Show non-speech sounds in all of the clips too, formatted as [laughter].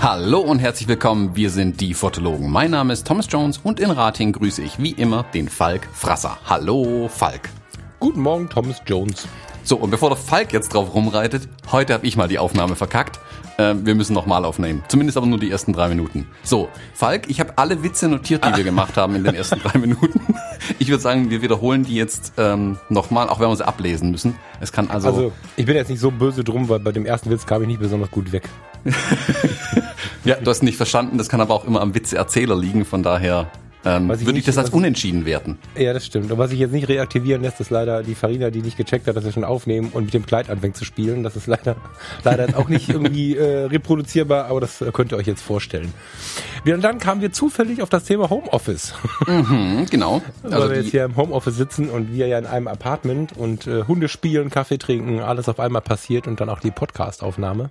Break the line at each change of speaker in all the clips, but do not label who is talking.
Hallo und herzlich willkommen, wir sind die Fotologen. Mein Name ist Thomas Jones und in Rating grüße ich wie immer den Falk Frasser. Hallo Falk.
Guten Morgen, Thomas Jones.
So, und bevor der Falk jetzt drauf rumreitet, heute habe ich mal die Aufnahme verkackt. Äh, wir müssen nochmal aufnehmen. Zumindest aber nur die ersten drei Minuten. So, Falk, ich habe alle Witze notiert, die wir [laughs] gemacht haben in den ersten drei Minuten. [laughs] Ich würde sagen, wir wiederholen die jetzt ähm, nochmal, auch wenn wir sie ablesen müssen. Es kann also.
Also, ich bin jetzt nicht so böse drum, weil bei dem ersten Witz kam ich nicht besonders gut weg. [laughs]
ja, du hast nicht verstanden, das kann aber auch immer am Witzeerzähler liegen, von daher ähm, würde ich nicht, das als unentschieden werten.
Ja, das stimmt. Und was ich jetzt nicht reaktivieren lässt, ist leider die Farina, die nicht gecheckt hat, dass wir schon aufnehmen und mit dem Kleid anfängt zu spielen. Das ist leider, [laughs] leider auch nicht irgendwie äh, reproduzierbar, aber das könnt ihr euch jetzt vorstellen. Und dann kamen wir zufällig auf das Thema Homeoffice.
Mhm, genau.
Also Weil wir jetzt hier im Homeoffice sitzen und wir ja in einem Apartment und äh, Hunde spielen, Kaffee trinken, alles auf einmal passiert und dann auch die Podcast-Aufnahme.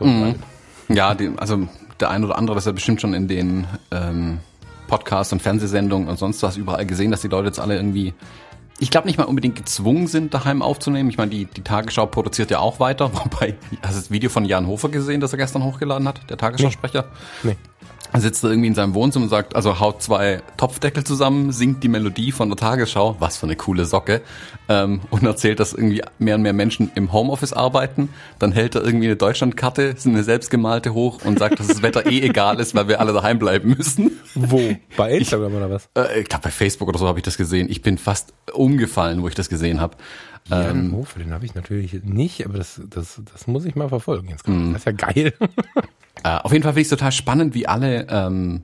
Mhm. Ja, die, also der ein oder andere, das ist ja bestimmt schon in den ähm, Podcasts und Fernsehsendungen und sonst was überall gesehen, dass die Leute jetzt alle irgendwie, ich glaube nicht mal unbedingt gezwungen sind, daheim aufzunehmen. Ich meine, die, die Tagesschau produziert ja auch weiter, [laughs] wobei, hast du das Video von Jan Hofer gesehen, das er gestern hochgeladen hat, der Tagesschausprecher? Nee. nee. Er sitzt da irgendwie in seinem Wohnzimmer und sagt, also haut zwei Topfdeckel zusammen, singt die Melodie von der Tagesschau, was für eine coole Socke, ähm, und erzählt, dass irgendwie mehr und mehr Menschen im Homeoffice arbeiten. Dann hält er irgendwie eine Deutschlandkarte, eine selbstgemalte hoch und sagt, dass das Wetter eh egal ist, weil wir alle daheim bleiben müssen.
Wo? [laughs] Bei Instagram ich, oder was?
Äh, ich glaube, bei Facebook oder so habe ich das gesehen. Ich bin fast umgefallen, wo ich das gesehen habe.
Jan ähm, den habe ich natürlich nicht, aber das, das, das muss ich mal verfolgen jetzt. Mm. Das ist ja geil. [laughs]
Äh, auf jeden Fall finde ich es total spannend, wie alle ähm,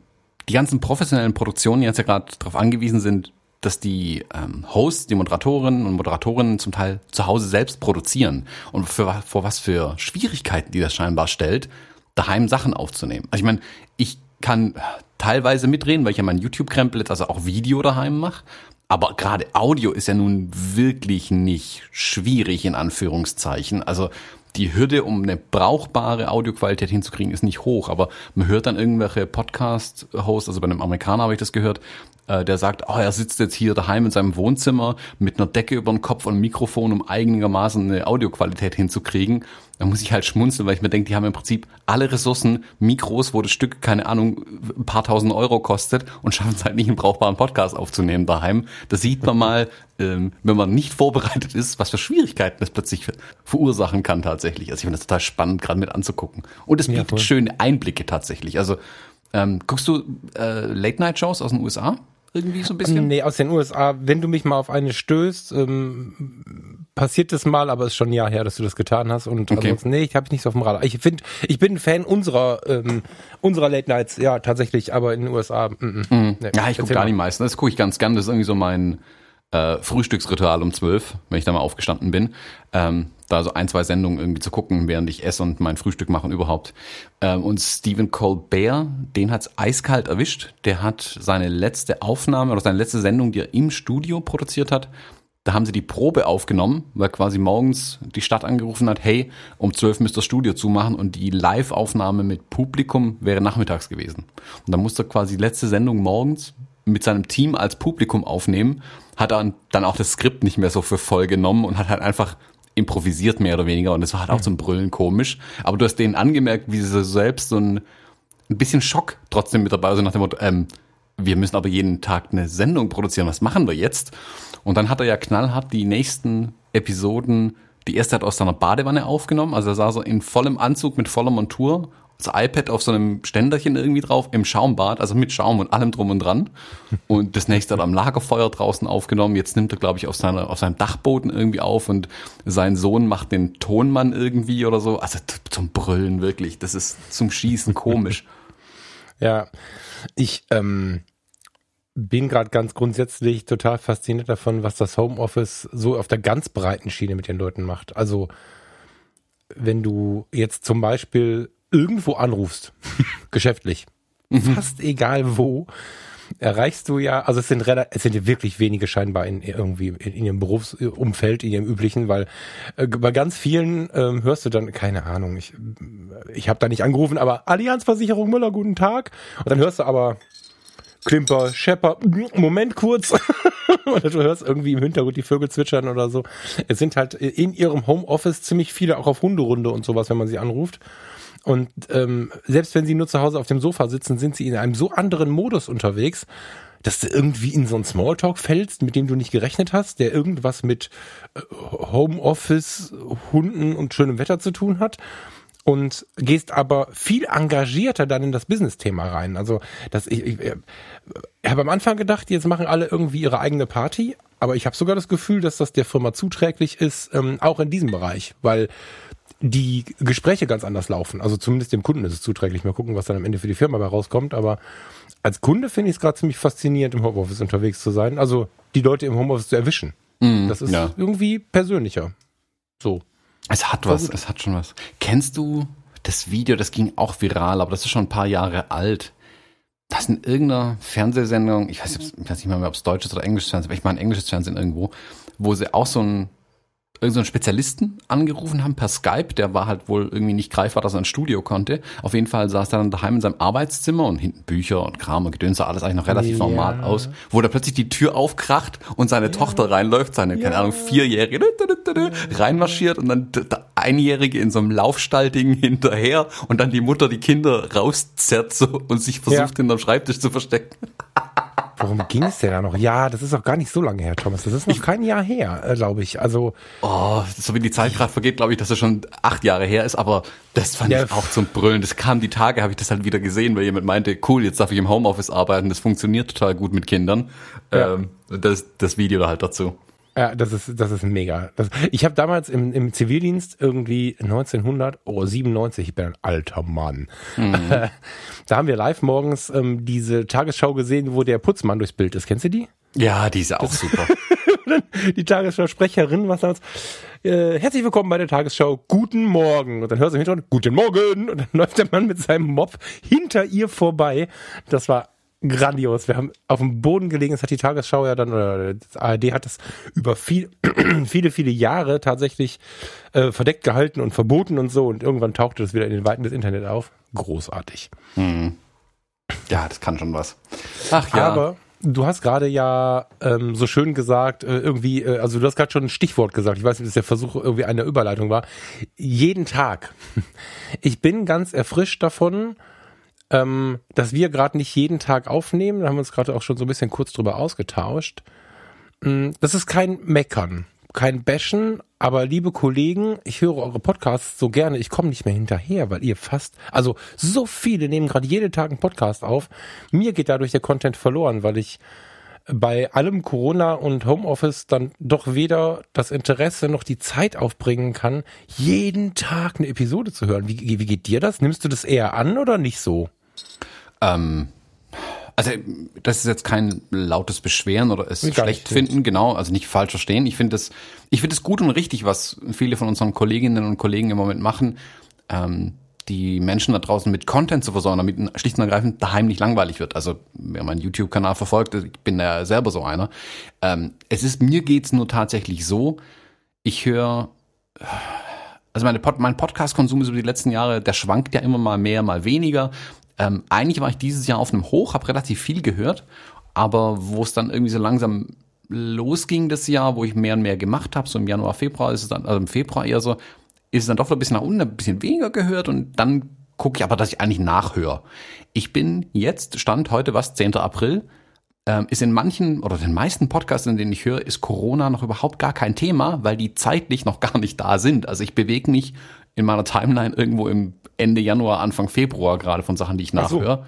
die ganzen professionellen Produktionen jetzt ja gerade darauf angewiesen sind, dass die ähm, Hosts, die Moderatorinnen und Moderatorinnen zum Teil zu Hause selbst produzieren und für, vor was für Schwierigkeiten die das scheinbar stellt, daheim Sachen aufzunehmen. Also ich meine, ich kann teilweise mitreden, weil ich ja mein YouTube-Krempel jetzt also auch Video daheim mache. Aber gerade Audio ist ja nun wirklich nicht schwierig in Anführungszeichen. Also die Hürde, um eine brauchbare Audioqualität hinzukriegen, ist nicht hoch. Aber man hört dann irgendwelche Podcast-Hosts, also bei einem Amerikaner habe ich das gehört, äh, der sagt, oh, er sitzt jetzt hier daheim in seinem Wohnzimmer mit einer Decke über den Kopf und einem Mikrofon, um einigermaßen eine Audioqualität hinzukriegen. Da muss ich halt schmunzeln, weil ich mir denke, die haben im Prinzip alle Ressourcen, Mikros, wo das Stück, keine Ahnung, ein paar tausend Euro kostet und schaffen es halt nicht, einen brauchbaren Podcast aufzunehmen daheim. Da sieht man mal, ähm, wenn man nicht vorbereitet ist, was für Schwierigkeiten das plötzlich verursachen kann tatsächlich. Also ich finde das total spannend, gerade mit anzugucken. Und es bietet ja, schöne Einblicke tatsächlich. Also ähm, guckst du äh, Late-Night-Shows aus den USA? Irgendwie so ein bisschen?
Nee, aus den USA. Wenn du mich mal auf eine stößt, ähm, passiert das mal, aber es ist schon ein Jahr her, dass du das getan hast. Und okay. ansonsten, nee, ich habe nicht so auf dem Radar. Ich finde, ich bin ein Fan unserer ähm, unserer Late Nights, ja, tatsächlich, aber in den USA. Mm, mm,
mhm. nee, ja, ich gucke gar nicht meisten. Das gucke ich ganz gern. Das ist irgendwie so mein äh, Frühstücksritual um zwölf, wenn ich da mal aufgestanden bin. Ähm, da so ein, zwei Sendungen irgendwie zu gucken, während ich esse und mein Frühstück mache und überhaupt. Ähm, und Stephen Colbert, den hat's eiskalt erwischt. Der hat seine letzte Aufnahme oder seine letzte Sendung, die er im Studio produziert hat, da haben sie die Probe aufgenommen, weil quasi morgens die Stadt angerufen hat, hey, um zwölf müsst ihr das Studio zumachen und die Live-Aufnahme mit Publikum wäre nachmittags gewesen. Und dann musste quasi die letzte Sendung morgens mit seinem Team als Publikum aufnehmen, hat er dann auch das Skript nicht mehr so für voll genommen und hat halt einfach improvisiert mehr oder weniger und das war halt auch ein Brüllen komisch. Aber du hast denen angemerkt, wie sie selbst so ein, ein bisschen Schock trotzdem mit dabei, also nach dem Motto, ähm, wir müssen aber jeden Tag eine Sendung produzieren, was machen wir jetzt? Und dann hat er ja knallhart die nächsten Episoden, die erste hat aus seiner Badewanne aufgenommen, also er sah so in vollem Anzug mit voller Montur das iPad auf so einem Ständerchen irgendwie drauf im Schaumbad, also mit Schaum und allem drum und dran. Und das nächste hat er am Lagerfeuer draußen aufgenommen. Jetzt nimmt er, glaube ich, auf, seiner, auf seinem Dachboden irgendwie auf und sein Sohn macht den Tonmann irgendwie oder so. Also zum Brüllen wirklich. Das ist zum Schießen komisch. [laughs]
ja, ich ähm, bin gerade ganz grundsätzlich total fasziniert davon, was das Homeoffice so auf der ganz breiten Schiene mit den Leuten macht. Also wenn du jetzt zum Beispiel irgendwo anrufst, [laughs] geschäftlich, mhm. fast egal wo, erreichst du ja, also es sind es sind ja wirklich wenige scheinbar in irgendwie in, in ihrem Berufsumfeld, in ihrem üblichen, weil äh, bei ganz vielen ähm, hörst du dann keine Ahnung, ich ich habe da nicht angerufen, aber Allianzversicherung Müller, guten Tag und dann hörst du aber Klimper, Schepper, Moment kurz [laughs] oder du hörst irgendwie im Hintergrund die Vögel zwitschern oder so. Es sind halt in ihrem Homeoffice ziemlich viele auch auf Hunderunde und sowas, wenn man sie anruft. Und ähm, selbst wenn sie nur zu Hause auf dem Sofa sitzen, sind sie in einem so anderen Modus unterwegs, dass du irgendwie in so einen Smalltalk fällst, mit dem du nicht gerechnet hast, der irgendwas mit äh, Homeoffice, Hunden und schönem Wetter zu tun hat und gehst aber viel engagierter dann in das Business-Thema rein. Also das ich, ich, ich habe am Anfang gedacht, jetzt machen alle irgendwie ihre eigene Party, aber ich habe sogar das Gefühl, dass das der Firma zuträglich ist, ähm, auch in diesem Bereich, weil die Gespräche ganz anders laufen. Also zumindest dem Kunden ist es zuträglich. Mal gucken, was dann am Ende für die Firma dabei rauskommt. Aber als Kunde finde ich es gerade ziemlich faszinierend, im Homeoffice unterwegs zu sein. Also die Leute im Homeoffice zu erwischen. Mm, das ist ja. irgendwie persönlicher. So.
Es hat was, es hat schon was. Kennst du das Video, das ging auch viral, aber das ist schon ein paar Jahre alt. Das in irgendeiner Fernsehsendung, ich weiß, ich weiß nicht mehr, ob es deutsches oder englisches Fernsehen, aber ich meine englisches Fernsehen irgendwo, wo sie auch so ein irgendeinen Spezialisten angerufen haben per Skype, der war halt wohl irgendwie nicht greifbar, dass er ins Studio konnte. Auf jeden Fall saß er dann daheim in seinem Arbeitszimmer und hinten Bücher und Kram und Gedöns sah alles eigentlich noch relativ ja. normal aus, wo da plötzlich die Tür aufkracht und seine ja. Tochter reinläuft, seine, ja. keine Ahnung, vierjährige reinmarschiert und dann der Einjährige in so einem Laufstallding [laughs] hinterher und dann die Mutter die Kinder rauszerrt so und sich versucht, hinterm Schreibtisch zu verstecken. [laughs]
Worum ging es denn da noch? Ja, das ist auch gar nicht so lange her, Thomas. Das ist noch ich, kein Jahr her, äh, glaube ich. Also
oh, so wie die Zeit gerade vergeht, glaube ich, dass es schon acht Jahre her ist. Aber das fand ja, ich auch zum Brüllen. Das kam die Tage, habe ich das halt wieder gesehen, weil jemand meinte, cool, jetzt darf ich im Homeoffice arbeiten. Das funktioniert total gut mit Kindern. Ja. Ähm, das, das Video da halt dazu.
Ja, das ist, das ist mega. Das, ich habe damals im, im Zivildienst irgendwie 1900, oh 97, ich bin ein alter Mann. Mhm. [laughs] da haben wir live morgens ähm, diese Tagesschau gesehen, wo der Putzmann durchs Bild ist. Kennst du die?
Ja, die ist auch das, [laughs] super.
die Tagesschau-Sprecherin, was damals, äh, herzlich willkommen bei der Tagesschau, guten Morgen. Und dann hörst du im Hintergrund, guten Morgen. Und dann [laughs] läuft der Mann mit seinem Mob hinter ihr vorbei. Das war grandios. Wir haben auf dem Boden gelegen, das hat die Tagesschau ja dann, oder das ARD hat das über viel, [clears throat] viele, viele Jahre tatsächlich äh, verdeckt gehalten und verboten und so. Und irgendwann tauchte das wieder in den Weiten des Internet auf. Großartig.
Mhm. Ja, das kann schon was.
Ach ja. Aber du hast gerade ja ähm, so schön gesagt, äh, irgendwie, äh, also du hast gerade schon ein Stichwort gesagt. Ich weiß nicht, ob das der Versuch irgendwie eine Überleitung war. Jeden Tag. [laughs] Ich bin ganz erfrischt davon, ähm, dass wir gerade nicht jeden Tag aufnehmen. Da haben wir uns gerade auch schon so ein bisschen kurz drüber ausgetauscht. Mm, das ist kein Meckern, kein Bashen, aber liebe Kollegen, ich höre eure Podcasts so gerne, ich komme nicht mehr hinterher, weil ihr fast, also so viele nehmen gerade jeden Tag einen Podcast auf. Mir geht dadurch der Content verloren, weil ich bei allem Corona und Homeoffice dann doch weder das Interesse noch die Zeit aufbringen kann, jeden Tag eine Episode zu hören. Wie, wie geht dir das? Nimmst du das eher an oder nicht so?
Ähm, also das ist jetzt kein lautes Beschweren oder es Wie schlecht finden, genau, also nicht falsch verstehen. Ich finde es, ich finde es gut und richtig, was viele von unseren Kolleginnen und Kollegen im Moment machen, ähm, die Menschen da draußen mit Content zu versorgen, damit schlicht und ergreifend daheim nicht langweilig wird. Also wer meinen YouTube-Kanal verfolgt, ich bin ja selber so einer. Ähm, es ist mir geht's nur tatsächlich so, ich höre also meine Pod, mein Podcast-Konsum ist über die letzten Jahre, der schwankt ja immer mal mehr, mal weniger. Ähm, eigentlich war ich dieses Jahr auf einem Hoch, habe relativ viel gehört, aber wo es dann irgendwie so langsam losging das Jahr, wo ich mehr und mehr gemacht habe, so im Januar, Februar ist es dann, also im Februar eher so, ist es dann doch ein bisschen nach unten, ein bisschen weniger gehört und dann gucke ich aber, dass ich eigentlich nachhöre. Ich bin jetzt, Stand heute was, 10. April, ähm, ist in manchen oder den meisten Podcasts, in denen ich höre, ist Corona noch überhaupt gar kein Thema, weil die zeitlich noch gar nicht da sind. Also ich bewege mich in meiner Timeline irgendwo im Ende Januar, Anfang Februar gerade von Sachen, die ich nachhöre.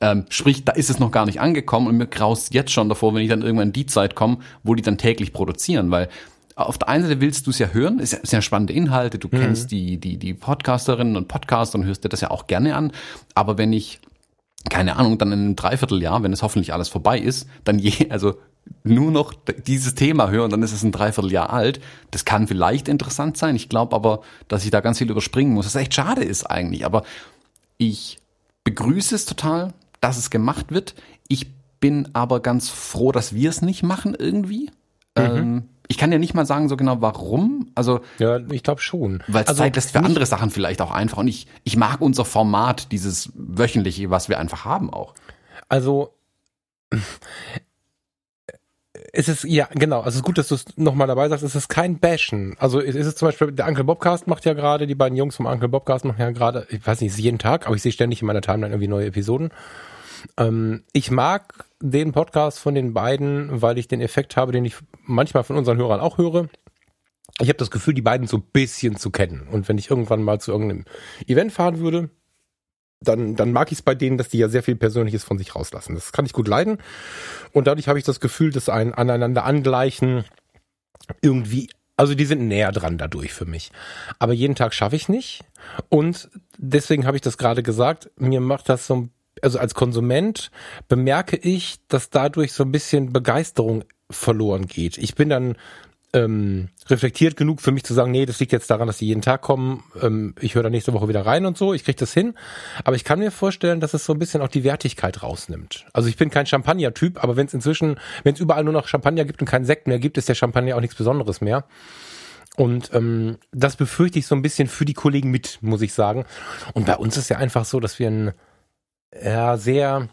Ähm, sprich, da ist es noch gar nicht angekommen und mir graust jetzt schon davor, wenn ich dann irgendwann in die Zeit komme, wo die dann täglich produzieren, weil auf der einen Seite willst du es ja hören, ist ja, ist ja spannende Inhalte, du mhm. kennst die, die, die Podcasterinnen und Podcaster und hörst dir das ja auch gerne an, aber wenn ich keine Ahnung, dann in einem Dreivierteljahr, wenn es hoffentlich alles vorbei ist, dann je, also nur noch dieses Thema hören, dann ist es ein Dreivierteljahr alt. Das kann vielleicht interessant sein. Ich glaube aber, dass ich da ganz viel überspringen muss. Was echt schade ist eigentlich. Aber ich begrüße es total, dass es gemacht wird. Ich bin aber ganz froh, dass wir es nicht machen irgendwie. Mhm. Ähm, ich kann ja nicht mal sagen so genau warum. Also
ja, ich glaube schon.
Weil es also, Zeit lässt für andere Sachen vielleicht auch einfach. Und ich, ich mag unser Format, dieses wöchentliche, was wir einfach haben auch.
Also es ist, ja, genau, also es ist gut, dass du es nochmal dabei sagst, es ist kein Bashen. Also es ist zum Beispiel, der Uncle Bobcast macht ja gerade, die beiden Jungs vom Uncle Bobcast machen ja gerade, ich weiß nicht, jeden Tag, aber ich sehe ständig in meiner Timeline irgendwie neue Episoden. Ähm, ich mag den Podcast von den beiden, weil ich den Effekt habe, den ich manchmal von unseren Hörern auch höre. Ich habe das Gefühl, die beiden so ein bisschen zu kennen. Und wenn ich irgendwann mal zu irgendeinem Event fahren würde, dann, dann mag ich es bei denen, dass die ja sehr viel Persönliches von sich rauslassen. Das kann ich gut leiden. Und dadurch habe ich das Gefühl, dass ein aneinander angleichen irgendwie, also die sind näher dran dadurch für mich. Aber jeden Tag schaffe ich nicht. Und deswegen habe ich das gerade gesagt, mir macht das so, also als Konsument bemerke ich, dass dadurch so ein bisschen Begeisterung verloren geht. Ich bin dann ähm, reflektiert genug für mich zu sagen, nee, das liegt jetzt daran, dass die jeden Tag kommen. Ähm, ich höre da nächste Woche wieder rein und so. Ich kriege das hin. Aber ich kann mir vorstellen, dass es so ein bisschen auch die Wertigkeit rausnimmt. Also ich bin kein Champagner-Typ, aber wenn es inzwischen, wenn es überall nur noch Champagner gibt und keinen Sekt mehr gibt, ist der Champagner auch nichts Besonderes mehr. Und ähm, das befürchte ich so ein bisschen für die Kollegen mit, muss ich sagen. Und bei uns ist ja einfach so, dass wir ein ja, sehr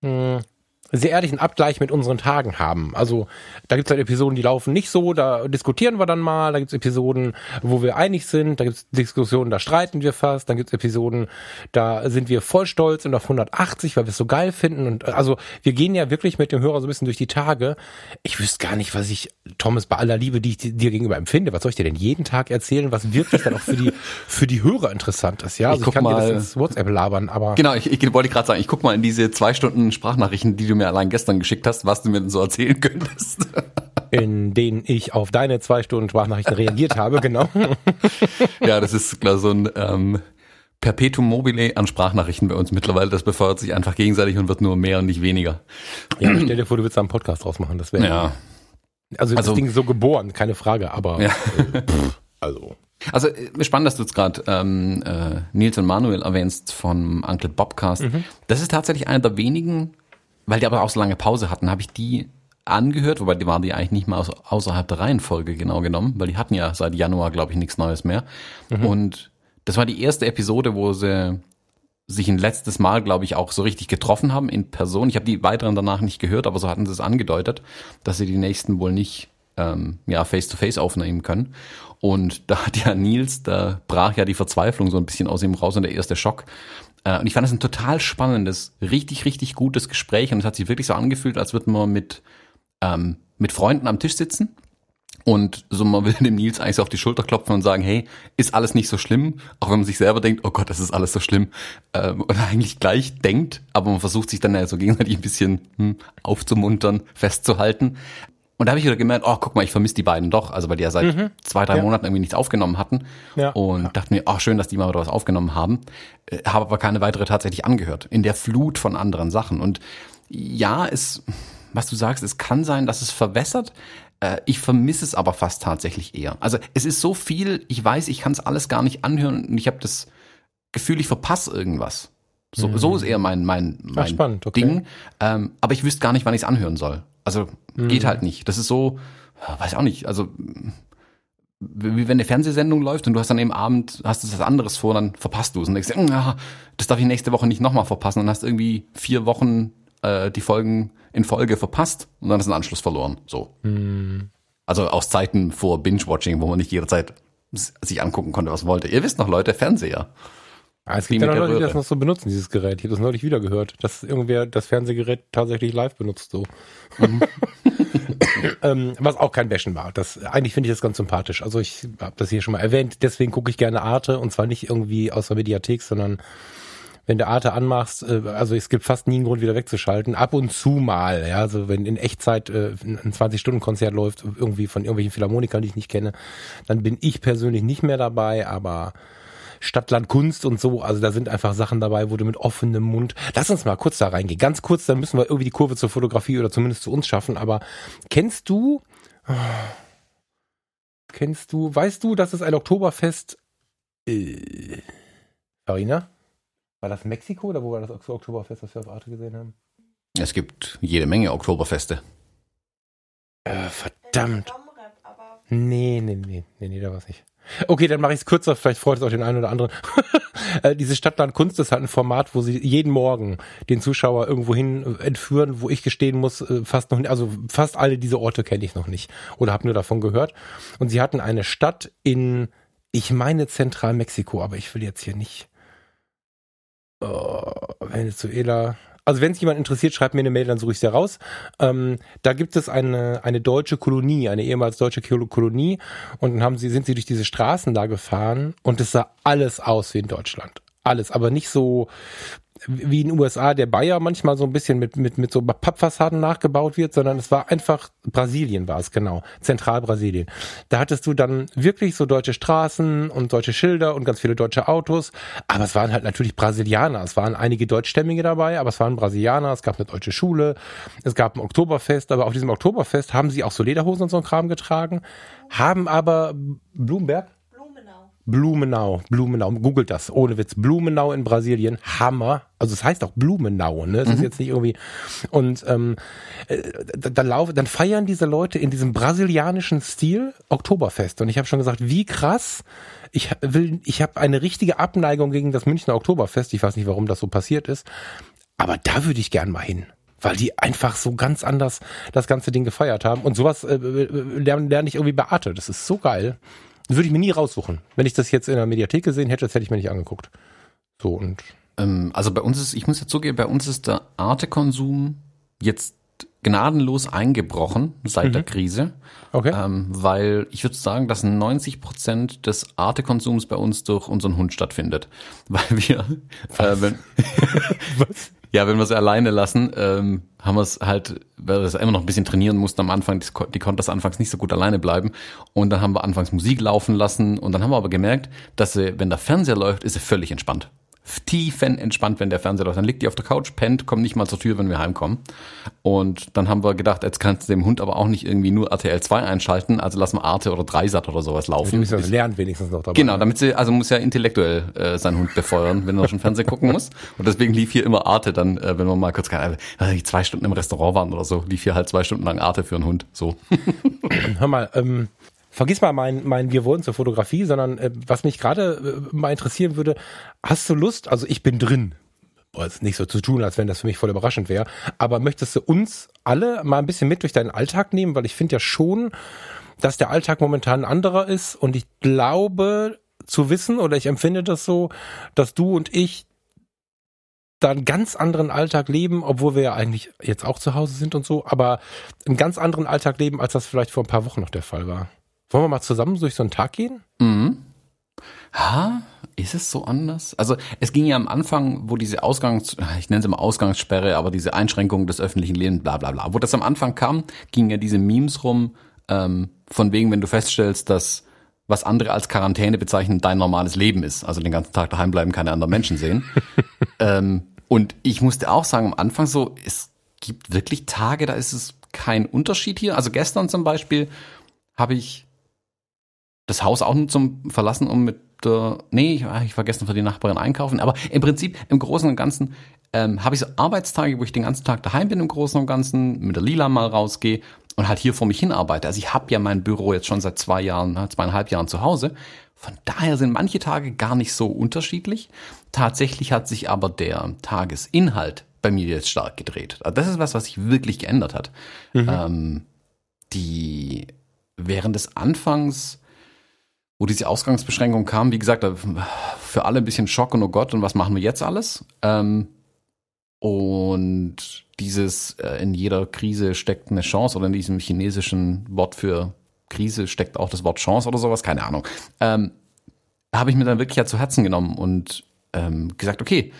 mh, hm, sehr ehrlichen Abgleich mit unseren Tagen haben. Also da gibt es halt Episoden, die laufen nicht so, da diskutieren wir dann mal, da gibt es Episoden, wo wir einig sind, da gibt es Diskussionen, da streiten wir fast, dann gibt es Episoden, da sind wir voll stolz und auf 180, weil wir es so geil finden. Und also wir gehen ja wirklich mit dem Hörer so ein bisschen durch die Tage. Ich wüsste gar nicht, was ich, Thomas, bei aller Liebe, die ich dir gegenüber empfinde, was soll ich dir denn jeden Tag erzählen, was wirklich dann auch für die, [laughs] für die Hörer interessant ist. Ja, also
ich,
ich kann
mal,
dir das ins WhatsApp labern, aber.
Genau, ich, ich wollte gerade sagen, ich guck mal in diese zwei Stunden Sprachnachrichten, die du mir allein gestern geschickt hast, was du mir denn so erzählen könntest.
In denen ich auf deine zwei Stunden Sprachnachrichten reagiert habe, genau.
ja, das ist klar so ein ähm, Perpetuum mobile an Sprachnachrichten bei uns mittlerweile. Das befeuert sich einfach gegenseitig und wird nur mehr und nicht weniger.
Ja, stell dir vor, du willst da einen Podcast draus machen. Das wäre
ja.
Also das also, Ding ist so geboren, keine Frage, aber
ja. äh, pff, also. Also äh, spannend, dass du jetzt gerade ähm, äh, Nils und Manuel erwähnst vom Uncle Bobcast. Mhm. Das ist tatsächlich einer der wenigen weil die aber auch so lange Pause hatten, habe ich die angehört, wobei die waren die eigentlich nicht mal außerhalb der Reihenfolge genau genommen, weil die hatten ja seit Januar, glaube ich, nichts Neues mehr. Mhm. Und das war die erste Episode, wo sie sich ein letztes Mal, glaube ich, auch so richtig getroffen haben in Person. Ich habe die weiteren danach nicht gehört, aber so hatten sie es angedeutet, dass sie die nächsten wohl nicht ähm, ja face-to-face -face aufnehmen können. Und [laughs] da hat ja Nils, da brach ja die Verzweiflung so ein bisschen aus ihm raus und der erste Schock. Äh, und ich fand das ein total spannendes, richtig, richtig gutes Gespräch. Und es hat sich wirklich so angefühlt, als würde man mit, ähm, mit Freunden am Tisch sitzen und so man will [laughs] dem Nils eigentlich so auf die Schulter klopfen und sagen, hey, ist alles nicht so schlimm, auch wenn man sich selber denkt, oh Gott, das ist alles so schlimm, ähm, und [laughs] eigentlich gleich denkt, aber man versucht sich dann ja so gegenseitig ein bisschen hm, aufzumuntern, festzuhalten. Und da habe ich wieder gemerkt, oh, guck mal, ich vermisse die beiden doch. Also weil die ja seit mhm. zwei, drei ja. Monaten irgendwie nichts aufgenommen hatten. Ja. Und ja. dachte mir, oh, schön, dass die mal wieder was aufgenommen haben. Äh, habe aber keine weitere tatsächlich angehört. In der Flut von anderen Sachen. Und ja, es, was du sagst, es kann sein, dass es verwässert. Äh, ich vermisse es aber fast tatsächlich eher. Also es ist so viel, ich weiß, ich kann es alles gar nicht anhören und ich habe das Gefühl, ich verpasse irgendwas. So, mhm. so ist eher mein, mein, mein Ach, spannend, okay. Ding. Ähm, aber ich wüsste gar nicht, wann ich es anhören soll. Also mhm. geht halt nicht. Das ist so, weiß auch nicht, also wie wenn eine Fernsehsendung läuft und du hast dann eben Abend, hast du was anderes vor, dann verpasst du es und denkst, ja, das darf ich nächste Woche nicht nochmal verpassen und hast irgendwie vier Wochen äh, die Folgen in Folge verpasst und dann ist ein Anschluss verloren. So. Mhm. Also aus Zeiten vor Binge-Watching, wo man nicht jederzeit sich angucken konnte, was wollte. Ihr wisst noch, Leute, Fernseher.
Ah, es gibt ja noch Leute, die das noch so benutzen, dieses Gerät. Ich habe das neulich wieder gehört, dass irgendwer das Fernsehgerät tatsächlich live benutzt so. Mhm. [laughs] [laughs] ähm, was auch kein Bashen war. Das, eigentlich finde ich das ganz sympathisch. Also ich habe das hier schon mal erwähnt, deswegen gucke ich gerne Arte und zwar nicht irgendwie aus der Mediathek, sondern wenn du Arte anmachst, äh, also es gibt fast nie einen Grund, wieder wegzuschalten. Ab und zu mal, ja, also wenn in Echtzeit äh, ein 20-Stunden-Konzert läuft, irgendwie von irgendwelchen Philharmonikern, die ich nicht kenne, dann bin ich persönlich nicht mehr dabei, aber Stadtland Kunst und so. Also da sind einfach Sachen dabei, wo du mit offenem Mund. Lass uns mal kurz da reingehen. Ganz kurz, dann müssen wir irgendwie die Kurve zur Fotografie oder zumindest zu uns schaffen. Aber kennst du, kennst du, weißt du, dass es ein Oktoberfest, äh, Farina? War das Mexiko oder wo war das Oktoberfest, was wir auf Arte gesehen haben?
Es gibt jede Menge Oktoberfeste.
Äh, verdammt. Nee, nee, nee, nee, nee, da war's nicht. Okay, dann mache ich es kürzer, vielleicht freut es auch den einen oder anderen. [laughs] Äh, diese Stadtland Kunst ist halt ein Format, wo sie jeden Morgen den Zuschauer irgendwo hin entführen, wo ich gestehen muss, äh, fast noch, also fast alle diese Orte kenne ich noch nicht oder habe nur davon gehört. Und sie hatten eine Stadt in, ich meine Zentralmexiko, aber ich will jetzt hier nicht oh, Venezuela, also wenn es jemand interessiert, schreibt mir eine Mail, dann suche ich es raus. Ähm, da gibt es eine, eine deutsche Kolonie, eine ehemals deutsche Kolonie. Und dann haben sie, sind sie durch diese Straßen da gefahren und es sah alles aus wie in Deutschland. Alles, aber nicht so wie in den USA der Bayer manchmal so ein bisschen mit, mit, mit so Pappfassaden nachgebaut wird, sondern es war einfach, Brasilien war es genau, Zentralbrasilien. Da hattest du dann wirklich so deutsche Straßen und deutsche Schilder und ganz viele deutsche Autos, aber es waren halt natürlich Brasilianer. Es waren einige Deutschstämmige dabei, aber es waren Brasilianer, es gab eine deutsche Schule, es gab ein Oktoberfest, aber auf diesem Oktoberfest haben sie auch so Lederhosen und so ein Kram getragen, haben aber Bloomberg Blumenau, Blumenau, googelt das, ohne Witz. Blumenau in Brasilien, Hammer. Also es heißt auch Blumenau, ne? Es mhm. ist jetzt nicht irgendwie. Und ähm, äh, da, da laufen, dann feiern diese Leute in diesem brasilianischen Stil Oktoberfest. Und ich habe schon gesagt, wie krass. Ich will, ich habe eine richtige Abneigung gegen das Münchner Oktoberfest. Ich weiß nicht, warum das so passiert ist. Aber da würde ich gern mal hin weil die einfach so ganz anders das ganze Ding gefeiert haben. Und sowas äh, äh lerne lern ich irgendwie bei Arte. Das ist so geil. Würde ich mir nie raussuchen. Wenn ich das jetzt in der Mediathek gesehen hätte, das hätte ich mir nicht angeguckt. So und.
Ähm, also bei uns ist, ich muss jetzt zugeben, bei uns ist der Arte-Konsum jetzt gnadenlos eingebrochen seit mhm. der Krise.
Okay.
Ähm, weil ich würde sagen, dass 90 Prozent des Arte-Konsums bei uns durch unseren Hund stattfindet. [laughs] Weil wir, äh, wenn, Was? [laughs] Ja, wenn wir sie alleine lassen, ähm, haben wir es halt, weil wir es immer noch ein bisschen trainieren mussten am Anfang, die, die konnte das anfangs nicht so gut alleine bleiben. Und dann haben wir anfangs Musik laufen lassen und dann haben wir aber gemerkt, dass sie, wenn der Fernseher läuft, ist sie völlig entspannt tiefen entspannt, wenn der Fernseher läuft. Dann liegt die auf der Couch, pennt, kommt nicht mal zur Tür, wenn wir heimkommen. Und dann haben wir gedacht, jetzt kannst du dem Hund aber auch nicht irgendwie nur RTL 2 einschalten, also lassen wir Arte oder Dreisat oder sowas laufen.
Ja, das lernt wenigstens noch
dabei. Genau, damit sie, also muss ja intellektuell äh, seinen Hund befeuern, wenn er schon Fernsehen gucken muss. Und deswegen lief hier immer Arte dann, äh, wenn wir mal kurz keine, äh, zwei Stunden im Restaurant waren oder so, lief hier halt zwei Stunden lang Arte für einen Hund. So.
Hör mal, ähm, vergiss mal mein, mein Wir wollen zur Fotografie, sondern äh, was mich gerade äh, mal interessieren würde, hast du Lust, also ich bin drin, es nicht so zu tun, als wenn das für mich voll überraschend wäre, aber möchtest du uns alle mal ein bisschen mit durch deinen Alltag nehmen, weil ich finde ja schon, dass der Alltag momentan ein anderer ist und ich glaube zu wissen oder ich empfinde das so, dass du und ich da einen ganz anderen Alltag leben, obwohl wir ja eigentlich jetzt auch zu Hause sind und so, aber einen ganz anderen Alltag leben, als das vielleicht vor ein paar Wochen noch der Fall war. Wollen wir mal zusammen durch so einen Tag gehen?
Mhm. Ha, ist es so anders? Also es ging ja am Anfang, wo diese Ausgangs, ich nenne es immer Ausgangssperre, aber diese Einschränkung des öffentlichen Lebens, bla bla bla. Wo das am Anfang kam, gingen ja diese Memes rum, ähm, von wegen, wenn du feststellst, dass was andere als Quarantäne bezeichnen, dein normales Leben ist. Also den ganzen Tag daheim bleiben, keine anderen Menschen sehen. [laughs] ähm, und ich musste auch sagen, am Anfang so, es gibt wirklich Tage, da ist es kein Unterschied hier. Also gestern zum Beispiel habe ich das Haus auch nur zum Verlassen, um mit der, nee, ich, ich vergessen für die Nachbarin einkaufen, aber im Prinzip im Großen und Ganzen ähm, habe ich so Arbeitstage, wo ich den ganzen Tag daheim bin im Großen und Ganzen, mit der Lila mal rausgehe und halt hier vor mich hin arbeite. Also ich habe ja mein Büro jetzt schon seit zwei Jahren, zweieinhalb Jahren zu Hause. Von daher sind manche Tage gar nicht so unterschiedlich. Tatsächlich hat sich aber der Tagesinhalt bei mir jetzt stark gedreht. Also das ist was, was sich wirklich geändert hat. Mhm. Ähm, die während des Anfangs wo diese Ausgangsbeschränkung kam, wie gesagt, für alle ein bisschen Schock und oh Gott, und was machen wir jetzt alles? Ähm, und dieses äh, in jeder Krise steckt eine Chance oder in diesem chinesischen Wort für Krise steckt auch das Wort Chance oder sowas, keine Ahnung. Ähm, habe ich mir dann wirklich ja zu Herzen genommen und ähm, gesagt, okay,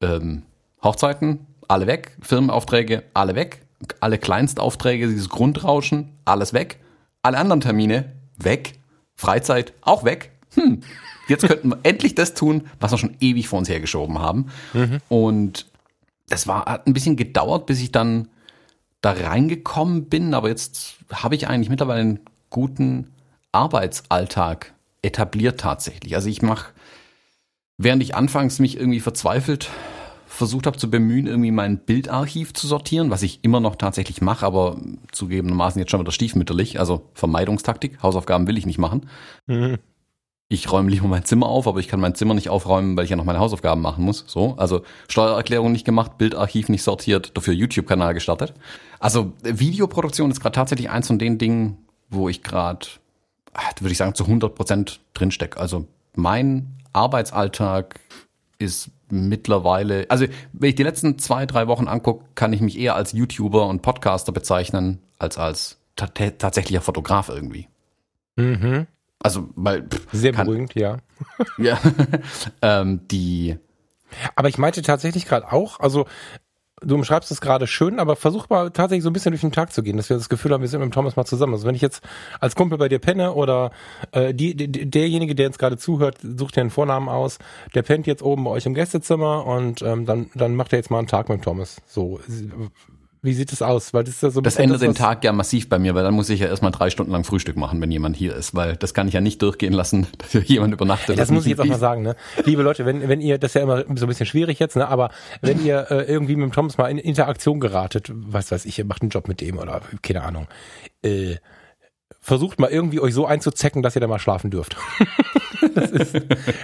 ähm, Hochzeiten, alle weg, Firmenaufträge, alle weg, alle Kleinstaufträge, dieses Grundrauschen, alles weg, alle anderen Termine, weg Freizeit auch weg. Hm, jetzt könnten wir endlich das tun, was wir schon ewig vor uns hergeschoben haben. Mhm. Und das war, hat ein bisschen gedauert, bis ich dann da reingekommen bin, aber jetzt habe ich eigentlich mittlerweile einen guten Arbeitsalltag etabliert tatsächlich. Also ich mache, während ich anfangs mich irgendwie verzweifelt versucht habe zu bemühen, irgendwie mein Bildarchiv zu sortieren, was ich immer noch tatsächlich mache, aber zugegebenermaßen jetzt schon wieder stiefmütterlich, also Vermeidungstaktik, Hausaufgaben will ich nicht machen. Mhm. ich räume lieber mein Zimmer auf, aber ich kann mein Zimmer nicht aufräumen, weil ich ja noch meine Hausaufgaben machen muss. So, also Steuererklärung nicht gemacht, Bildarchiv nicht sortiert, dafür YouTube-Kanal gestartet. Also Videoproduktion ist gerade tatsächlich eins von den Dingen, wo ich gerade, würde ich sagen, zu 100 Prozent drinstecke. Also mein Arbeitsalltag ist mittlerweile, also wenn ich die letzten zwei, drei Wochen angucke, kann ich mich eher als YouTuber und Podcaster bezeichnen, als als tatsächlicher Fotograf irgendwie. Mhm. Also, weil.
Pff, Sehr kann, beruhigend, ja. [laughs]
ja. [laughs] ähm, die.
Aber ich meinte tatsächlich gerade auch, also du umschreibst es gerade schön, aber versuch mal tatsächlich so ein bisschen durch den Tag zu gehen, dass wir das Gefühl haben, wir sind mit dem Thomas mal zusammen. Also wenn ich jetzt als Kumpel bei dir penne oder äh, die, die, derjenige, der jetzt gerade zuhört, sucht dir einen Vornamen aus, der pennt jetzt oben bei euch im Gästezimmer und ähm, dann, dann macht er jetzt mal einen Tag mit dem Thomas. So, wie sieht es aus? Weil das ist ja so
Das ändert den Tag ja massiv bei mir, weil dann muss ich ja erstmal drei Stunden lang Frühstück machen, wenn jemand hier ist, weil das kann ich ja nicht durchgehen lassen, [laughs] dass hier jemand übernachtet. Ja,
das, das muss ich jetzt auch mal sagen, ne? Liebe Leute, wenn, wenn ihr, das ist ja immer so ein bisschen schwierig jetzt, ne? Aber wenn ihr äh, irgendwie mit dem Thomas mal in Interaktion geratet, was weiß ich, ihr macht einen Job mit dem oder keine Ahnung, äh, versucht mal irgendwie euch so einzuzecken, dass ihr da mal schlafen dürft. [laughs] das, ist,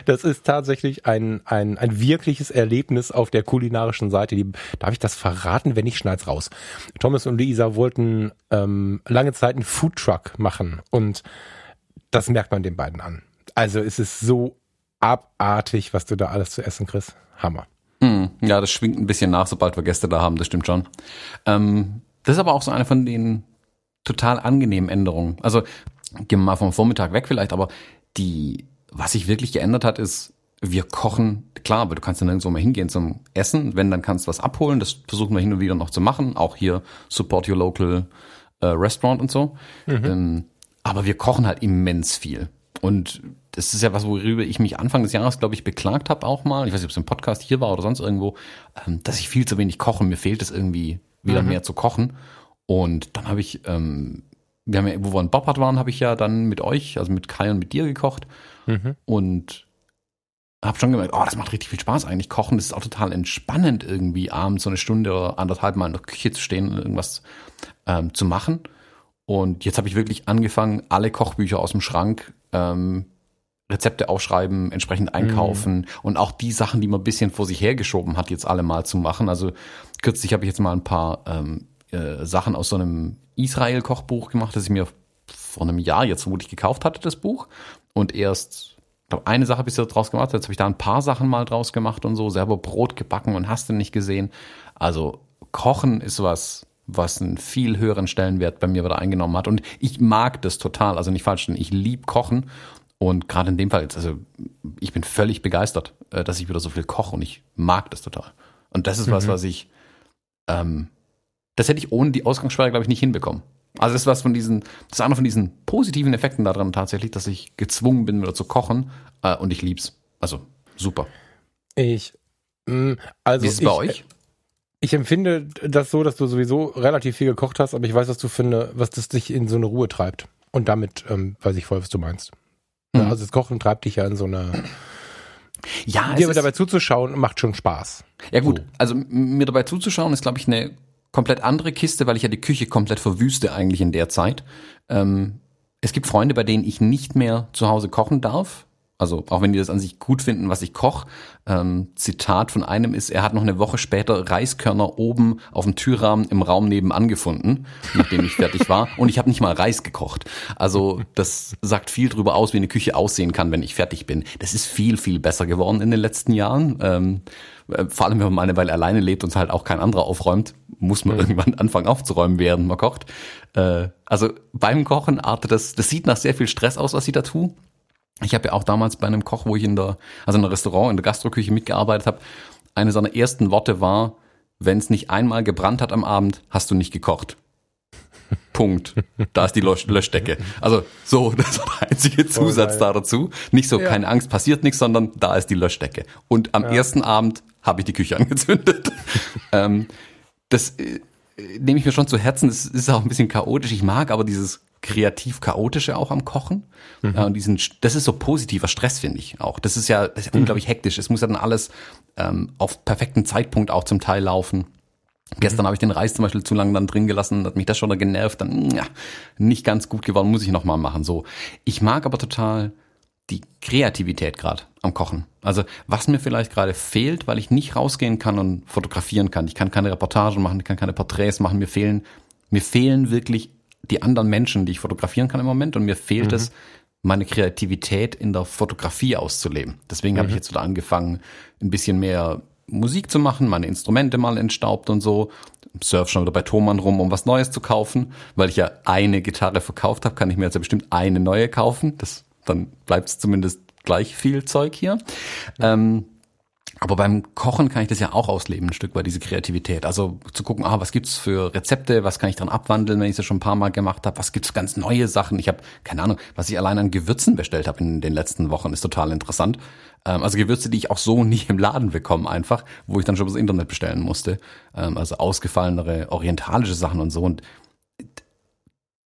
das ist tatsächlich ein, ein, ein wirkliches Erlebnis auf der kulinarischen Seite. Die, darf ich das verraten? Wenn nicht, schneid's raus. Thomas und Lisa wollten ähm, lange Zeit einen Foodtruck machen und das merkt man den beiden an. Also es ist so abartig, was du da alles zu essen kriegst. Hammer.
Mm, ja, das schwingt ein bisschen nach, sobald wir Gäste da haben, das stimmt schon. Ähm, das ist aber auch so eine von den total angenehmen Änderungen. Also gehen wir mal vom Vormittag weg vielleicht, aber die, was sich wirklich geändert hat, ist, wir kochen, klar, aber du kannst dann nirgendwo mal hingehen zum Essen, wenn, dann kannst du was abholen, das versuchen wir hin und wieder noch zu machen, auch hier Support Your Local äh, Restaurant und so. Mhm. Ähm, aber wir kochen halt immens viel. Und das ist ja was, worüber ich mich Anfang des Jahres, glaube ich, beklagt habe auch mal. Ich weiß nicht, ob es im Podcast hier war oder sonst irgendwo, ähm, dass ich viel zu wenig koche. Mir fehlt es irgendwie, wieder mhm. mehr zu kochen. Und dann habe ich, ähm, wir haben ja, wo wir in Boppard waren, habe ich ja dann mit euch, also mit Kai und mit dir gekocht. Mhm. Und habe schon gemerkt, oh, das macht richtig viel Spaß eigentlich. Kochen, das ist auch total entspannend irgendwie, abends so eine Stunde oder anderthalb Mal in der Küche zu stehen und irgendwas ähm, zu machen. Und jetzt habe ich wirklich angefangen, alle Kochbücher aus dem Schrank, ähm, Rezepte aufschreiben, entsprechend einkaufen mhm. und auch die Sachen, die man ein bisschen vor sich hergeschoben hat, jetzt alle mal zu machen. Also kürzlich habe ich jetzt mal ein paar ähm, äh, Sachen aus so einem Israel-Kochbuch gemacht, das ich mir vor einem Jahr jetzt vermutlich gekauft hatte, das Buch. Und erst, ich glaube, eine Sache bis jetzt draus gemacht. Jetzt habe ich da ein paar Sachen mal draus gemacht und so, selber Brot gebacken und hast du nicht gesehen. Also Kochen ist was, was einen viel höheren Stellenwert bei mir wieder eingenommen hat. Und ich mag das total. Also nicht falsch, denn ich lieb Kochen. Und gerade in dem Fall, also ich bin völlig begeistert, äh, dass ich wieder so viel koche und ich mag das total. Und das ist mhm. was, was ich ähm, das hätte ich ohne die Ausgangssperre, glaube ich, nicht hinbekommen. Also das ist was von diesen, das ist einer von diesen positiven Effekten daran tatsächlich, dass ich gezwungen bin, wieder zu kochen äh, und ich lieb's. Also super.
Ich, mh, mm, also
Wie ist es bei euch?
Ich empfinde das so, dass du sowieso relativ viel gekocht hast, aber ich weiß, was du finde, was das dich in so eine Ruhe treibt. Und damit ähm, weiß ich voll, was du meinst. Mhm. Also das Kochen treibt dich ja in so eine ja, dir dabei zuzuschauen macht schon Spaß.
Ja gut, so. also mir dabei zuzuschauen ist, glaube ich, eine komplett andere Kiste, weil ich ja die Küche komplett verwüste eigentlich in der Zeit. Ähm, es gibt Freunde, bei denen ich nicht mehr zu Hause kochen darf. Also auch wenn die das an sich gut finden, was ich koche. Ähm, Zitat von einem ist, er hat noch eine Woche später Reiskörner oben auf dem Türrahmen im Raum nebenan gefunden, nachdem ich fertig war. [laughs] Und ich habe nicht mal Reis gekocht. Also das sagt viel drüber aus, wie eine Küche aussehen kann, wenn ich fertig bin. Das ist viel, viel besser geworden in den letzten Jahren. Ähm, äh, vor allem, wenn man mal eine Weile alleine lebt und halt auch kein anderer aufräumt, muss man mhm. irgendwann anfangen aufzuräumen, während man kocht. Äh, also beim Kochen artet das, das sieht nach sehr viel Stress aus, was ich da tue. Ich habe ja auch damals bei einem Koch, wo ich in der, also in einem Restaurant, in der Gastroküche mitgearbeitet habe, eine seiner ersten Worte war, wenn es nicht einmal gebrannt hat am Abend, hast du nicht gekocht. [laughs] Punkt. Da ist die Lösch Löschdecke. Also so, [laughs] das war der einzige Zusatz da dazu. Nicht so, ja. keine Angst, passiert nichts, sondern da ist die Löschdecke. Und am ja. ersten Abend habe ich die Küche [laughs] angezündet. ähm, das äh, nehme ich mir schon zu Herzen. Das ist auch ein bisschen chaotisch. Ich mag aber dieses kreativ chaotische auch am Kochen. Mhm. Äh, und diesen, das ist so positiver Stress, finde ich auch. Das ist ja, das ist ja mhm. unglaublich hektisch. Es muss ja dann alles ähm, auf perfekten Zeitpunkt auch zum Teil laufen. Mhm. Gestern habe ich den Reis zum Beispiel zu lange dann drin gelassen, hat mich das schon genervt, dann ja, nicht ganz gut geworden, muss ich nochmal machen. So, ich mag aber total die Kreativität gerade am Kochen. Also was mir vielleicht gerade fehlt, weil ich nicht rausgehen kann und fotografieren kann. Ich kann keine Reportagen machen, ich kann keine Porträts machen. Mir fehlen, mir fehlen wirklich die anderen Menschen, die ich fotografieren kann im Moment. Und mir fehlt mhm. es, meine Kreativität in der Fotografie auszuleben. Deswegen mhm. habe ich jetzt wieder angefangen, ein bisschen mehr Musik zu machen, meine Instrumente mal entstaubt und so. Surf schon wieder bei Thomann rum, um was Neues zu kaufen. Weil ich ja eine Gitarre verkauft habe, kann ich mir jetzt ja bestimmt eine neue kaufen. Das, dann bleibt es zumindest gleich viel Zeug hier. Ähm, aber beim Kochen kann ich das ja auch ausleben, ein Stück weit, diese Kreativität. Also zu gucken, ah, was gibt's für Rezepte, was kann ich dran abwandeln, wenn ich das schon ein paar Mal gemacht habe, was gibt's ganz neue Sachen. Ich habe, keine Ahnung, was ich allein an Gewürzen bestellt habe in den letzten Wochen, ist total interessant. Ähm, also Gewürze, die ich auch so [laughs] nie im Laden bekomme, einfach, wo ich dann schon das Internet bestellen musste. Ähm, also ausgefallenere orientalische Sachen und so. Und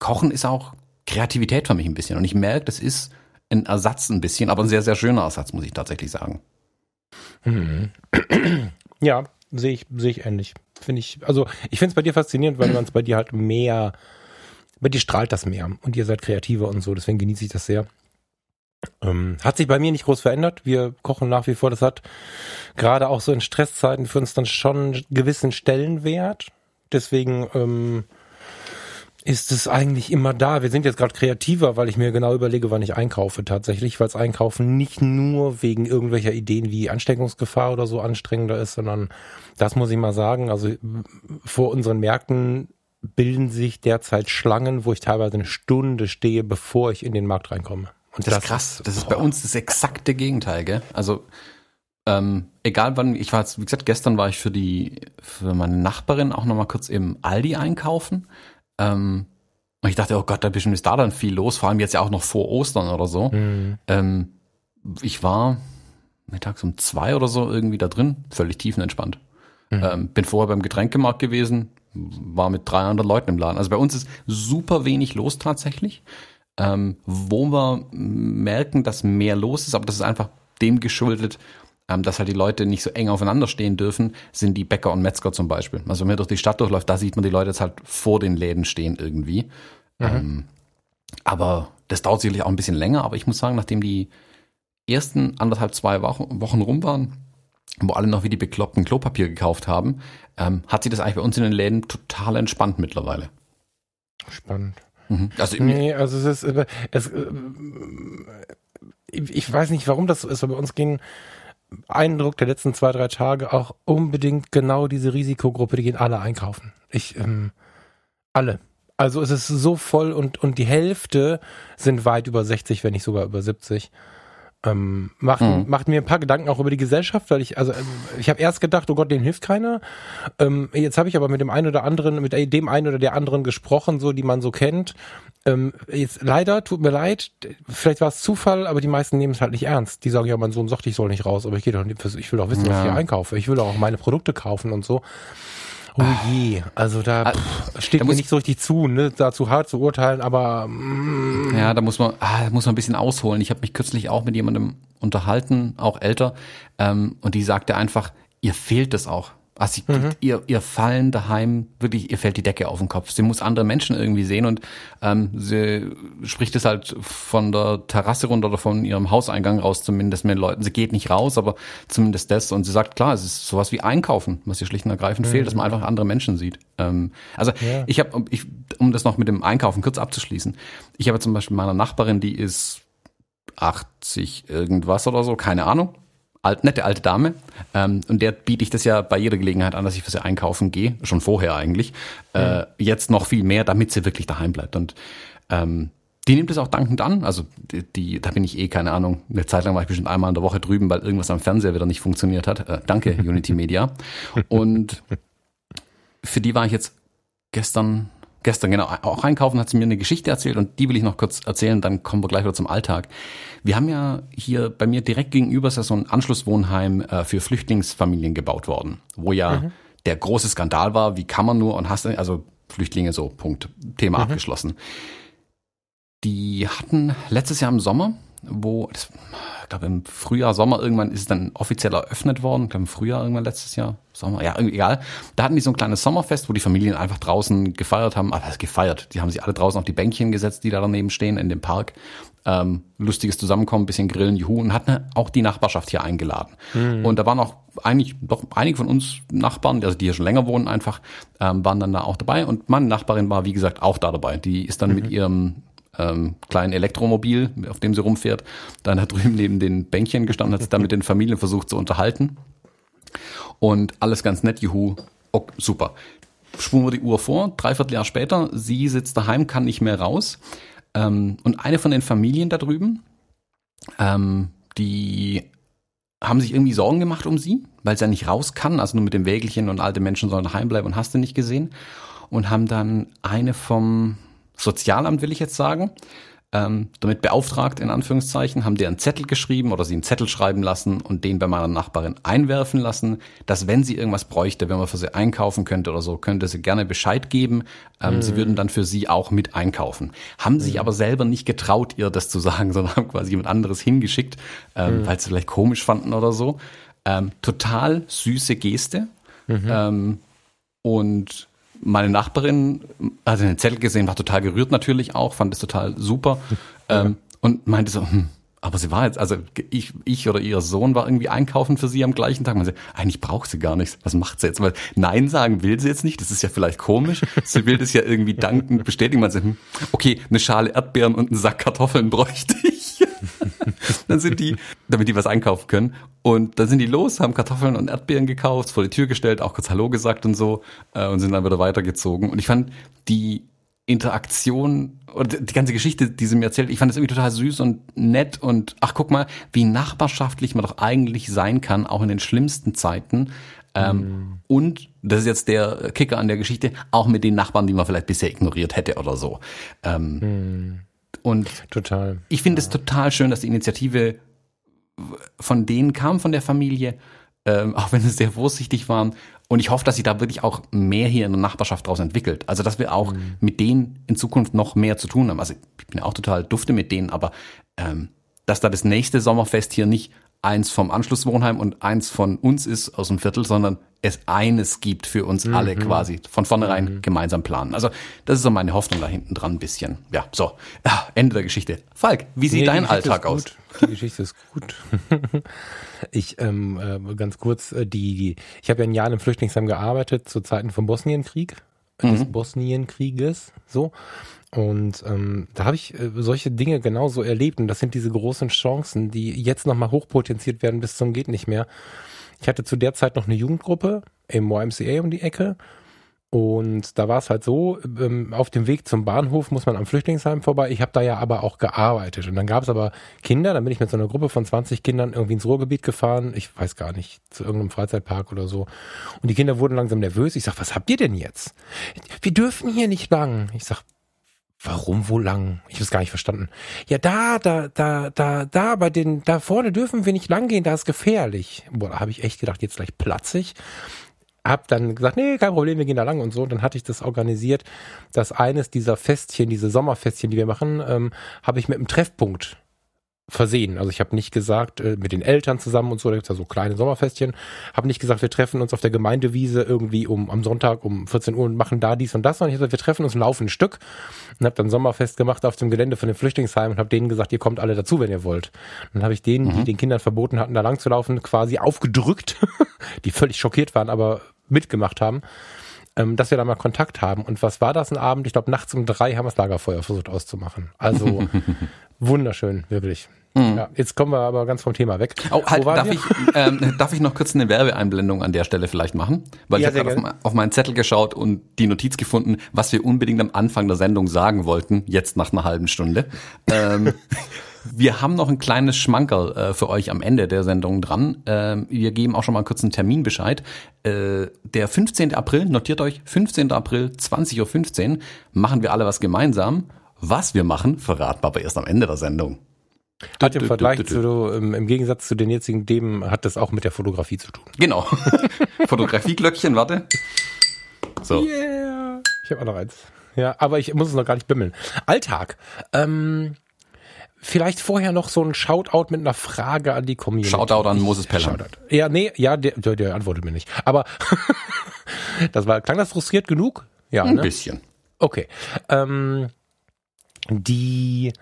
Kochen ist auch Kreativität für mich ein bisschen. Und ich merke, das ist ein Ersatz ein bisschen, aber ein sehr, sehr schöner Ersatz, muss ich tatsächlich sagen.
Mhm. Ja, sehe ich, sehe ich ähnlich. Finde ich, also ich finde es bei dir faszinierend, weil man es bei dir halt mehr, bei dir strahlt das mehr und ihr seid kreativer und so, deswegen genieße ich das sehr. Ähm, hat sich bei mir nicht groß verändert. Wir kochen nach wie vor. Das hat gerade auch so in Stresszeiten für uns dann schon einen gewissen Stellenwert. Deswegen ähm, ist es eigentlich immer da. Wir sind jetzt gerade kreativer, weil ich mir genau überlege, wann ich einkaufe tatsächlich, weil es Einkaufen nicht nur wegen irgendwelcher Ideen wie Ansteckungsgefahr oder so anstrengender ist, sondern das muss ich mal sagen. Also vor unseren Märkten bilden sich derzeit Schlangen, wo ich teilweise eine Stunde stehe, bevor ich in den Markt reinkomme.
Und das, das ist krass. Das ist boah. bei uns das exakte Gegenteil, gell? Also ähm, egal wann, ich war jetzt, wie gesagt, gestern war ich für die, für meine Nachbarin auch nochmal kurz im Aldi einkaufen. Ähm, und ich dachte, oh Gott, da bestimmt ist da dann viel los, vor allem jetzt ja auch noch vor Ostern oder so. Mhm. Ähm, ich war mittags um zwei oder so irgendwie da drin, völlig tiefenentspannt. Mhm. Ähm, bin vorher beim Getränkemarkt gewesen, war mit 300 Leuten im Laden. Also bei uns ist super wenig los tatsächlich. Ähm, wo wir merken, dass mehr los ist, aber das ist einfach dem geschuldet, ähm, dass halt die Leute nicht so eng aufeinander stehen dürfen, sind die Bäcker und Metzger zum Beispiel. Also wenn man durch die Stadt durchläuft, da sieht man die Leute jetzt halt vor den Läden stehen irgendwie. Mhm. Ähm, aber das dauert sicherlich auch ein bisschen länger, aber ich muss sagen, nachdem die ersten anderthalb, zwei Wochen, rum waren, wo alle noch wie die bekloppten Klopapier gekauft haben, ähm, hat sich das eigentlich bei uns in den Läden total entspannt mittlerweile.
Spannend. Mhm. Also, nee, also es ist, es, äh, ich weiß nicht, warum das so ist, aber bei uns gehen Eindruck der letzten zwei, drei Tage auch unbedingt genau diese Risikogruppe, die gehen alle einkaufen. Ich, ähm, alle. Also es ist so voll und, und die Hälfte sind weit über 60, wenn nicht sogar über 70 ähm, macht, mhm. macht mir ein paar Gedanken auch über die Gesellschaft, weil ich, also ich habe erst gedacht, oh Gott, denen hilft keiner. Ähm, jetzt habe ich aber mit dem einen oder anderen, mit dem einen oder der anderen gesprochen, so die man so kennt. Ähm, jetzt leider, tut mir leid, vielleicht war es Zufall, aber die meisten nehmen es halt nicht ernst. Die sagen ja, mein Sohn sagt, ich soll nicht raus, aber ich gehe doch nicht, ich will doch wissen, ja. was ich hier einkaufe. Ich will auch meine Produkte kaufen und so. Oh je, also da ah, pff, steht da mir nicht so richtig zu, ne, da zu hart zu urteilen, aber
mm. ja, da muss man, ah, da muss man ein bisschen ausholen. Ich habe mich kürzlich auch mit jemandem unterhalten, auch älter, ähm, und die sagte einfach, ihr fehlt es auch. Also sie, mhm. ihr, ihr fallen daheim, wirklich, ihr fällt die Decke auf den Kopf. Sie muss andere Menschen irgendwie sehen und ähm, sie spricht es halt von der Terrasse runter oder von ihrem Hauseingang raus, zumindest mit den Leuten. Sie geht nicht raus, aber zumindest das. Und sie sagt, klar, es ist sowas wie Einkaufen, was ihr schlicht und ergreifend mhm. fehlt, dass man einfach andere Menschen sieht. Ähm, also ja. ich habe, ich, um das noch mit dem Einkaufen kurz abzuschließen, ich habe zum Beispiel meiner Nachbarin, die ist 80 irgendwas oder so, keine Ahnung alt, nette alte Dame. Ähm, und der biete ich das ja bei jeder Gelegenheit an, dass ich für sie einkaufen gehe, schon vorher eigentlich. Mhm. Äh, jetzt noch viel mehr, damit sie wirklich daheim bleibt. Und ähm, die nimmt es auch dankend an. Also die, die, da bin ich eh, keine Ahnung. Eine Zeit lang war ich bestimmt einmal in der Woche drüben, weil irgendwas am Fernseher wieder nicht funktioniert hat. Äh, danke, Unity Media. [laughs] Und für die war ich jetzt gestern gestern genau auch einkaufen, hat sie mir eine Geschichte erzählt und die will ich noch kurz erzählen, dann kommen wir gleich wieder zum Alltag. Wir haben ja hier bei mir direkt gegenüber ist ja so ein Anschlusswohnheim äh, für Flüchtlingsfamilien gebaut worden, wo ja mhm. der große Skandal war, wie kann man nur und hast also Flüchtlinge so Punkt Thema mhm. abgeschlossen. Die hatten letztes Jahr im Sommer wo, das, ich glaube im Frühjahr, Sommer irgendwann ist es dann offiziell eröffnet worden. Ich glaube im Frühjahr irgendwann letztes Jahr, Sommer, ja, egal. Da hatten die so ein kleines Sommerfest, wo die Familien einfach draußen gefeiert haben. Aber gefeiert. Die haben sich alle draußen auf die Bänkchen gesetzt, die da daneben stehen in dem Park. Ähm, lustiges Zusammenkommen, bisschen grillen, juhu, und hatten auch die Nachbarschaft hier eingeladen. Mhm. Und da waren auch eigentlich doch einige von uns Nachbarn, also die hier schon länger wohnen einfach, ähm, waren dann da auch dabei. Und meine Nachbarin war, wie gesagt, auch da dabei. Die ist dann mhm. mit ihrem ähm, kleinen Elektromobil, auf dem sie rumfährt, dann da drüben neben den Bänkchen gestanden, hat sich dann mit den Familien versucht zu unterhalten. Und alles ganz nett, juhu, okay, super. Spulen wir die Uhr vor, dreiviertel Jahr später, sie sitzt daheim, kann nicht mehr raus. Ähm, und eine von den Familien da drüben, ähm, die haben sich irgendwie Sorgen gemacht um sie, weil sie ja nicht raus kann, also nur mit dem Wägelchen und alte Menschen sollen daheim bleiben und hast du nicht gesehen. Und haben dann eine vom Sozialamt, will ich jetzt sagen, ähm, damit beauftragt, in Anführungszeichen, haben die einen Zettel geschrieben oder sie einen Zettel schreiben lassen und den bei meiner Nachbarin einwerfen lassen, dass wenn sie irgendwas bräuchte, wenn man für sie einkaufen könnte oder so, könnte sie gerne Bescheid geben. Ähm, mhm. Sie würden dann für sie auch mit einkaufen. Haben mhm. sich aber selber nicht getraut, ihr das zu sagen, [laughs] sondern haben quasi jemand anderes hingeschickt, ähm, mhm. weil sie vielleicht komisch fanden oder so. Ähm, total süße Geste. Mhm. Ähm, und meine Nachbarin hat den Zettel gesehen, war total gerührt natürlich auch, fand es total super [laughs] ja. ähm, und meinte so, hm, aber sie war jetzt, also ich, ich oder ihr Sohn war irgendwie einkaufen für sie am gleichen Tag. Man sagt, eigentlich braucht sie gar nichts. Was macht sie jetzt? Weil Nein sagen will sie jetzt nicht. Das ist ja vielleicht komisch. Sie will das ja irgendwie dankend bestätigen. Man sagt, hm, okay, eine Schale Erdbeeren und einen Sack Kartoffeln bräuchte ich. [laughs] dann sind die, damit die was einkaufen können. Und dann sind die los, haben Kartoffeln und Erdbeeren gekauft, vor die Tür gestellt, auch kurz Hallo gesagt und so, äh, und sind dann wieder weitergezogen. Und ich fand die Interaktion oder die ganze Geschichte, die sie mir erzählt, ich fand das irgendwie total süß und nett und ach guck mal, wie nachbarschaftlich man doch eigentlich sein kann, auch in den schlimmsten Zeiten. Ähm, mm. Und das ist jetzt der Kicker an der Geschichte, auch mit den Nachbarn, die man vielleicht bisher ignoriert hätte oder so. Ähm, mm. Und
total.
Ich finde es total schön, dass die Initiative von denen kam, von der Familie, ähm, auch wenn sie sehr vorsichtig waren. Und ich hoffe, dass sich da wirklich auch mehr hier in der Nachbarschaft draus entwickelt. Also, dass wir auch mhm. mit denen in Zukunft noch mehr zu tun haben. Also, ich bin ja auch total dufte mit denen, aber ähm, dass da das nächste Sommerfest hier nicht eins vom Anschlusswohnheim und eins von uns ist aus dem Viertel, sondern es eines gibt für uns mhm. alle quasi von vornherein mhm. gemeinsam planen. Also das ist so meine Hoffnung da hinten dran ein bisschen. Ja, so, ja, Ende der Geschichte. Falk, wie sieht nee, dein Alltag aus?
Die Geschichte ist gut. [laughs] ich ähm, äh, ganz kurz, äh, die, die ich habe ja ein Jahr einem Flüchtlingsheim gearbeitet zu Zeiten vom Bosnienkrieg, mhm. des Bosnienkrieges, so. Und ähm, da habe ich äh, solche Dinge genauso erlebt. Und das sind diese großen Chancen, die jetzt nochmal hochpotenziert werden bis zum geht nicht mehr. Ich hatte zu der Zeit noch eine Jugendgruppe im YMCA um die Ecke. Und da war es halt so, ähm, auf dem Weg zum Bahnhof muss man am Flüchtlingsheim vorbei. Ich habe da ja aber auch gearbeitet. Und dann gab es aber Kinder, dann bin ich mit so einer Gruppe von 20 Kindern irgendwie ins Ruhrgebiet gefahren. Ich weiß gar nicht, zu irgendeinem Freizeitpark oder so. Und die Kinder wurden langsam nervös. Ich sag, was habt ihr denn jetzt? Wir dürfen hier nicht lang. Ich sag, Warum wo lang? Ich habe es gar nicht verstanden. Ja, da, da, da, da, da, bei den, da vorne dürfen wir nicht lang gehen, da ist gefährlich. Boah, da habe ich echt gedacht, jetzt gleich platzig. Hab dann gesagt, nee, kein Problem, wir gehen da lang und so. Und dann hatte ich das organisiert, dass eines dieser Festchen, diese Sommerfestchen, die wir machen, ähm, habe ich mit einem Treffpunkt versehen. Also ich habe nicht gesagt, äh, mit den Eltern zusammen und so, da gibt's ja so kleine Sommerfestchen, habe nicht gesagt, wir treffen uns auf der Gemeindewiese irgendwie um am Sonntag um 14 Uhr und machen da dies und das, sondern ich habe gesagt, wir treffen uns ein Stück und habe dann Sommerfest gemacht auf dem Gelände von dem Flüchtlingsheim und habe denen gesagt, ihr kommt alle dazu, wenn ihr wollt. dann habe ich denen, mhm. die den Kindern verboten hatten, da lang zu laufen, quasi aufgedrückt, [laughs] die völlig schockiert waren, aber mitgemacht haben ähm, dass wir da mal Kontakt haben. Und was war das ein Abend? Ich glaube, nachts um drei haben wir das Lagerfeuer versucht auszumachen. Also [laughs] wunderschön, wirklich. Mhm. Ja, jetzt kommen wir aber ganz vom Thema weg.
Oh, halt, darf, ich, ähm, darf ich noch kurz eine Werbeeinblendung an der Stelle vielleicht machen? Weil ja, ich habe auf, auf, meinen Zettel geschaut und die Notiz gefunden, was wir unbedingt am Anfang der Sendung sagen wollten, jetzt nach einer halben Stunde. ähm, [laughs] wir haben noch ein kleines Schmankerl äh, für euch am Ende der Sendung dran. Ähm, wir geben auch schon mal kurz einen Terminbescheid. Äh, der 15. April, notiert euch, 15. April, 20.15 Uhr, machen wir alle was gemeinsam. Was wir machen, verraten wir aber erst am Ende der Sendung.
Hat im Vergleich zu, im Gegensatz zu den jetzigen Themen, hat das auch mit der Fotografie zu tun.
Genau. [laughs] Fotografieglöckchen, warte.
So. Yeah. Ich habe auch noch eins. Ja, aber ich muss es noch gar nicht bimmeln. Alltag. Ähm, vielleicht vorher noch so ein Shoutout mit einer Frage an die Community.
Shoutout an Moses Peller.
Ja, nee, ja, der, der, der antwortet mir nicht. Aber [laughs] das war, klang das frustriert genug? Ja,
Ein
ne?
bisschen.
Okay. Ähm, die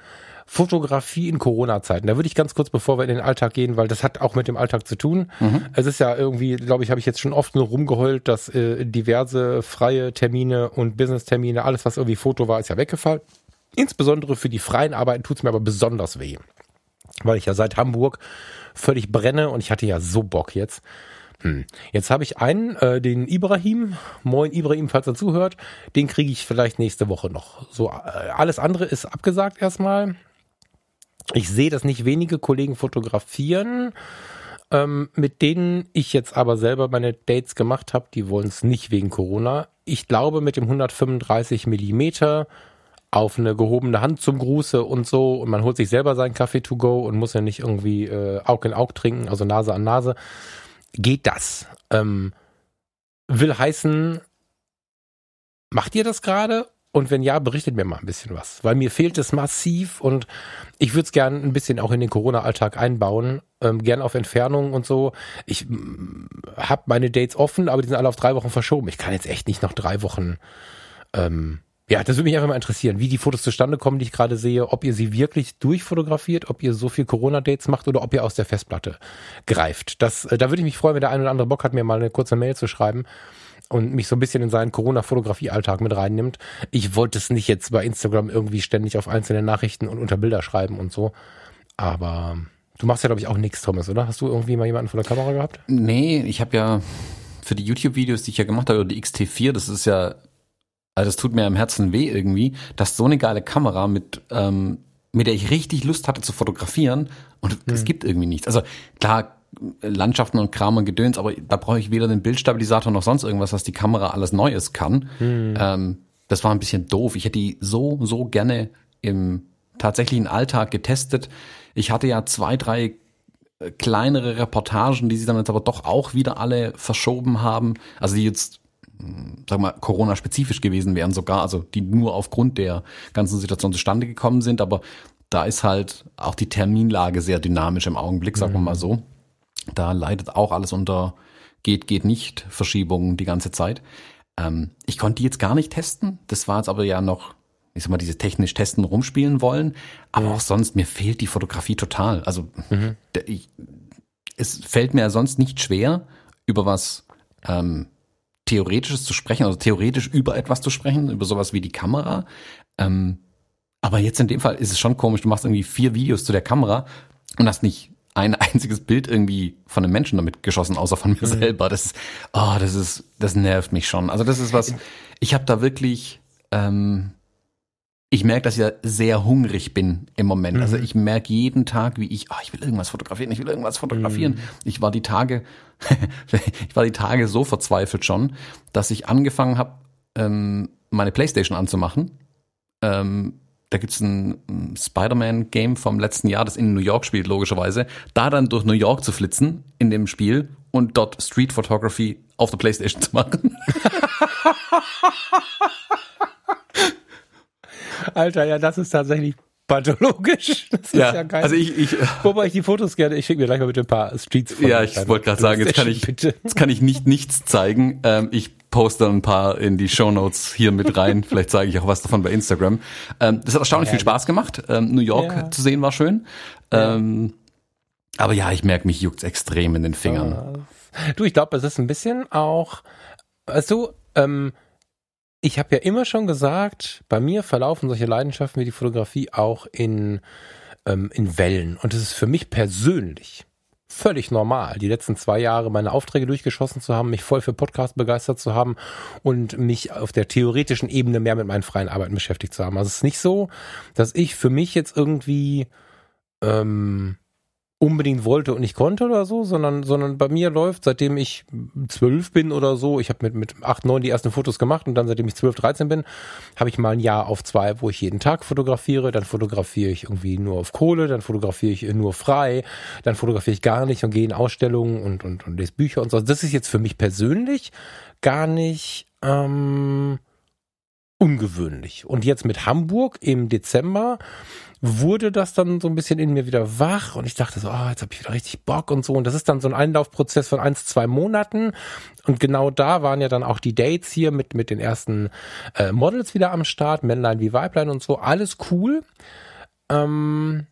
Fotografie in Corona-Zeiten. Da würde ich ganz kurz, bevor wir in den Alltag gehen, weil das hat auch mit dem Alltag zu tun. Es ist ja irgendwie, glaube ich, habe ich jetzt schon oft nur rumgeheult, dass äh, diverse freie Termine und Business-Termine, alles, was irgendwie Foto war, ist ja weggefallen. Insbesondere für die freien Arbeiten tut's mir aber besonders weh. Weil ich ja seit Hamburg völlig brenne und ich hatte ja so Bock jetzt. Hm. Jetzt habe ich einen, äh, den Ibrahim. Moin Ibrahim, falls er zuhört. Den kriege ich vielleicht nächste Woche noch. So, äh, alles andere ist abgesagt erstmal. Ich sehe, dass nicht wenige Kollegen fotografieren, ähm, mit denen ich jetzt aber selber meine Dates gemacht habe. Die wollen es nicht wegen Corona. Ich glaube, mit dem 135 Millimeter auf eine gehobene Hand zum Gruße und so und man holt sich selber seinen Kaffee to go und muss ja nicht irgendwie äh, Aug in Aug trinken, also Nase an Nase, geht das. Ähm, will heißen, macht ihr das gerade? Und wenn ja, berichtet mir mal ein bisschen was, weil mir fehlt es massiv und ich würde es gern ein bisschen auch in den Corona-Alltag einbauen, ähm, gern auf Entfernung und so. Ich habe meine Dates offen, aber die sind alle auf drei Wochen verschoben. Ich kann jetzt echt nicht noch drei Wochen ähm, ja, das würde mich einfach mal interessieren, wie die Fotos zustande kommen, die ich gerade sehe, ob ihr sie wirklich durchfotografiert, ob ihr so viel Corona-Dates macht oder ob ihr aus der Festplatte greift. Das, äh, da würde ich mich freuen, wenn der ein oder andere Bock hat, mir mal eine kurze Mail zu schreiben und mich so ein bisschen in seinen Corona-Fotografie-Alltag mit reinnimmt. Ich wollte es nicht jetzt bei Instagram irgendwie ständig auf einzelne Nachrichten und unter Bilder schreiben und so. Aber du machst ja, glaube ich, auch nichts, Thomas, oder? Hast du irgendwie mal jemanden vor der Kamera gehabt?
Nee, ich habe ja für die YouTube-Videos, die ich ja gemacht habe, oder die XT4, das ist ja also das tut mir am Herzen weh irgendwie, dass so eine geile Kamera mit, ähm, mit der ich richtig Lust hatte zu fotografieren und mhm. es gibt irgendwie nichts. Also klar, Landschaften und Kram und Gedöns, aber da brauche ich weder den Bildstabilisator noch sonst irgendwas, was die Kamera alles Neues kann. Mhm. Ähm, das war ein bisschen doof. Ich hätte die so, so gerne im tatsächlichen Alltag getestet. Ich hatte ja zwei, drei äh, kleinere Reportagen, die sie dann jetzt aber doch auch wieder alle verschoben haben. Also die jetzt sag mal, Corona-spezifisch gewesen wären sogar, also die nur aufgrund der ganzen Situation zustande gekommen sind, aber da ist halt auch die Terminlage sehr dynamisch im Augenblick, sagen wir mal mhm. so. Da leidet auch alles unter geht, geht nicht Verschiebungen die ganze Zeit. Ähm, ich konnte die jetzt gar nicht testen. Das war jetzt aber ja noch, ich sag mal, diese technisch testen rumspielen wollen. Aber auch sonst, mir fehlt die Fotografie total. Also mhm. der, ich, es fällt mir ja sonst nicht schwer, über was ähm, Theoretisches zu sprechen, also theoretisch über etwas zu sprechen, über sowas wie die Kamera. Ähm, aber jetzt in dem Fall ist es schon komisch, du machst irgendwie vier Videos zu der Kamera und hast nicht ein [laughs] einziges Bild irgendwie von einem Menschen damit geschossen, außer von mir mhm. selber. Das oh, das ist, das nervt mich schon. Also das ist was, ich habe da wirklich, ähm, ich merke, dass ich ja sehr hungrig bin im Moment. Also mhm. Also ich merke jeden Tag, wie ich, oh, ich will irgendwas fotografieren, ich will irgendwas fotografieren. Mhm. Ich war die Tage, [laughs] ich war die Tage so verzweifelt schon, dass ich angefangen habe, ähm, meine Playstation anzumachen. Ähm, da gibt's ein Spider-Man-Game vom letzten Jahr, das in New York spielt, logischerweise. Da dann durch New York zu flitzen in dem Spiel und dort Street Photography auf der Playstation [laughs] zu machen. [laughs]
Alter, ja, das ist tatsächlich pathologisch. [laughs] Das ist ja,
ja geil. Also ich, ich,
Wobei ich die Fotos gerne, ich schicke mir gleich mal bitte ein paar Streets
von. Ja, ich wollte gerade sagen, jetzt kann ich, bitte. jetzt kann ich nicht nichts zeigen. Ähm, ich poste ein paar in die Show Notes hier mit rein. [laughs] Vielleicht zeige ich auch was davon bei Instagram. Ähm, das hat erstaunlich ja, viel Spaß gemacht. Ähm, New York ja. zu sehen war schön. Ähm, aber ja, ich merke, mich juckt's extrem in den Fingern.
Du, ich glaube, es ist ein bisschen auch, weißt du, ähm, ich habe ja immer schon gesagt, bei mir verlaufen solche Leidenschaften wie die Fotografie auch in, ähm, in Wellen. Und es ist für mich persönlich völlig normal, die letzten zwei Jahre meine Aufträge durchgeschossen zu haben, mich voll für Podcast begeistert zu haben und mich auf der theoretischen Ebene mehr mit meinen freien Arbeiten beschäftigt zu haben. Also es ist nicht so, dass ich für mich jetzt irgendwie ähm, unbedingt wollte und nicht konnte oder so, sondern, sondern bei mir läuft, seitdem ich zwölf bin oder so, ich habe mit, mit acht, neun die ersten Fotos gemacht und dann seitdem ich zwölf, dreizehn bin, habe ich mal ein Jahr auf zwei, wo ich jeden Tag fotografiere, dann fotografiere ich irgendwie nur auf Kohle, dann fotografiere ich nur frei, dann fotografiere ich gar nicht und gehe in Ausstellungen und, und, und lese Bücher und so. Das ist jetzt für mich persönlich gar nicht ähm, ungewöhnlich. Und jetzt mit Hamburg im Dezember wurde das dann so ein bisschen in mir wieder wach und ich dachte so, ah, jetzt habe ich wieder richtig Bock und so. Und das ist dann so ein Einlaufprozess von eins, zwei Monaten. Und genau da waren ja dann auch die Dates hier mit, mit den ersten äh, Models wieder am Start, Männlein wie Weiblein und so. Alles cool. Ähm,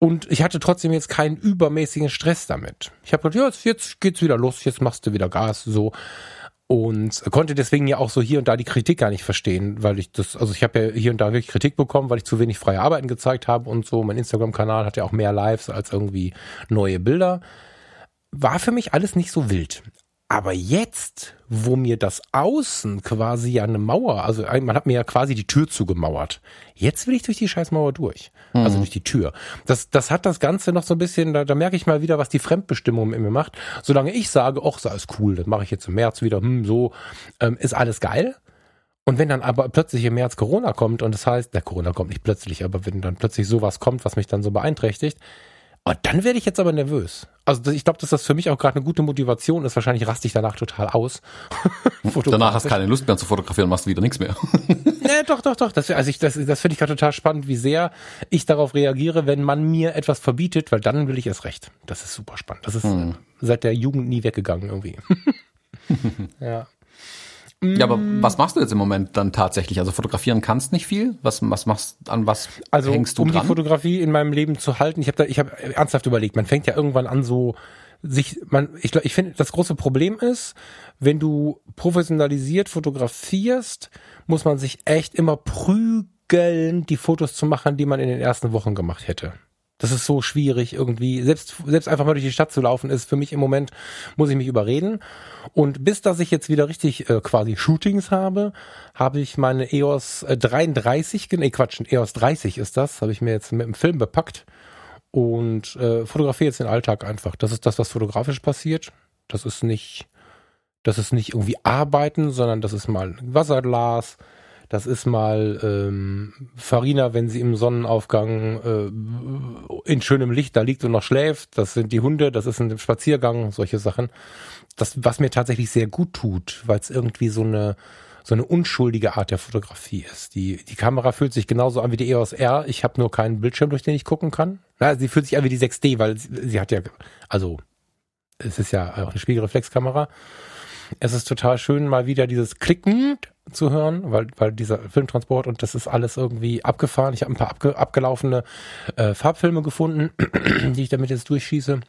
und ich hatte trotzdem jetzt keinen übermäßigen Stress damit. Ich habe gedacht, ja, jetzt, jetzt geht's wieder los, jetzt machst du wieder Gas, so und konnte deswegen ja auch so hier und da die Kritik gar nicht verstehen, weil ich das, also ich habe ja hier und da wirklich Kritik bekommen, weil ich zu wenig freie Arbeiten gezeigt habe und so. Mein Instagram-Kanal hat ja auch mehr Lives als irgendwie neue Bilder. War für mich alles nicht so wild. Aber jetzt, wo mir das Außen quasi ja eine Mauer, also man hat mir ja quasi die Tür zugemauert. Jetzt will ich durch die Scheißmauer durch. Also mhm. Also durch die Tür. Das, das hat das Ganze noch so ein bisschen, da, da merke ich mal wieder, was die Fremdbestimmung in mir macht. Solange ich sage, ach, ist alles cool, das mache ich jetzt im März wieder, hm, so, ähm, ist alles geil. Und wenn dann aber plötzlich im März Corona kommt und das heißt, der Corona kommt nicht plötzlich, aber wenn dann plötzlich sowas kommt, was mich dann so beeinträchtigt, Oh, dann werde ich jetzt aber nervös. Also ich glaube, dass das für mich auch gerade eine gute Motivation ist. Wahrscheinlich raste ich danach total aus. [laughs]
danach hast du keine Lust mehr zu fotografieren, machst du wieder nichts mehr. [laughs]
nee, doch, doch, doch. Das, also ich, das, das finde ich gerade total spannend, wie sehr ich darauf reagiere, wenn man mir etwas verbietet, weil dann will ich es recht. Das ist super spannend. Das ist hm. seit der Jugend nie weggegangen irgendwie. [laughs]
ja. Ja, aber was machst du jetzt im Moment dann tatsächlich? Also fotografieren kannst nicht viel? Was, was machst an was
also, hängst du um dran? die Fotografie in meinem Leben zu halten, ich habe da ich habe ernsthaft überlegt, man fängt ja irgendwann an so sich man ich ich finde das große Problem ist, wenn du professionalisiert fotografierst, muss man sich echt immer prügeln, die Fotos zu machen, die man in den ersten Wochen gemacht hätte. Das ist so schwierig irgendwie. Selbst, selbst einfach mal durch die Stadt zu laufen ist für mich im Moment, muss ich mich überreden. Und bis dass ich jetzt wieder richtig äh, quasi Shootings habe, habe ich meine EOS 33, nee Quatsch, EOS 30 ist das, habe ich mir jetzt mit dem Film bepackt und äh, fotografiere jetzt den Alltag einfach. Das ist das, was fotografisch passiert. Das ist nicht, das ist nicht irgendwie arbeiten, sondern das ist mal ein Wasserglas, das ist mal ähm, Farina, wenn sie im Sonnenaufgang äh, in schönem Licht da liegt und noch schläft. Das sind die Hunde, das ist ein Spaziergang, solche Sachen. Das, was mir tatsächlich sehr gut tut, weil es irgendwie so eine so eine unschuldige Art der Fotografie ist. Die, die Kamera fühlt sich genauso an wie die EOS R. Ich habe nur keinen Bildschirm, durch den ich gucken kann. Na, sie fühlt sich an wie die 6D, weil sie, sie hat ja, also es ist ja auch eine Spiegelreflexkamera. Es ist total schön, mal wieder dieses Klicken zu hören, weil, weil dieser Filmtransport und das ist alles irgendwie abgefahren. Ich habe ein paar abge, abgelaufene äh, Farbfilme gefunden, [clears throat] die ich damit jetzt durchschieße.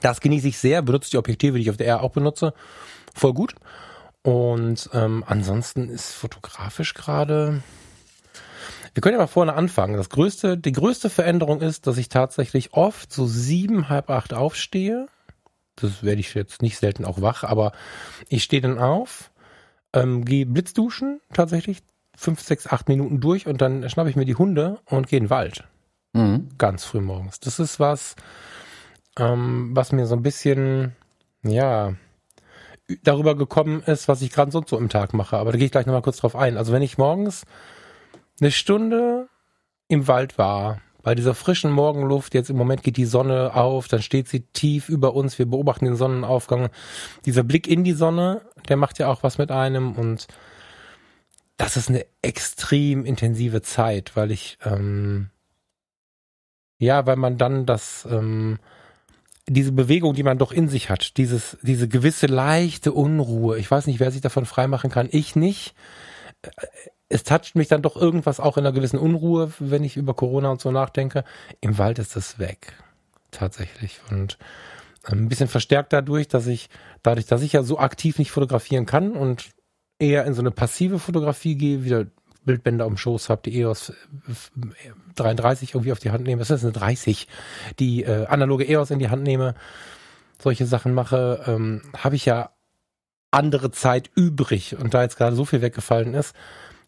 Das genieße ich sehr, benutze die Objektive, die ich auf der R auch benutze. Voll gut. Und ähm, ansonsten ist fotografisch gerade. Wir können ja mal vorne anfangen. Das größte, die größte Veränderung ist, dass ich tatsächlich oft so sieben, halb acht aufstehe. Das werde ich jetzt nicht selten auch wach, aber ich stehe dann auf, ähm, gehe Blitzduschen tatsächlich, fünf, sechs, acht Minuten durch und dann schnappe ich mir die Hunde und gehe in den Wald. Mhm. Ganz früh morgens. Das ist was, ähm, was mir so ein bisschen, ja, darüber gekommen ist, was ich gerade sonst so im Tag mache. Aber da gehe ich gleich nochmal kurz drauf ein. Also wenn ich morgens eine Stunde im Wald war, bei dieser frischen Morgenluft, jetzt im Moment geht die Sonne auf, dann steht sie tief über uns, wir beobachten den Sonnenaufgang. Dieser Blick in die Sonne, der macht ja auch was mit einem und das ist eine extrem intensive Zeit, weil ich, ähm, ja, weil man dann das, ähm, diese Bewegung, die man doch in sich hat, dieses, diese gewisse leichte Unruhe, ich weiß nicht, wer sich davon freimachen kann, ich nicht es toucht mich dann doch irgendwas auch in einer gewissen Unruhe, wenn ich über Corona und so nachdenke. Im Wald ist das weg. Tatsächlich. Und ähm, ein bisschen verstärkt dadurch, dass ich, dadurch, dass ich ja so aktiv nicht fotografieren kann und eher in so eine passive Fotografie gehe, wieder Bildbänder am Schoß habe, die EOS 33 irgendwie auf die Hand nehme. Das ist eine 30, die äh, analoge EOS in die Hand nehme, solche Sachen mache, ähm, habe ich ja andere Zeit übrig. Und da jetzt gerade so viel weggefallen ist,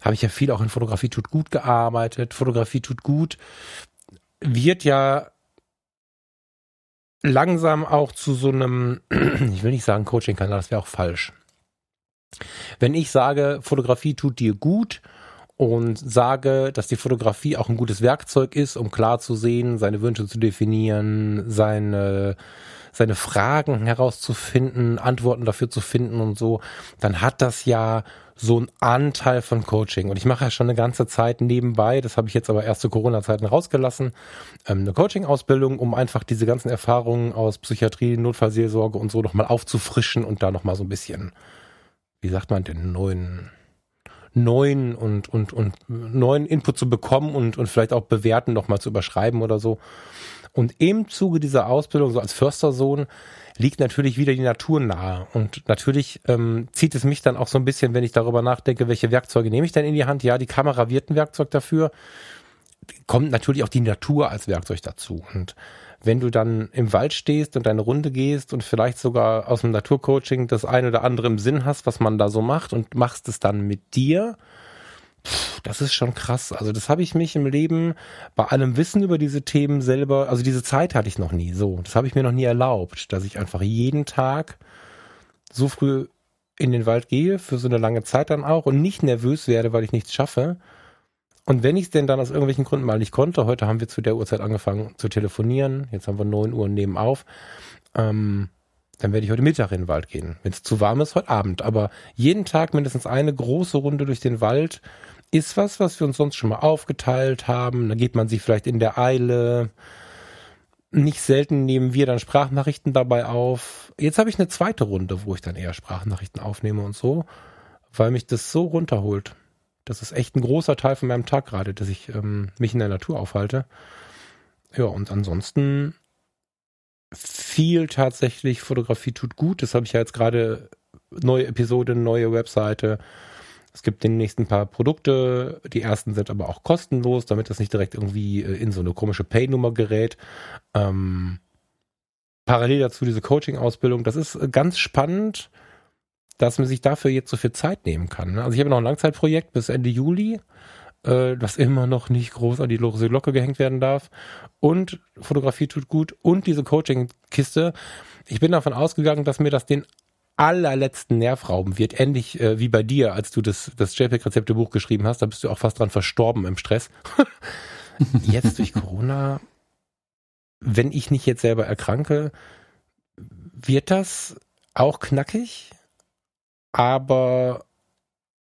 habe ich ja viel auch in Fotografie tut gut gearbeitet. Fotografie tut gut wird ja langsam auch zu so einem, [clears throat] ich will nicht sagen Coaching-Kanal, das wäre auch falsch. Wenn ich sage, Fotografie tut dir gut und sage, dass die Fotografie auch ein gutes Werkzeug ist, um klar zu sehen, seine Wünsche zu definieren, seine seine Fragen herauszufinden, Antworten dafür zu finden und so, dann hat das ja so ein Anteil von Coaching. Und ich mache ja schon eine ganze Zeit nebenbei, das habe ich jetzt aber erst zu Corona-Zeiten rausgelassen, ähm, eine Coaching-Ausbildung, um einfach diese ganzen Erfahrungen aus Psychiatrie, Notfallseelsorge und so nochmal aufzufrischen und da nochmal so ein bisschen, wie sagt man denn, neuen neuen und, und, und neuen Input zu bekommen und, und vielleicht auch bewerten nochmal zu überschreiben oder so. Und im Zuge dieser Ausbildung, so als Förstersohn, liegt natürlich wieder die Natur nahe. Und natürlich ähm, zieht es mich dann auch so ein bisschen, wenn ich darüber nachdenke, welche Werkzeuge nehme ich denn in die Hand? Ja, die Kamera wird ein Werkzeug dafür. Kommt natürlich auch die Natur als Werkzeug dazu. Und wenn du dann im Wald stehst und deine Runde gehst und vielleicht sogar aus dem Naturcoaching das eine oder andere im Sinn hast, was man da so macht und machst es dann mit dir, das ist schon krass. Also das habe ich mich im Leben bei allem Wissen über diese Themen selber, also diese Zeit hatte ich noch nie so. Das habe ich mir noch nie erlaubt, dass ich einfach jeden Tag so früh in den Wald gehe, für so eine lange Zeit dann auch und nicht nervös werde, weil ich nichts schaffe. Und wenn ich es denn dann aus irgendwelchen Gründen mal nicht konnte, heute haben wir zu der Uhrzeit angefangen zu telefonieren, jetzt haben wir neun Uhr nehmen auf, ähm, dann werde ich heute Mittag in den Wald gehen. Wenn es zu warm ist, heute Abend. Aber jeden Tag mindestens eine große Runde durch den Wald ist was, was wir uns sonst schon mal aufgeteilt haben. Da geht man sich vielleicht in der Eile. Nicht selten nehmen wir dann Sprachnachrichten dabei auf. Jetzt habe ich eine zweite Runde, wo ich dann eher Sprachnachrichten aufnehme und so, weil mich das so runterholt. Das ist echt ein großer Teil von meinem Tag gerade, dass ich ähm, mich in der Natur aufhalte. Ja, und ansonsten viel tatsächlich Fotografie tut gut. Das habe ich ja jetzt gerade neue Episode, neue Webseite, es gibt demnächst ein paar Produkte, die ersten sind aber auch kostenlos, damit das nicht direkt irgendwie äh, in so eine komische Pay-Nummer gerät. Ähm, parallel dazu diese Coaching-Ausbildung. Das ist äh, ganz spannend, dass man sich dafür jetzt so viel Zeit nehmen kann. Ne? Also ich habe noch ein Langzeitprojekt bis Ende Juli, äh, das immer noch nicht groß an die lose Glocke gehängt werden darf. Und Fotografie tut gut und diese Coaching-Kiste. Ich bin davon ausgegangen, dass mir das den allerletzten Nerv rauben wird. Ähnlich äh, wie bei dir, als du das, das JPEG-Rezeptebuch geschrieben hast, da bist du auch fast dran verstorben im Stress. [laughs] jetzt durch Corona, wenn ich nicht jetzt selber erkranke, wird das auch knackig, aber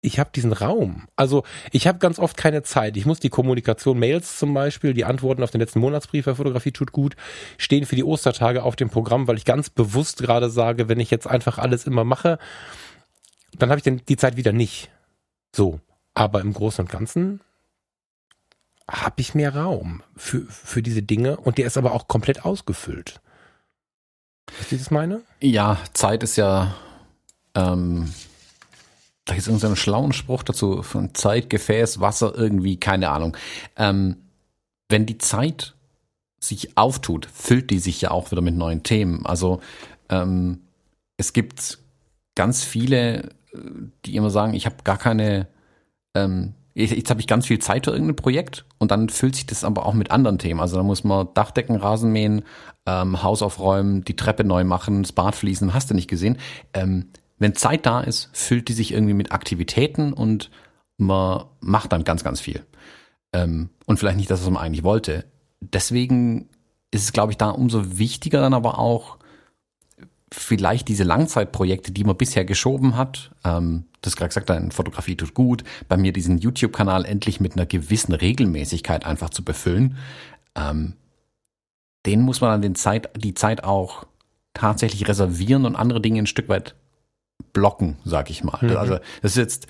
ich habe diesen Raum. Also ich habe ganz oft keine Zeit. Ich muss die Kommunikation, Mails zum Beispiel, die Antworten auf den letzten Monatsbrief der Fotografie tut gut, stehen für die Ostertage auf dem Programm, weil ich ganz bewusst gerade sage, wenn ich jetzt einfach alles immer mache, dann habe ich denn die Zeit wieder nicht. So. Aber im Großen und Ganzen habe ich mehr Raum für, für diese Dinge und der ist aber auch komplett ausgefüllt. Weißt du, das meine?
Ja, Zeit ist ja ähm, da gibt es irgendeinen schlauen Spruch dazu von Zeit, Gefäß, Wasser, irgendwie, keine Ahnung. Ähm, wenn die Zeit sich auftut, füllt die sich ja auch wieder mit neuen Themen. Also ähm, es gibt ganz viele, die immer sagen, ich habe gar keine, ähm, jetzt, jetzt habe ich ganz viel Zeit für irgendein Projekt und dann füllt sich das aber auch mit anderen Themen. Also da muss man Dachdecken, Rasen mähen, ähm, Haus aufräumen, die Treppe neu machen, das Bad fließen, hast du nicht gesehen. Ähm, wenn Zeit da ist, füllt die sich irgendwie mit Aktivitäten und man macht dann ganz, ganz viel. Ähm, und vielleicht nicht das, was man eigentlich wollte. Deswegen ist es, glaube ich, da umso wichtiger dann aber auch, vielleicht diese Langzeitprojekte, die man bisher geschoben hat, ähm, das gerade gesagt, deine Fotografie tut gut, bei mir diesen YouTube-Kanal endlich mit einer gewissen Regelmäßigkeit einfach zu befüllen, ähm, den muss man dann den Zeit, die Zeit auch tatsächlich reservieren und andere Dinge ein Stück weit blocken, sag ich mal. Mhm. Also das ist jetzt,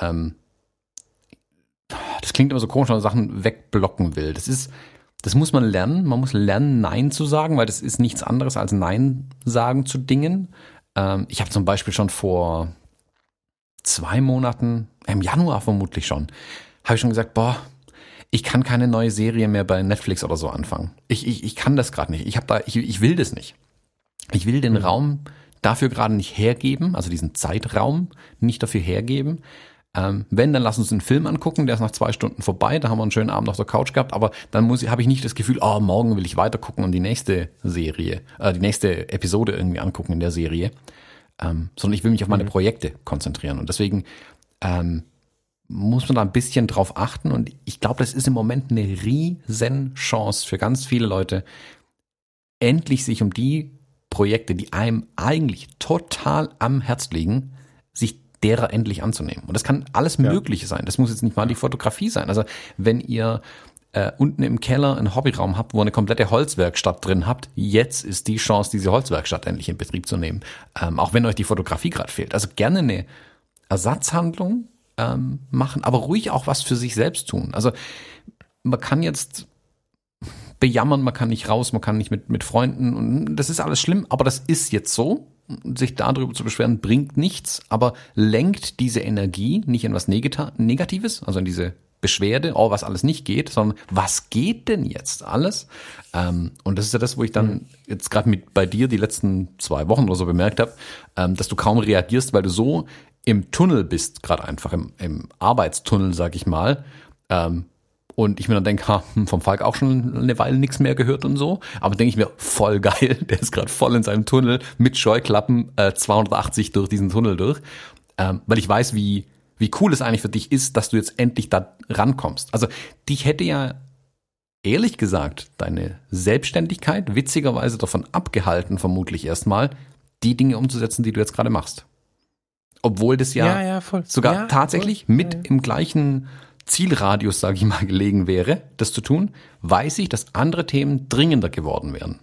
ähm, das klingt immer so komisch, wenn man Sachen wegblocken will. Das ist, das muss man lernen. Man muss lernen, Nein zu sagen, weil das ist nichts anderes als Nein sagen zu Dingen. Ähm, ich habe zum Beispiel schon vor zwei Monaten, im Januar vermutlich schon, habe ich schon gesagt, boah, ich kann keine neue Serie mehr bei Netflix oder so anfangen. Ich, ich, ich kann das gerade nicht. Ich habe da, ich, ich will das nicht. Ich will den mhm. Raum dafür gerade nicht hergeben, also diesen Zeitraum nicht dafür hergeben. Ähm, wenn, dann lass uns einen Film angucken, der ist nach zwei Stunden vorbei, da haben wir einen schönen Abend auf der Couch gehabt, aber dann muss habe ich nicht das Gefühl, oh, morgen will ich weiter gucken und die nächste Serie, äh, die nächste Episode irgendwie angucken in der Serie, ähm, sondern ich will mich auf meine mhm. Projekte konzentrieren und deswegen ähm, muss man da ein bisschen drauf achten und ich glaube, das ist im Moment eine riesen Chance für ganz viele Leute, endlich sich um die Projekte, die einem eigentlich total am Herz liegen, sich derer endlich anzunehmen. Und das kann alles ja. Mögliche sein. Das muss jetzt nicht mal die Fotografie sein. Also wenn ihr äh, unten im Keller einen Hobbyraum habt, wo eine komplette Holzwerkstatt drin habt, jetzt ist die Chance, diese Holzwerkstatt endlich in Betrieb zu nehmen. Ähm, auch wenn euch die Fotografie gerade fehlt. Also gerne eine Ersatzhandlung ähm, machen, aber ruhig auch was für sich selbst tun. Also man kann jetzt bejammern, man kann nicht raus, man kann nicht mit, mit Freunden und das ist alles schlimm, aber das ist jetzt so. Sich darüber zu beschweren bringt nichts, aber lenkt diese Energie nicht in was Negatives, also in diese Beschwerde, oh, was alles nicht geht, sondern was geht denn jetzt alles? Ähm, und das ist ja das, wo ich dann mhm. jetzt gerade mit bei dir die letzten zwei Wochen oder so bemerkt habe, ähm, dass du kaum reagierst, weil du so im Tunnel bist, gerade einfach im, im Arbeitstunnel, sag ich mal, ähm, und ich mir dann denke, ha, hm, vom Falk auch schon eine Weile nichts mehr gehört und so. Aber denke ich mir, voll geil, [laughs] der ist gerade voll in seinem Tunnel mit Scheuklappen äh, 280 durch diesen Tunnel durch. Ähm, weil ich weiß, wie, wie cool es eigentlich für dich ist, dass du jetzt endlich da rankommst. Also dich hätte ja ehrlich gesagt deine Selbstständigkeit witzigerweise davon abgehalten, vermutlich erstmal, die Dinge umzusetzen, die du jetzt gerade machst. Obwohl das ja, ja, ja sogar ja, tatsächlich voll. mit im gleichen Zielradius, sage ich mal, [laughs] gelegen wäre, das zu tun, weiß ich, dass andere Themen dringender geworden wären.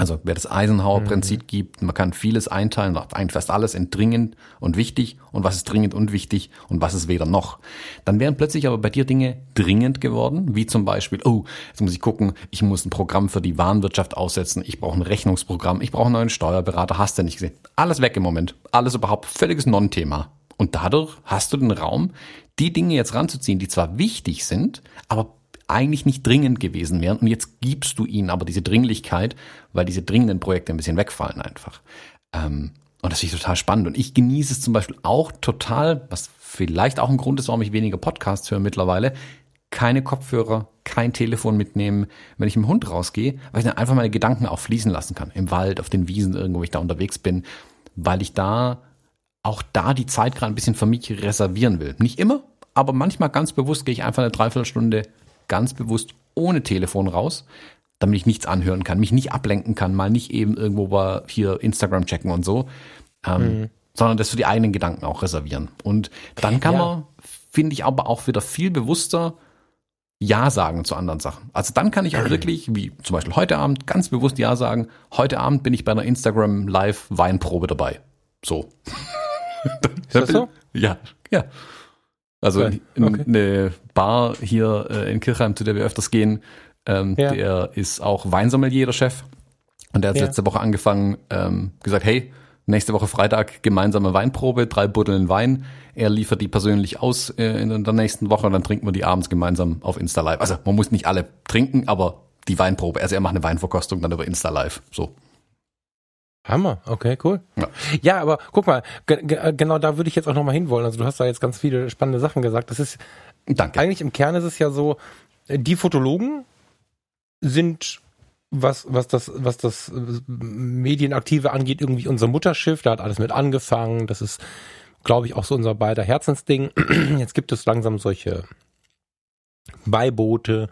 Also wer das Eisenhower-Prinzip mhm. gibt, man kann vieles einteilen, eigentlich fast alles in dringend und wichtig und was ist dringend und wichtig und was ist weder noch. Dann wären plötzlich aber bei dir Dinge dringend geworden, wie zum Beispiel, oh, jetzt muss ich gucken, ich muss ein Programm für die Warenwirtschaft aussetzen, ich brauche ein Rechnungsprogramm, ich brauche einen neuen Steuerberater, hast du nicht gesehen. Alles weg im Moment, alles überhaupt völliges Non-Thema. Und dadurch hast du den Raum, die Dinge jetzt ranzuziehen, die zwar wichtig sind, aber eigentlich nicht dringend gewesen wären. Und jetzt gibst du ihnen aber diese Dringlichkeit, weil diese dringenden Projekte ein bisschen wegfallen einfach. Ähm, und das finde ich total spannend. Und ich genieße es zum Beispiel auch total, was vielleicht auch ein Grund ist, warum ich weniger Podcasts höre mittlerweile, keine Kopfhörer, kein Telefon mitnehmen, wenn ich mit dem Hund rausgehe, weil ich dann einfach meine Gedanken auch fließen lassen kann. Im Wald, auf den Wiesen, irgendwo, wo ich da unterwegs bin, weil ich da auch da die Zeit gerade ein bisschen für mich reservieren will. Nicht immer, aber manchmal ganz bewusst gehe ich einfach eine Dreiviertelstunde ganz bewusst ohne Telefon raus, damit ich nichts anhören kann, mich nicht ablenken kann, mal nicht eben irgendwo bei hier Instagram checken und so, ähm, mhm. sondern das für die eigenen Gedanken auch reservieren. Und dann kann ja. man, finde ich, aber auch wieder viel bewusster ja sagen zu anderen Sachen. Also dann kann ich auch wirklich, wie zum Beispiel heute Abend, ganz bewusst Ja sagen. Heute Abend bin ich bei einer Instagram Live Weinprobe dabei. So. [laughs]
Ist das so?
Ja, ja. Also okay. eine Bar hier äh, in Kirchheim, zu der wir öfters gehen, ähm, ja. der ist auch Weinsommelier, der Chef. Und der hat ja. letzte Woche angefangen, ähm, gesagt, hey, nächste Woche Freitag gemeinsame Weinprobe, drei Buddeln Wein. Er liefert die persönlich aus äh, in der nächsten Woche und dann trinken wir die abends gemeinsam auf Insta Live. Also man muss nicht alle trinken, aber die Weinprobe. Also er macht eine Weinverkostung dann über Insta Live. So.
Hammer, okay, cool. Ja, ja aber guck mal, genau da würde ich jetzt auch nochmal hinwollen. Also du hast da jetzt ganz viele spannende Sachen gesagt. Das ist, Danke. eigentlich im Kern ist es ja so, die Fotologen sind was, was das, was das Medienaktive angeht, irgendwie unser Mutterschiff, da hat alles mit angefangen. Das ist, glaube ich, auch so unser beider Herzensding. [clears throat] Jetzt gibt es langsam solche Beiboote,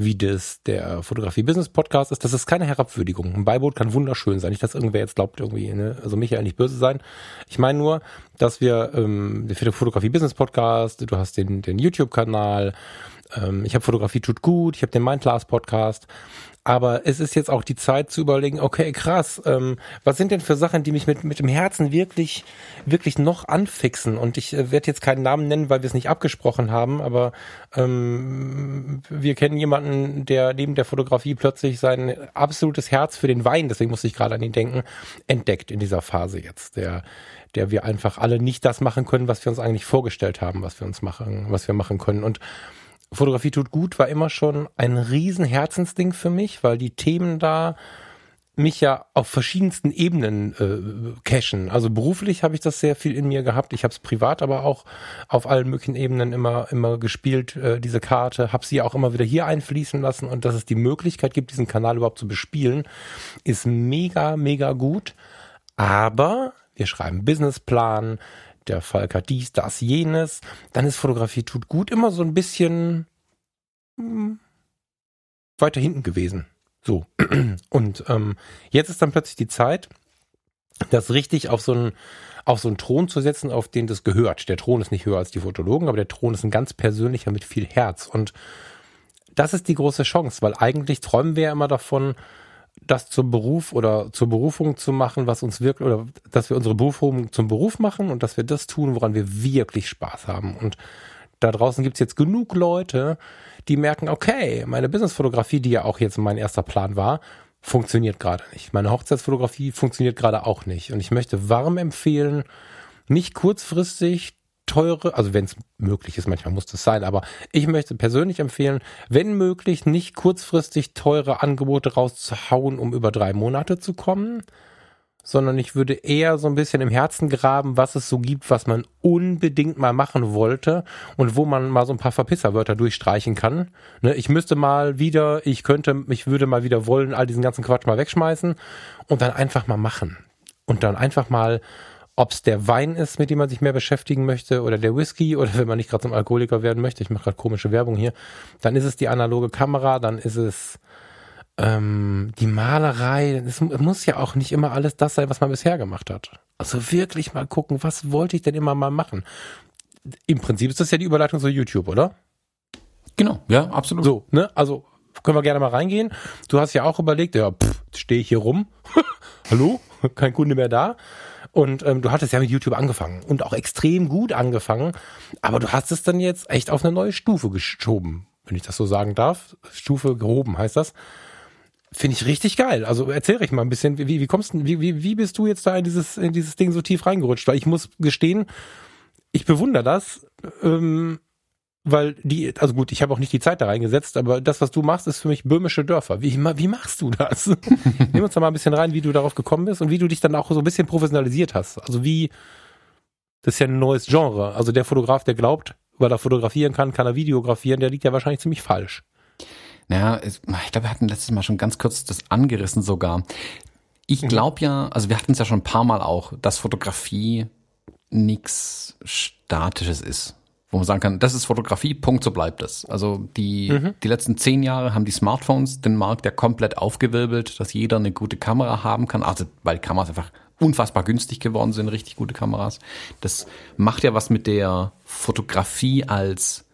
wie das der Fotografie Business Podcast ist. Das ist keine Herabwürdigung. Ein Beiboot kann wunderschön sein. Nicht, dass irgendwer jetzt glaubt, irgendwie, ne? also Michael nicht böse sein. Ich meine nur, dass wir ähm, der Fotografie Business Podcast, du hast den, den YouTube-Kanal, ähm, ich habe Fotografie tut gut, ich habe den Mindclass Podcast aber es ist jetzt auch die Zeit zu überlegen, okay, krass, ähm, was sind denn für Sachen, die mich mit, mit dem Herzen wirklich, wirklich noch anfixen? Und ich äh, werde jetzt keinen Namen nennen, weil wir es nicht abgesprochen haben, aber ähm, wir kennen jemanden, der neben der Fotografie plötzlich sein absolutes Herz für den Wein, deswegen muss ich gerade an ihn denken, entdeckt in dieser Phase jetzt. Der der wir einfach alle nicht das machen können, was wir uns eigentlich vorgestellt haben, was wir uns machen, was wir machen können. Und Fotografie tut gut war immer schon ein riesen Herzensding für mich, weil die Themen da mich ja auf verschiedensten Ebenen äh, cashen. Also beruflich habe ich das sehr viel in mir gehabt. Ich habe es privat aber auch auf allen möglichen Ebenen immer immer gespielt, äh, diese Karte. Habe sie auch immer wieder hier einfließen lassen und dass es die Möglichkeit gibt, diesen Kanal überhaupt zu bespielen, ist mega mega gut. Aber wir schreiben Businessplan, der Falk hat dies, das, jenes, dann ist Fotografie tut gut immer so ein bisschen hm, weiter hinten gewesen. So. [clears throat] Und ähm, jetzt ist dann plötzlich die Zeit, das richtig auf so einen auf so einen Thron zu setzen, auf den das gehört. Der Thron ist nicht höher als die Fotologen, aber der Thron ist ein ganz persönlicher mit viel Herz. Und das ist die große Chance, weil eigentlich träumen wir ja immer davon, das zum Beruf oder zur Berufung zu machen, was uns wirklich, oder dass wir unsere Berufung zum Beruf machen und dass wir das tun, woran wir wirklich Spaß haben. Und da draußen gibt's jetzt genug Leute, die merken, okay, meine Businessfotografie, die ja auch jetzt mein erster Plan war, funktioniert gerade nicht. Meine Hochzeitsfotografie funktioniert gerade auch nicht. Und ich möchte warm empfehlen, nicht kurzfristig teure, also wenn es möglich ist, manchmal muss das sein, aber ich möchte persönlich empfehlen, wenn möglich, nicht kurzfristig teure Angebote rauszuhauen, um über drei Monate zu kommen, sondern ich würde eher so ein bisschen im Herzen graben, was es so gibt, was man unbedingt mal machen wollte und wo man mal so ein paar Verpisserwörter durchstreichen kann. Ne, ich müsste mal wieder, ich könnte, ich würde mal wieder wollen, all diesen ganzen Quatsch mal wegschmeißen und dann einfach mal machen. Und dann einfach mal, ob es der Wein ist, mit dem man sich mehr beschäftigen möchte, oder der Whisky, oder wenn man nicht gerade zum Alkoholiker werden möchte, ich mache gerade komische Werbung hier, dann ist es die analoge Kamera, dann ist es ähm, die Malerei, es muss ja auch nicht immer alles das sein, was man bisher gemacht hat. Also wirklich mal gucken, was wollte ich denn immer mal machen? Im Prinzip ist das ja die Überleitung zu YouTube, oder?
Genau, ja, absolut.
So, ne? Also können wir gerne mal reingehen. Du hast ja auch überlegt, ja, stehe ich hier rum? [laughs] Hallo? Kein Kunde mehr da? Und ähm, du hattest ja mit YouTube angefangen und auch extrem gut angefangen, aber du hast es dann jetzt echt auf eine neue Stufe geschoben, wenn ich das so sagen darf. Stufe gehoben heißt das. Finde ich richtig geil. Also erzähl ich mal ein bisschen, wie, wie kommst du, wie, wie, wie bist du jetzt da in dieses, in dieses Ding so tief reingerutscht? Weil ich muss gestehen, ich bewundere das, ähm, weil die, also gut, ich habe auch nicht die Zeit da reingesetzt, aber das, was du machst, ist für mich böhmische Dörfer. Wie, wie machst du das? [laughs] Nimm uns da mal ein bisschen rein, wie du darauf gekommen bist und wie du dich dann auch so ein bisschen professionalisiert hast. Also wie, das ist ja ein neues Genre. Also der Fotograf, der glaubt, weil er fotografieren kann, kann er videografieren, der liegt ja wahrscheinlich ziemlich falsch.
Naja, ich glaube, wir hatten letztes Mal schon ganz kurz das angerissen sogar. Ich glaube ja, also wir hatten es ja schon ein paar Mal auch, dass Fotografie nichts Statisches ist. Wo man sagen kann, das ist Fotografie, Punkt, so bleibt es. Also die, mhm. die letzten zehn Jahre haben die Smartphones den Markt ja komplett aufgewirbelt, dass jeder eine gute Kamera haben kann. Also weil Kameras einfach unfassbar günstig geworden sind, richtig gute Kameras. Das macht ja was mit der Fotografie als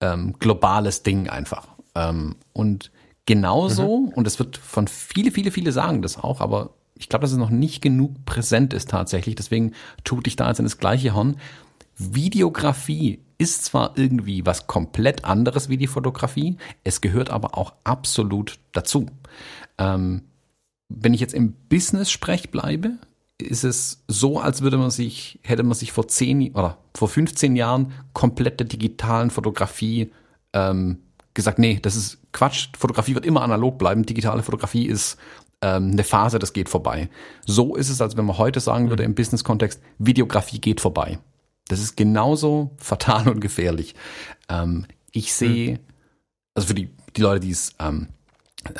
ähm, globales Ding einfach. Ähm, und genauso, mhm. und es wird von viele, viele, viele sagen das auch, aber ich glaube, dass es noch nicht genug präsent ist tatsächlich. Deswegen tut ich da jetzt in das gleiche Horn. Videografie ist zwar irgendwie was komplett anderes wie die Fotografie, es gehört aber auch absolut dazu. Ähm, wenn ich jetzt im Business-Sprech bleibe, ist es so, als würde man sich, hätte man sich vor zehn oder vor 15 Jahren komplett der digitalen Fotografie ähm, gesagt, nee, das ist Quatsch, Fotografie wird immer analog bleiben, digitale Fotografie ist ähm, eine Phase, das geht vorbei. So ist es, als wenn man heute sagen würde im Business-Kontext, Videografie geht vorbei. Das ist genauso fatal und gefährlich. Ähm, ich sehe, also für die, die Leute, die es ähm,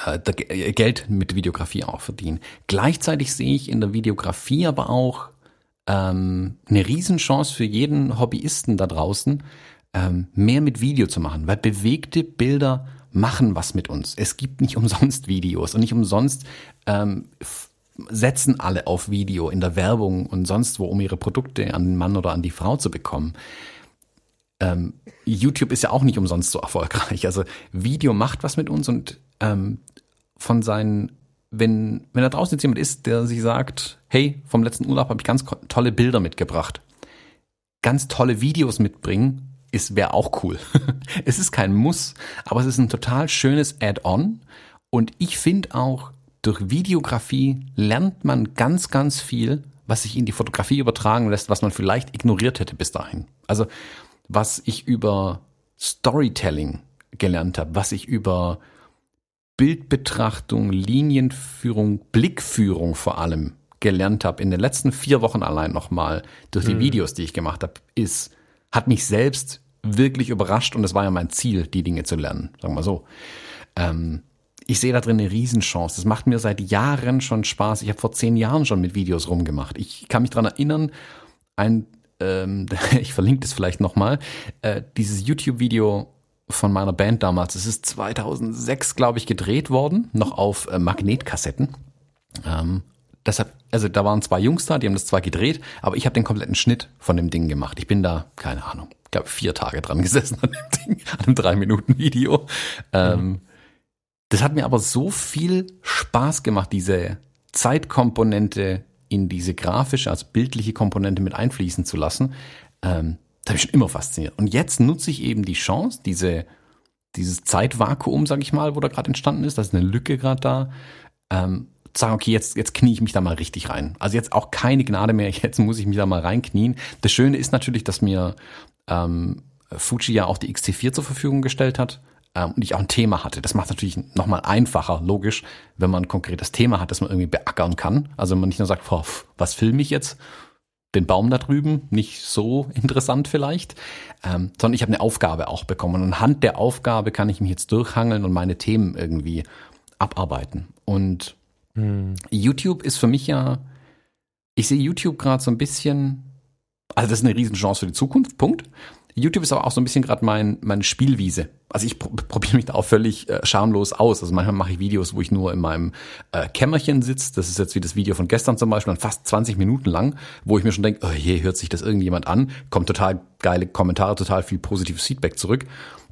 äh, Geld mit Videografie auch verdienen. Gleichzeitig sehe ich in der Videografie aber auch ähm, eine Riesenchance für jeden Hobbyisten da draußen, ähm, mehr mit Video zu machen, weil bewegte Bilder machen was mit uns. Es gibt nicht umsonst Videos und nicht umsonst ähm, setzen alle auf Video in der Werbung und sonst wo, um ihre Produkte an den Mann oder an die Frau zu bekommen. Ähm, YouTube ist ja auch nicht umsonst so erfolgreich. Also Video macht was mit uns und ähm, von seinen, wenn, wenn da draußen jetzt jemand ist, der sich sagt, hey, vom letzten Urlaub habe ich ganz tolle Bilder mitgebracht, ganz tolle Videos mitbringen, ist wäre auch cool. [laughs] es ist kein Muss, aber es ist ein total schönes Add-on. Und ich finde auch, durch Videografie lernt man ganz, ganz viel, was sich in die Fotografie übertragen lässt, was man vielleicht ignoriert hätte bis dahin. Also was ich über Storytelling gelernt habe, was ich über Bildbetrachtung, Linienführung, Blickführung vor allem gelernt habe in den letzten vier Wochen allein nochmal durch die mhm. Videos, die ich gemacht habe, ist, hat mich selbst wirklich überrascht und das war ja mein Ziel, die Dinge zu lernen, sagen wir so. Ähm, ich sehe da drin eine Riesenchance. Das macht mir seit Jahren schon Spaß. Ich habe vor zehn Jahren schon mit Videos rumgemacht. Ich kann mich dran erinnern, ein, ähm, [laughs] ich verlinke das vielleicht nochmal, äh, dieses YouTube-Video von meiner Band damals. Es ist 2006, glaube ich, gedreht worden, noch auf äh, Magnetkassetten. Ähm, deshalb, also da waren zwei Jungs da, die haben das zwar gedreht, aber ich habe den kompletten Schnitt von dem Ding gemacht. Ich bin da, keine Ahnung, ich glaube vier Tage dran [laughs] gesessen an dem Ding, an einem drei Minuten Video. Ähm, mhm. Das hat mir aber so viel Spaß gemacht, diese Zeitkomponente in diese grafische, also bildliche Komponente mit einfließen zu lassen. Ähm, das habe ich schon immer fasziniert. Und jetzt nutze ich eben die Chance, diese, dieses Zeitvakuum, sag ich mal, wo da gerade entstanden ist, da ist eine Lücke gerade da, ähm, sagen, okay, jetzt, jetzt knie ich mich da mal richtig rein. Also jetzt auch keine Gnade mehr, [laughs] jetzt muss ich mich da mal reinknien. Das Schöne ist natürlich, dass mir ähm, Fuji ja auch die XT4 zur Verfügung gestellt hat ähm, und ich auch ein Thema hatte. Das macht es natürlich nochmal einfacher, logisch, wenn man ein konkretes Thema hat, das man irgendwie beackern kann. Also wenn man nicht nur sagt, boah, was filme ich jetzt? Den Baum da drüben, nicht so [laughs] interessant vielleicht, ähm, sondern ich habe eine Aufgabe auch bekommen. Und anhand der Aufgabe kann ich mich jetzt durchhangeln und meine Themen irgendwie abarbeiten. Und hm. YouTube ist für mich ja, ich sehe YouTube gerade so ein bisschen, also das ist eine Riesenchance für die Zukunft, Punkt. YouTube ist aber auch so ein bisschen gerade mein, meine Spielwiese. Also ich probiere mich da auch völlig äh, schamlos aus. Also manchmal mache ich Videos, wo ich nur in meinem äh, Kämmerchen sitze. Das ist jetzt wie das Video von gestern zum Beispiel, dann fast 20 Minuten lang, wo ich mir schon denke, oh je, hört sich das irgendjemand an? Kommt total geile Kommentare, total viel positives Feedback zurück.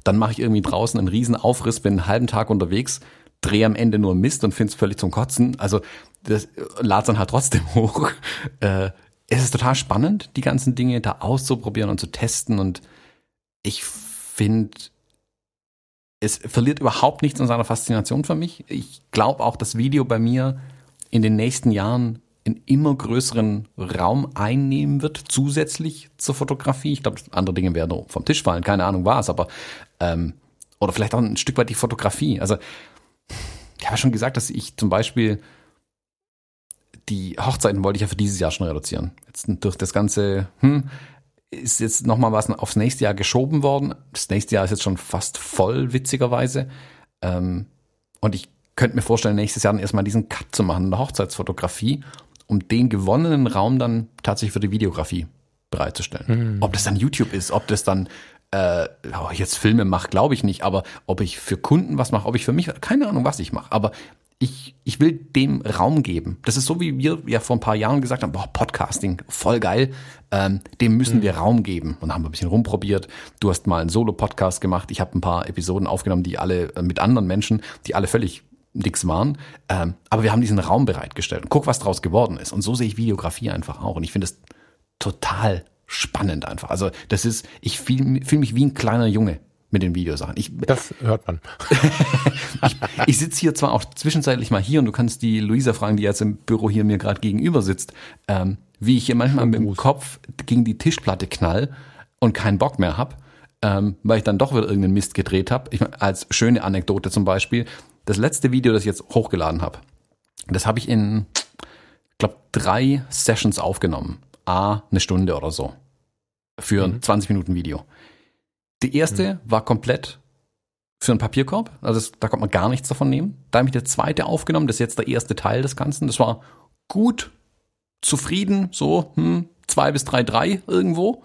Dann mache ich irgendwie draußen einen riesen Aufriss, bin einen halben Tag unterwegs, drehe am Ende nur Mist und finde es völlig zum Kotzen. Also das lad dann halt trotzdem [laughs] hoch. Äh, es ist total spannend, die ganzen Dinge da auszuprobieren und zu testen und ich finde, es verliert überhaupt nichts an seiner Faszination für mich. Ich glaube auch, dass Video bei mir in den nächsten Jahren einen immer größeren Raum einnehmen wird, zusätzlich zur Fotografie. Ich glaube, andere Dinge werden vom Tisch fallen, keine Ahnung was, aber ähm, oder vielleicht auch ein Stück weit die Fotografie. Also ich habe ja schon gesagt, dass ich zum Beispiel die Hochzeiten wollte ich ja für dieses Jahr schon reduzieren. Jetzt durch das ganze, hm, ist jetzt nochmal was aufs nächste Jahr geschoben worden. Das nächste Jahr ist jetzt schon fast voll, witzigerweise. Ähm, und ich könnte mir vorstellen, nächstes Jahr dann erstmal diesen Cut zu machen in der Hochzeitsfotografie, um den gewonnenen Raum dann tatsächlich für die Videografie bereitzustellen. Mhm. Ob das dann YouTube ist, ob das dann äh, oh, jetzt Filme mache, glaube ich nicht, aber ob ich für Kunden was mache, ob ich für mich, keine Ahnung, was ich mache. Aber ich, ich will dem Raum geben. Das ist so, wie wir ja vor ein paar Jahren gesagt haben, boah, Podcasting, voll geil, ähm, dem müssen mhm. wir Raum geben. Und haben wir ein bisschen rumprobiert. Du hast mal einen Solo-Podcast gemacht. Ich habe ein paar Episoden aufgenommen, die alle äh, mit anderen Menschen, die alle völlig nix waren. Ähm, aber wir haben diesen Raum bereitgestellt. Und guck, was draus geworden ist. Und so sehe ich Videografie einfach auch. Und ich finde es total spannend einfach. Also das ist, ich fühle fühl mich wie ein kleiner Junge mit den Videosachen. Ich,
das hört man. [laughs]
ich ich sitze hier zwar auch zwischenzeitlich mal hier und du kannst die Luisa fragen, die jetzt im Büro hier mir gerade gegenüber sitzt, ähm, wie ich hier manchmal mit dem Kopf gegen die Tischplatte knall und keinen Bock mehr hab, ähm, weil ich dann doch wieder irgendeinen Mist gedreht habe. Ich mein, als schöne Anekdote zum Beispiel, das letzte Video, das ich jetzt hochgeladen habe, das habe ich in, glaube drei Sessions aufgenommen. A, eine Stunde oder so. Für ein 20 mhm. Minuten Video. Die erste mhm. war komplett für einen Papierkorb. Also das, da konnte man gar nichts davon nehmen. Da habe ich die zweite aufgenommen. Das ist jetzt der erste Teil des Ganzen. Das war gut, zufrieden, so hm, zwei bis drei, drei irgendwo.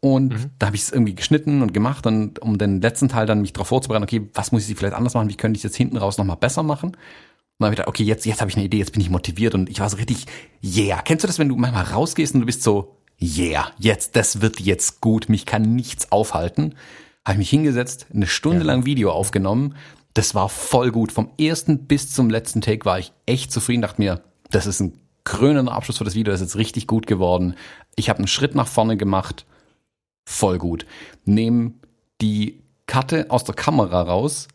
Und mhm. da habe ich es irgendwie geschnitten und gemacht, und, um den letzten Teil dann mich darauf vorzubereiten, okay, was muss ich vielleicht anders machen, wie könnte ich es jetzt hinten raus nochmal besser machen? Und dann habe ich gedacht, okay, jetzt, jetzt habe ich eine Idee, jetzt bin ich motiviert und ich war so richtig, yeah. Kennst du das, wenn du manchmal rausgehst und du bist so, yeah, jetzt, das wird jetzt gut, mich kann nichts aufhalten. Habe ich mich hingesetzt, eine Stunde ja. lang Video aufgenommen. Das war voll gut. Vom ersten bis zum letzten Take war ich echt zufrieden, dachte mir, das ist ein krönender Abschluss für das Video, das ist jetzt richtig gut geworden. Ich habe einen Schritt nach vorne gemacht, voll gut. Nehm die Karte aus der Kamera raus,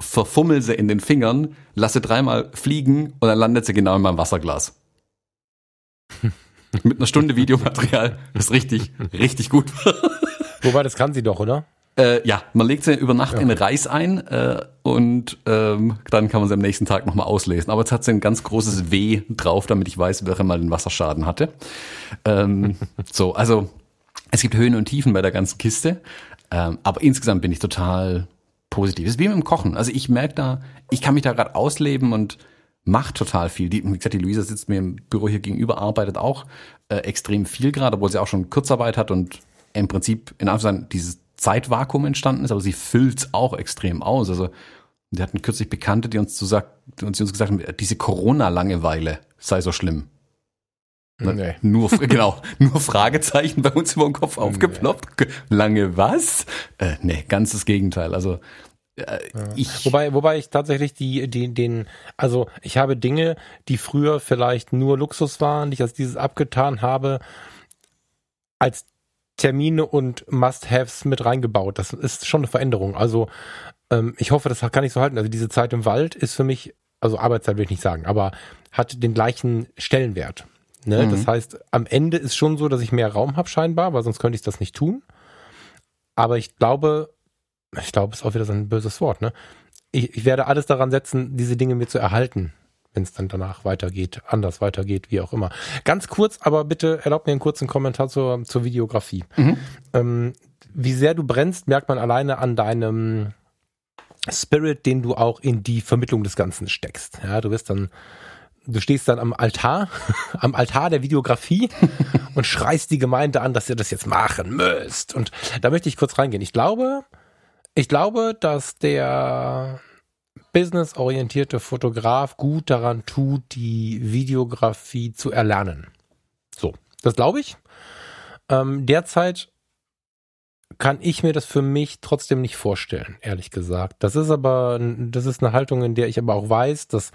verfummel sie in den Fingern, lasse dreimal fliegen und dann landet sie genau in meinem Wasserglas. [laughs] mit einer Stunde Videomaterial, das richtig, richtig gut war.
Wobei, das kann sie doch, oder?
Äh, ja, man legt sie über Nacht ja. in Reis ein äh, und ähm, dann kann man sie am nächsten Tag nochmal auslesen. Aber jetzt hat sie ein ganz großes W drauf, damit ich weiß, wer mal den Wasserschaden hatte. Ähm, so, also es gibt Höhen und Tiefen bei der ganzen Kiste. Ähm, aber insgesamt bin ich total positiv. Es ist wie mit dem Kochen. Also ich merke da, ich kann mich da gerade ausleben und macht total viel. Die, wie gesagt, die Luisa sitzt mir im Büro hier gegenüber, arbeitet auch äh, extrem viel gerade, obwohl sie auch schon Kurzarbeit hat und im Prinzip in Anführungszeichen dieses Zeitvakuum entstanden ist, aber sie füllt's auch extrem aus. Also wir hatten kürzlich Bekannte, die uns, zu sagt, die uns gesagt haben, diese Corona-Langeweile sei so schlimm. Nee. Nur, [laughs] genau, nur Fragezeichen bei uns über den Kopf aufgeploppt. Nee. Lange was? Äh, nee, ganz das Gegenteil. Also
ich wobei, wobei ich tatsächlich die, die, den, also ich habe Dinge, die früher vielleicht nur Luxus waren, die ich als dieses abgetan habe, als Termine und Must-Haves mit reingebaut. Das ist schon eine Veränderung. Also ähm, ich hoffe, das kann ich so halten. Also diese Zeit im Wald ist für mich, also Arbeitszeit will ich nicht sagen, aber hat den gleichen Stellenwert. Ne? Mhm. Das heißt, am Ende ist schon so, dass ich mehr Raum habe scheinbar, weil sonst könnte ich das nicht tun. Aber ich glaube, ich glaube, es ist auch wieder so ein böses Wort, ne? Ich, ich werde alles daran setzen, diese Dinge mir zu erhalten, wenn es dann danach weitergeht, anders weitergeht, wie auch immer. Ganz kurz, aber bitte erlaubt mir einen kurzen Kommentar zur, zur Videografie. Mhm. Ähm, wie sehr du brennst, merkt man alleine an deinem Spirit, den du auch in die Vermittlung des Ganzen steckst. Ja, du bist dann du stehst dann am Altar, [laughs] am Altar der Videografie [laughs] und schreist die Gemeinde an, dass ihr das jetzt machen müsst. Und da möchte ich kurz reingehen. Ich glaube, ich glaube, dass der businessorientierte Fotograf gut daran tut, die Videografie zu erlernen. So, das glaube ich. Ähm, derzeit kann ich mir das für mich trotzdem nicht vorstellen, ehrlich gesagt. Das ist aber, das ist eine Haltung, in der ich aber auch weiß, dass,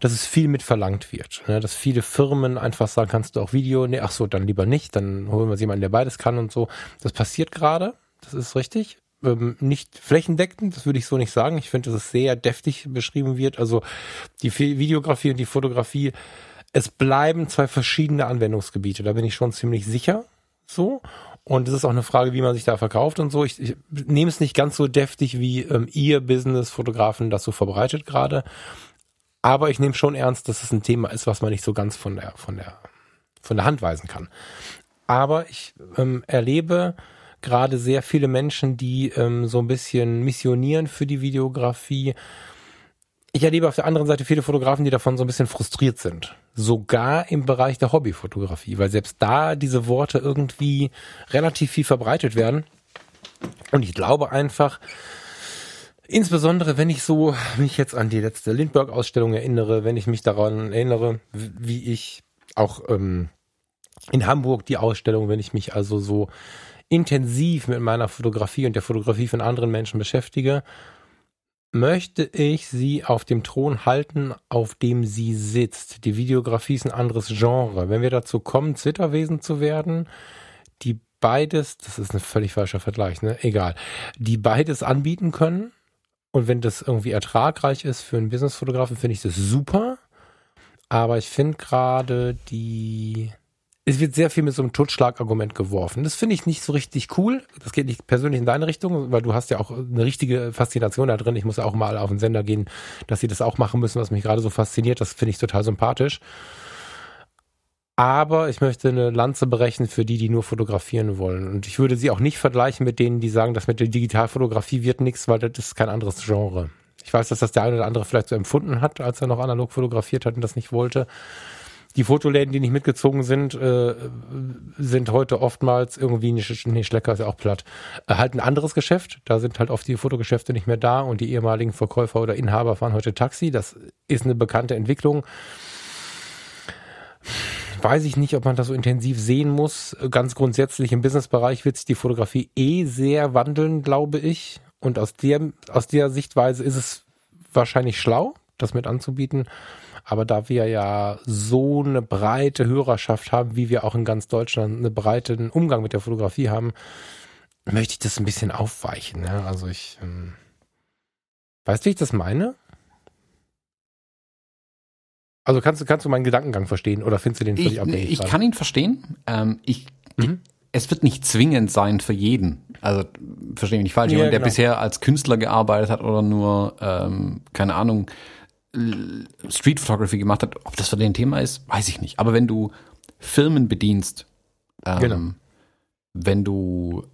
dass es viel mit verlangt wird. Ne? Dass viele Firmen einfach sagen, kannst du auch Video? Nee, ach so, dann lieber nicht, dann holen wir jemanden, der beides kann und so. Das passiert gerade, das ist richtig. Ähm, nicht flächendeckend, das würde ich so nicht sagen. Ich finde, dass es sehr deftig beschrieben wird. Also die Videografie und die Fotografie, es bleiben zwei verschiedene Anwendungsgebiete, da bin ich schon ziemlich sicher. So. Und es ist auch eine Frage, wie man sich da verkauft und so. Ich, ich nehme es nicht ganz so deftig, wie ähm, ihr Business-Fotografen das so verbreitet gerade. Aber ich nehme schon ernst, dass es ein Thema ist, was man nicht so ganz von der, von der, von der Hand weisen kann. Aber ich ähm, erlebe gerade sehr viele Menschen, die ähm, so ein bisschen missionieren für die Videografie ich erlebe auf der anderen Seite viele Fotografen, die davon so ein bisschen frustriert sind. Sogar im Bereich der Hobbyfotografie, weil selbst da diese Worte irgendwie relativ viel verbreitet werden. Und ich glaube einfach, insbesondere wenn ich so mich jetzt an die letzte Lindbergh-Ausstellung erinnere, wenn ich mich daran erinnere, wie ich auch ähm, in Hamburg die Ausstellung, wenn ich mich also so intensiv mit meiner Fotografie und der Fotografie von anderen Menschen beschäftige, möchte ich sie auf dem Thron halten, auf dem sie sitzt. Die Videografie ist ein anderes Genre. Wenn wir dazu kommen, Zwitterwesen zu werden, die beides, das ist ein völlig falscher Vergleich, ne? Egal. Die beides anbieten können. Und wenn das irgendwie ertragreich ist für einen Businessfotografen, finde ich das super. Aber ich finde gerade die es wird sehr viel mit so einem Totschlagargument geworfen. Das finde ich nicht so richtig cool. Das geht nicht persönlich in deine Richtung, weil du hast ja auch eine richtige Faszination da drin. Ich muss ja auch mal auf den Sender gehen, dass sie das auch machen müssen, was mich gerade so fasziniert. Das finde ich total sympathisch. Aber ich möchte eine Lanze brechen für die, die nur fotografieren wollen. Und ich würde sie auch nicht vergleichen mit denen, die sagen, dass mit der Digitalfotografie wird nichts, weil das ist kein anderes Genre. Ich weiß, dass das der eine oder andere vielleicht so empfunden hat, als er noch analog fotografiert hat und das nicht wollte. Die Fotoläden, die nicht mitgezogen sind, äh, sind heute oftmals irgendwie, nee, Schlecker ist ja auch platt, äh, halt ein anderes Geschäft. Da sind halt oft die Fotogeschäfte nicht mehr da und die ehemaligen Verkäufer oder Inhaber fahren heute Taxi. Das ist eine bekannte Entwicklung. Weiß ich nicht, ob man das so intensiv sehen muss. Ganz grundsätzlich im Businessbereich wird sich die Fotografie eh sehr wandeln, glaube ich. Und aus der, aus der Sichtweise ist es wahrscheinlich schlau, das mit anzubieten. Aber da wir ja so eine breite Hörerschaft haben, wie wir auch in ganz Deutschland einen breiten Umgang mit der Fotografie haben, möchte ich das ein bisschen aufweichen. Ja? Also ich, ähm, weißt du, wie ich das meine? Also kannst du, kannst du meinen Gedankengang verstehen oder findest du den völlig
ich, abwegig? Ich kann ihn verstehen. Ähm, ich, mhm. Es wird nicht zwingend sein für jeden. Also verstehe mich nicht falsch. Ja, Jemand, der genau. bisher als Künstler gearbeitet hat oder nur, ähm, keine Ahnung, Street Photography gemacht hat, ob das für den Thema ist, weiß ich nicht. Aber wenn du Firmen bedienst, ähm, genau. wenn du,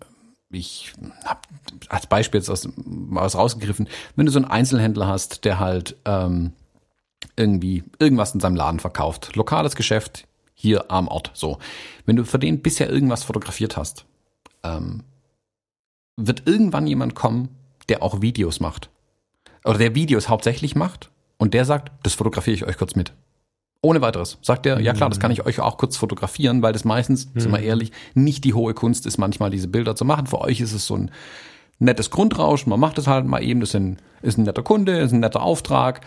ich habe als Beispiel jetzt aus, was rausgegriffen, wenn du so einen Einzelhändler hast, der halt ähm, irgendwie irgendwas in seinem Laden verkauft, lokales Geschäft hier am Ort, so. Wenn du für den bisher irgendwas fotografiert hast, ähm, wird irgendwann jemand kommen, der auch Videos macht. Oder der Videos hauptsächlich macht und der sagt, das fotografiere ich euch kurz mit. Ohne weiteres. Sagt er, ja klar, das kann ich euch auch kurz fotografieren, weil das meistens, mhm. sind wir ehrlich, nicht die hohe Kunst ist, manchmal diese Bilder zu machen. Für euch ist es so ein nettes Grundrauschen, man macht es halt mal eben, das ist ein, ist ein netter Kunde, ist ein netter Auftrag.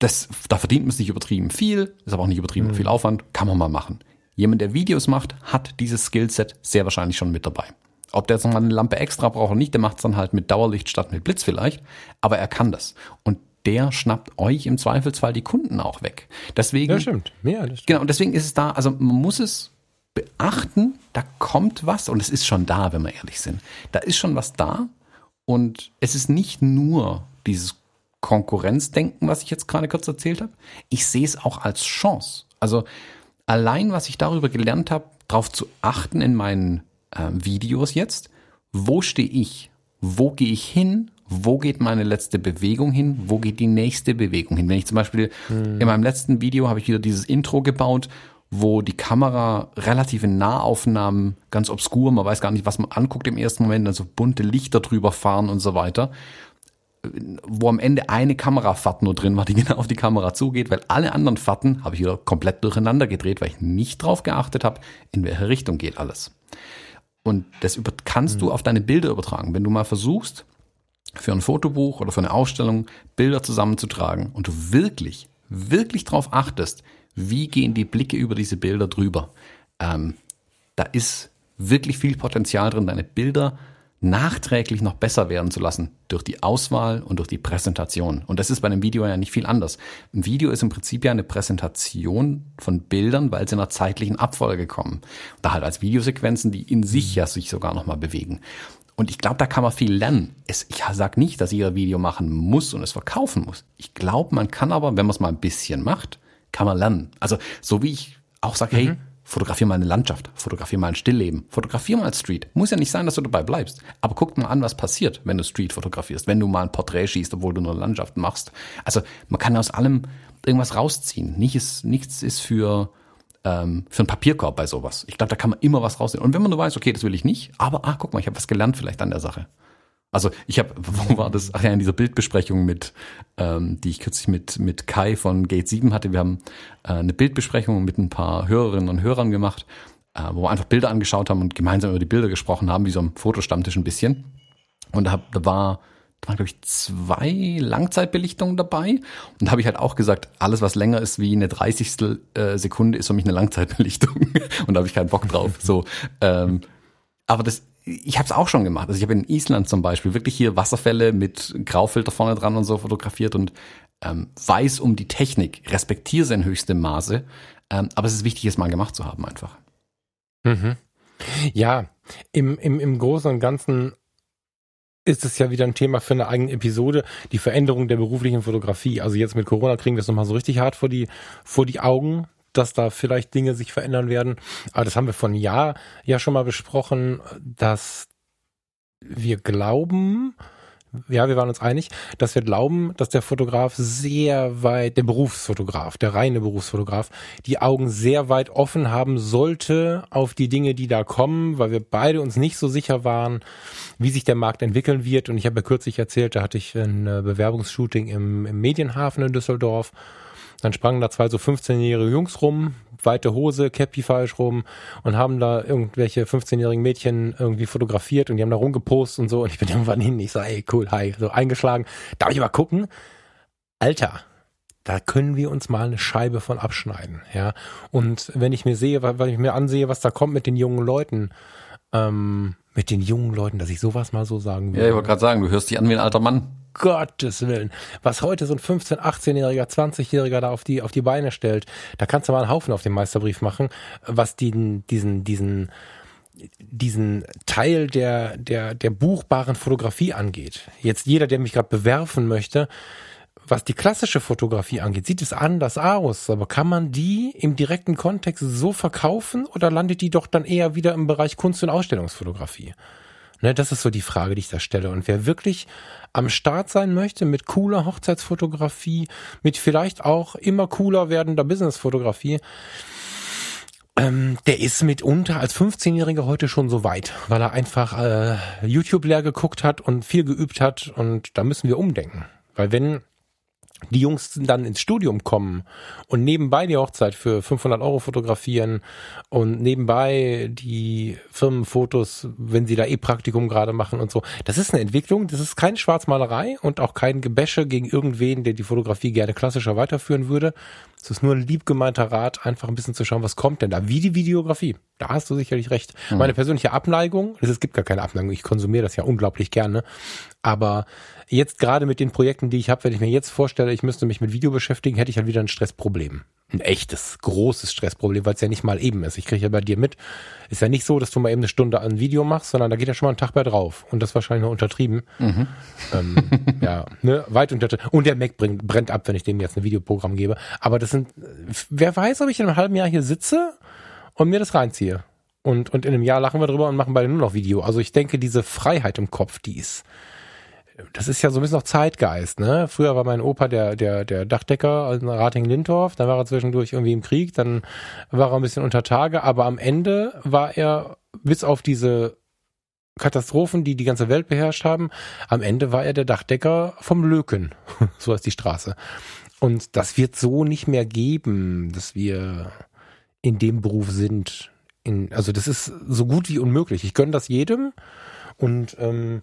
Das, da verdient man sich übertrieben viel, ist aber auch nicht übertrieben mhm. viel Aufwand, kann man mal machen. Jemand, der Videos macht, hat dieses Skillset sehr wahrscheinlich schon mit dabei. Ob der jetzt nochmal eine Lampe extra braucht oder nicht, der macht es dann halt mit Dauerlicht statt mit Blitz vielleicht, aber er kann das. Und der schnappt euch im Zweifelsfall die Kunden auch weg. Deswegen.
Ja, stimmt. Ja, das stimmt.
Genau, und deswegen ist es da, also man muss es beachten, da kommt was und es ist schon da, wenn wir ehrlich sind. Da ist schon was da und es ist nicht nur dieses Konkurrenzdenken, was ich jetzt gerade kurz erzählt habe. Ich sehe es auch als Chance. Also allein, was ich darüber gelernt habe, darauf zu achten in meinen äh, Videos jetzt, wo stehe ich? Wo gehe ich hin? Wo geht meine letzte Bewegung hin, wo geht die nächste Bewegung hin. Wenn ich zum Beispiel hm. in meinem letzten Video habe ich wieder dieses Intro gebaut, wo die Kamera relativ in Nahaufnahmen, ganz obskur, man weiß gar nicht, was man anguckt im ersten Moment, also bunte Lichter drüber fahren und so weiter, wo am Ende eine Kamerafahrt nur drin war, die [laughs] genau auf die Kamera zugeht, weil alle anderen Fahrten habe ich wieder komplett durcheinander gedreht, weil ich nicht drauf geachtet habe, in welche Richtung geht alles. Und das kannst du hm. auf deine Bilder übertragen. Wenn du mal versuchst, für ein Fotobuch oder für eine Ausstellung Bilder zusammenzutragen und du wirklich, wirklich darauf achtest, wie gehen die Blicke über diese Bilder drüber. Ähm, da ist wirklich viel Potenzial drin, deine Bilder nachträglich noch besser werden zu lassen durch die Auswahl und durch die Präsentation. Und das ist bei einem Video ja nicht viel anders. Ein Video ist im Prinzip ja eine Präsentation von Bildern, weil sie in einer zeitlichen Abfolge kommen. Da halt als Videosequenzen, die in sich ja sich sogar nochmal bewegen. Und ich glaube, da kann man viel lernen. Es, ich sage nicht, dass jeder Video machen muss und es verkaufen muss. Ich glaube, man kann aber, wenn man es mal ein bisschen macht, kann man lernen. Also so wie ich auch sage, mhm. hey, fotografier mal eine Landschaft, fotografier mal ein Stillleben, fotografier mal Street. Muss ja nicht sein, dass du dabei bleibst. Aber guck mal an, was passiert, wenn du Street fotografierst, wenn du mal ein Porträt schießt, obwohl du nur Landschaft machst. Also man kann aus allem irgendwas rausziehen. Nichts nichts ist für ähm, für einen Papierkorb bei sowas. Ich glaube, da kann man immer was rausnehmen. Und wenn man nur weiß, okay, das will ich nicht, aber ah, guck mal, ich habe was gelernt vielleicht an der Sache. Also ich habe, [laughs] wo war das? Ach ja, in dieser Bildbesprechung mit, ähm, die ich kürzlich mit mit Kai von Gate 7 hatte. Wir haben äh, eine Bildbesprechung mit ein paar Hörerinnen und Hörern gemacht, äh, wo wir einfach Bilder angeschaut haben und gemeinsam über die Bilder gesprochen haben, wie so ein Fotostammtisch ein bisschen. Und da, da war waren, glaube ich, zwei Langzeitbelichtungen dabei. Und da habe ich halt auch gesagt, alles, was länger ist wie eine 30. Äh, Sekunde, ist für mich eine Langzeitbelichtung. [laughs] Und da habe ich keinen Bock drauf. So, ähm, aber das, ich habe es auch schon gemacht. Also ich habe in Island zum Beispiel wirklich hier Wasserfälle mit Graufilter vorne dran und so fotografiert und ähm, weiß um die Technik, respektiere sie in höchstem Maße. Ähm, aber es ist wichtig, es mal gemacht zu haben einfach.
Mhm. Ja, im, im, im Großen und Ganzen ist es ja wieder ein Thema für eine eigene Episode, die Veränderung der beruflichen Fotografie. Also jetzt mit Corona kriegen wir es nochmal so richtig hart vor die, vor die Augen, dass da vielleicht Dinge sich verändern werden. Aber das haben wir von Jahr ja schon mal besprochen, dass wir glauben, ja, wir waren uns einig, dass wir glauben, dass der Fotograf sehr weit, der Berufsfotograf, der reine Berufsfotograf, die Augen sehr weit offen haben sollte auf die Dinge, die da kommen, weil wir beide uns nicht so sicher waren, wie sich der Markt entwickeln wird. Und ich habe ja kürzlich erzählt, da hatte ich ein Bewerbungsshooting im, im Medienhafen in Düsseldorf. Dann sprangen da zwei so 15-jährige Jungs rum, weite Hose, Cappy falsch rum und haben da irgendwelche 15-jährigen Mädchen irgendwie fotografiert und die haben da rumgepostet und so und ich bin irgendwann hin, ich sage, ey, cool, hi, so eingeschlagen. Darf ich mal gucken? Alter, da können wir uns mal eine Scheibe von abschneiden, ja. Und wenn ich mir sehe, weil ich mir ansehe, was da kommt mit den jungen Leuten, ähm, mit den jungen Leuten, dass ich sowas mal so sagen
würde. Ja, ich wollte gerade sagen, du hörst dich an wie ein alter Mann.
Gottes Willen. Was heute so ein 15-, 18-Jähriger, 20-Jähriger da auf die, auf die Beine stellt, da kannst du mal einen Haufen auf den Meisterbrief machen, was den, diesen, diesen, diesen Teil der, der, der buchbaren Fotografie angeht. Jetzt jeder, der mich gerade bewerfen möchte, was die klassische Fotografie angeht, sieht es anders aus, aber kann man die im direkten Kontext so verkaufen oder landet die doch dann eher wieder im Bereich Kunst- und Ausstellungsfotografie? Ne, das ist so die Frage, die ich da stelle. Und wer wirklich am Start sein möchte mit cooler Hochzeitsfotografie, mit vielleicht auch immer cooler werdender Businessfotografie, ähm, der ist mitunter als 15-Jähriger heute schon so weit, weil er einfach äh, YouTube leer geguckt hat und viel geübt hat und da müssen wir umdenken. Weil wenn die Jungs dann ins Studium kommen und nebenbei die Hochzeit für 500 Euro fotografieren und nebenbei die Firmenfotos, wenn sie da eh Praktikum gerade machen und so. Das ist eine Entwicklung, das ist keine Schwarzmalerei und auch kein Gebäsche gegen irgendwen, der die Fotografie gerne klassischer weiterführen würde. Es ist nur ein lieb gemeinter Rat, einfach ein bisschen zu schauen, was kommt denn da, wie die Videografie. Da hast du sicherlich recht. Mhm. Meine persönliche Abneigung, es gibt gar keine Abneigung, ich konsumiere das ja unglaublich gerne, aber jetzt gerade mit den Projekten, die ich habe, wenn ich mir jetzt vorstelle, ich müsste mich mit Video beschäftigen, hätte ich halt wieder ein Stressproblem. Ein echtes, großes Stressproblem, weil es ja nicht mal eben ist. Ich kriege ja bei dir mit, ist ja nicht so, dass du mal eben eine Stunde an Video machst, sondern da geht ja schon mal ein Tag bei drauf. Und das ist wahrscheinlich noch untertrieben. Mhm. Ähm, ja, ne, weit untertrieben. Und der Mac brennt, brennt ab, wenn ich dem jetzt ein Videoprogramm gebe. Aber das sind, wer weiß, ob ich in einem halben Jahr hier sitze und mir das reinziehe. Und, und in einem Jahr lachen wir drüber und machen beide nur noch Video. Also ich denke, diese Freiheit im Kopf, die ist, das ist ja so ein bisschen noch Zeitgeist, ne? Früher war mein Opa der, der, der Dachdecker in Rating-Lindorf, dann war er zwischendurch irgendwie im Krieg, dann war er ein bisschen unter Tage, aber am Ende war er, bis auf diese Katastrophen, die die ganze Welt beherrscht haben, am Ende war er der Dachdecker vom Löken, [laughs] so heißt die Straße. Und das wird so nicht mehr geben, dass wir in dem Beruf sind. In, also das ist so gut wie unmöglich. Ich gönne das jedem und ähm,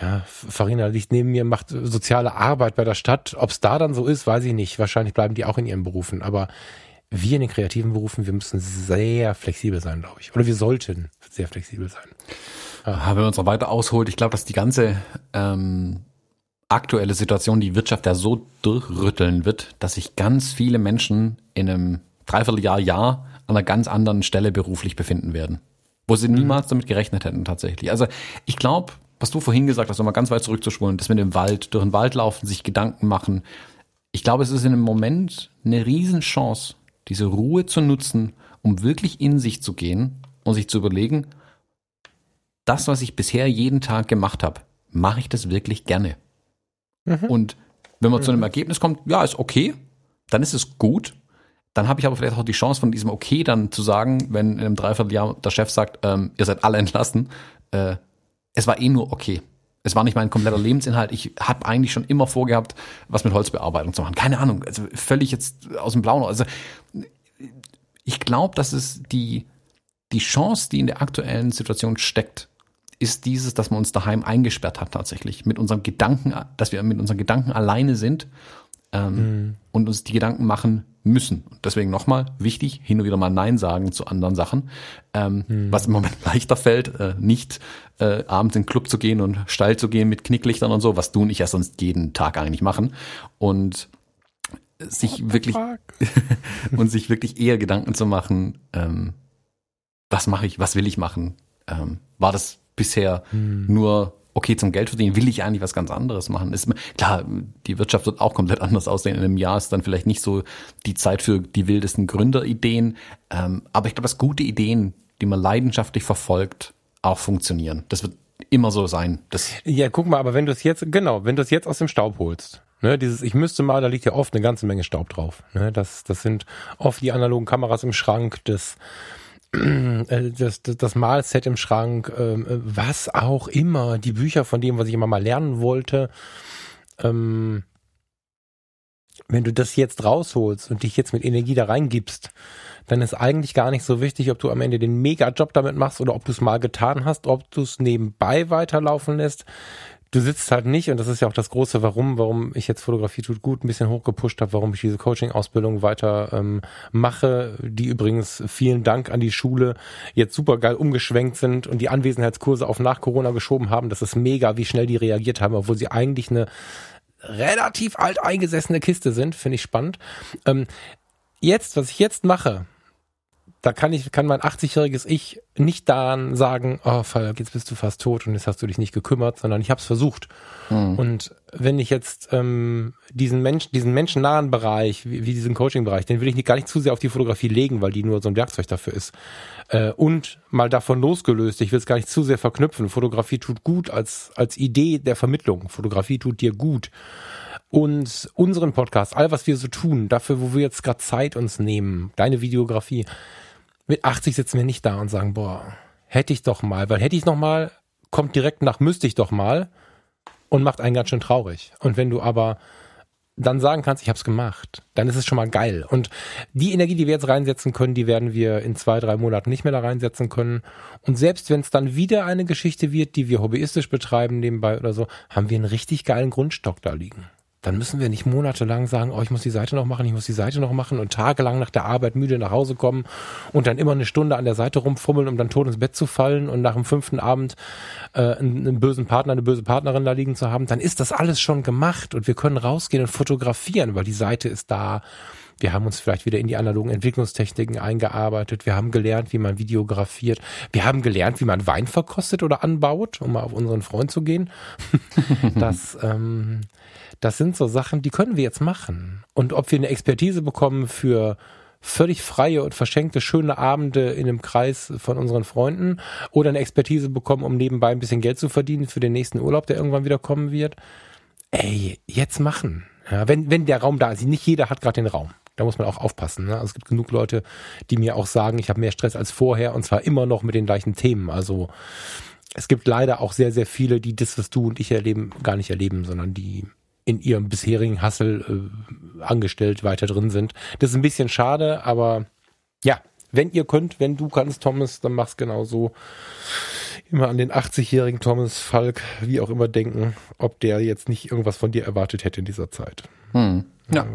ja, Farina liegt neben mir, macht soziale Arbeit bei der Stadt. Ob es da dann so ist, weiß ich nicht. Wahrscheinlich bleiben die auch in ihren Berufen. Aber wir in den kreativen Berufen, wir müssen sehr flexibel sein, glaube ich. Oder wir sollten sehr flexibel sein.
Ja. Wenn man uns noch weiter ausholt, ich glaube, dass die ganze ähm, aktuelle Situation die Wirtschaft ja so durchrütteln wird, dass sich ganz viele Menschen in einem Dreivierteljahr, Jahr an einer ganz anderen Stelle beruflich befinden werden. Wo sie mhm. niemals damit gerechnet hätten, tatsächlich. Also ich glaube, was du vorhin gesagt hast, um mal ganz weit zurückzuspulen, das mit dem Wald, durch den Wald laufen, sich Gedanken machen. Ich glaube, es ist in einem Moment eine Riesenchance, diese Ruhe zu nutzen, um wirklich in sich zu gehen und sich zu überlegen, das, was ich bisher jeden Tag gemacht habe, mache ich das wirklich gerne? Mhm. Und wenn man mhm. zu einem mhm. Ergebnis kommt, ja, ist okay, dann ist es gut. Dann habe ich aber vielleicht auch die Chance von diesem Okay dann zu sagen, wenn in einem Dreivierteljahr der Chef sagt, ähm, ihr seid alle entlassen, äh, es war eh nur okay. Es war nicht mein kompletter Lebensinhalt. Ich habe eigentlich schon immer vorgehabt, was mit Holzbearbeitung zu machen. Keine Ahnung, also völlig jetzt aus dem Blauen. Also ich glaube, dass es die, die Chance, die in der aktuellen Situation steckt, ist dieses, dass man uns daheim eingesperrt hat tatsächlich. Mit unserem Gedanken, dass wir mit unseren Gedanken alleine sind ähm, mhm. und uns die Gedanken machen, müssen. Deswegen nochmal wichtig, hin und wieder mal Nein sagen zu anderen Sachen, ähm, hm. was im Moment [laughs] leichter fällt, äh, nicht äh, abends in den Club zu gehen und steil zu gehen mit Knicklichtern und so, was du und ich ja sonst jeden Tag eigentlich machen. Und sich wirklich [laughs] und sich wirklich eher Gedanken zu machen, ähm, was mache ich, was will ich machen? Ähm, war das bisher hm. nur okay, zum Geld verdienen will ich eigentlich was ganz anderes machen. Ist, klar, die Wirtschaft wird auch komplett anders aussehen. In einem Jahr ist dann vielleicht nicht so die Zeit für die wildesten Gründerideen. Ähm, aber ich glaube, dass gute Ideen, die man leidenschaftlich verfolgt, auch funktionieren. Das wird immer so sein. Das
ja, guck mal, aber wenn du es jetzt, genau, wenn du es jetzt aus dem Staub holst, Ne, dieses, ich müsste mal, da liegt ja oft eine ganze Menge Staub drauf. Ne, das, das sind oft die analogen Kameras im Schrank, das, das, das, das Malset im Schrank, ähm, was auch immer, die Bücher von dem, was ich immer mal lernen wollte. Ähm, wenn du das jetzt rausholst und dich jetzt mit Energie da reingibst, dann ist eigentlich gar nicht so wichtig, ob du am Ende den Mega-Job damit machst oder ob du es mal getan hast, ob du es nebenbei weiterlaufen lässt du sitzt halt nicht, und das ist ja auch das große Warum, warum ich jetzt Fotografie tut gut ein bisschen hochgepusht habe, warum ich diese Coaching-Ausbildung weiter ähm, mache, die übrigens vielen Dank an die Schule jetzt super geil umgeschwenkt sind und die Anwesenheitskurse auf nach Corona geschoben haben. Das ist mega, wie schnell die reagiert haben, obwohl sie eigentlich eine relativ alt eingesessene Kiste sind, finde ich spannend. Ähm, jetzt, was ich jetzt mache, da kann ich, kann mein 80-jähriges Ich nicht daran sagen, oh, jetzt bist du fast tot und jetzt hast du dich nicht gekümmert, sondern ich habe es versucht. Mhm. Und wenn ich jetzt ähm, diesen Menschen, diesen menschennahen Bereich, wie, wie diesen Coaching-Bereich, den will ich nicht, gar nicht zu sehr auf die Fotografie legen, weil die nur so ein Werkzeug dafür ist. Äh, und mal davon losgelöst, ich will es gar nicht zu sehr verknüpfen. Fotografie tut gut als, als Idee der Vermittlung. Fotografie tut dir gut und unseren Podcast, all was wir so tun, dafür, wo wir jetzt gerade Zeit uns nehmen, deine Videografie, Mit 80 sitzen wir nicht da und sagen, boah, hätte ich doch mal, weil hätte ich noch mal, kommt direkt nach müsste ich doch mal und macht einen ganz schön traurig. Und wenn du aber dann sagen kannst, ich habe es gemacht, dann ist es schon mal geil. Und die Energie, die wir jetzt reinsetzen können, die werden wir in zwei, drei Monaten nicht mehr da reinsetzen können. Und selbst wenn es dann wieder eine Geschichte wird, die wir hobbyistisch betreiben nebenbei oder so, haben wir einen richtig geilen Grundstock da liegen dann müssen wir nicht monatelang sagen, oh, ich muss die Seite noch machen, ich muss die Seite noch machen und tagelang nach der Arbeit müde nach Hause kommen und dann immer eine Stunde an der Seite rumfummeln, um dann tot ins Bett zu fallen und nach dem fünften Abend äh, einen, einen bösen Partner, eine böse Partnerin da liegen zu haben. Dann ist das alles schon gemacht und wir können rausgehen und fotografieren, weil die Seite ist da. Wir haben uns vielleicht wieder in die analogen Entwicklungstechniken eingearbeitet. Wir haben gelernt, wie man videografiert. Wir haben gelernt, wie man Wein verkostet oder anbaut, um mal auf unseren Freund zu gehen. [laughs] das, ähm, das sind so Sachen, die können wir jetzt machen. Und ob wir eine Expertise bekommen für völlig freie und verschenkte schöne Abende in einem Kreis von unseren Freunden oder eine Expertise bekommen, um nebenbei ein bisschen Geld zu verdienen für den nächsten Urlaub, der irgendwann wieder kommen wird. Ey, jetzt machen. Ja, wenn, wenn der Raum da ist. Nicht jeder hat gerade den Raum. Da muss man auch aufpassen. Ne? Also es gibt genug Leute, die mir auch sagen, ich habe mehr Stress als vorher und zwar immer noch mit den gleichen Themen. Also es gibt leider auch sehr, sehr viele, die das, was du und ich erleben, gar nicht erleben, sondern die in ihrem bisherigen Hassel äh, angestellt weiter drin sind. Das ist ein bisschen schade, aber ja, wenn ihr könnt, wenn du kannst, Thomas, dann mach's genau so. Immer an den 80-jährigen Thomas Falk, wie auch immer denken, ob der jetzt nicht irgendwas von dir erwartet hätte in dieser Zeit. Hm. Ja.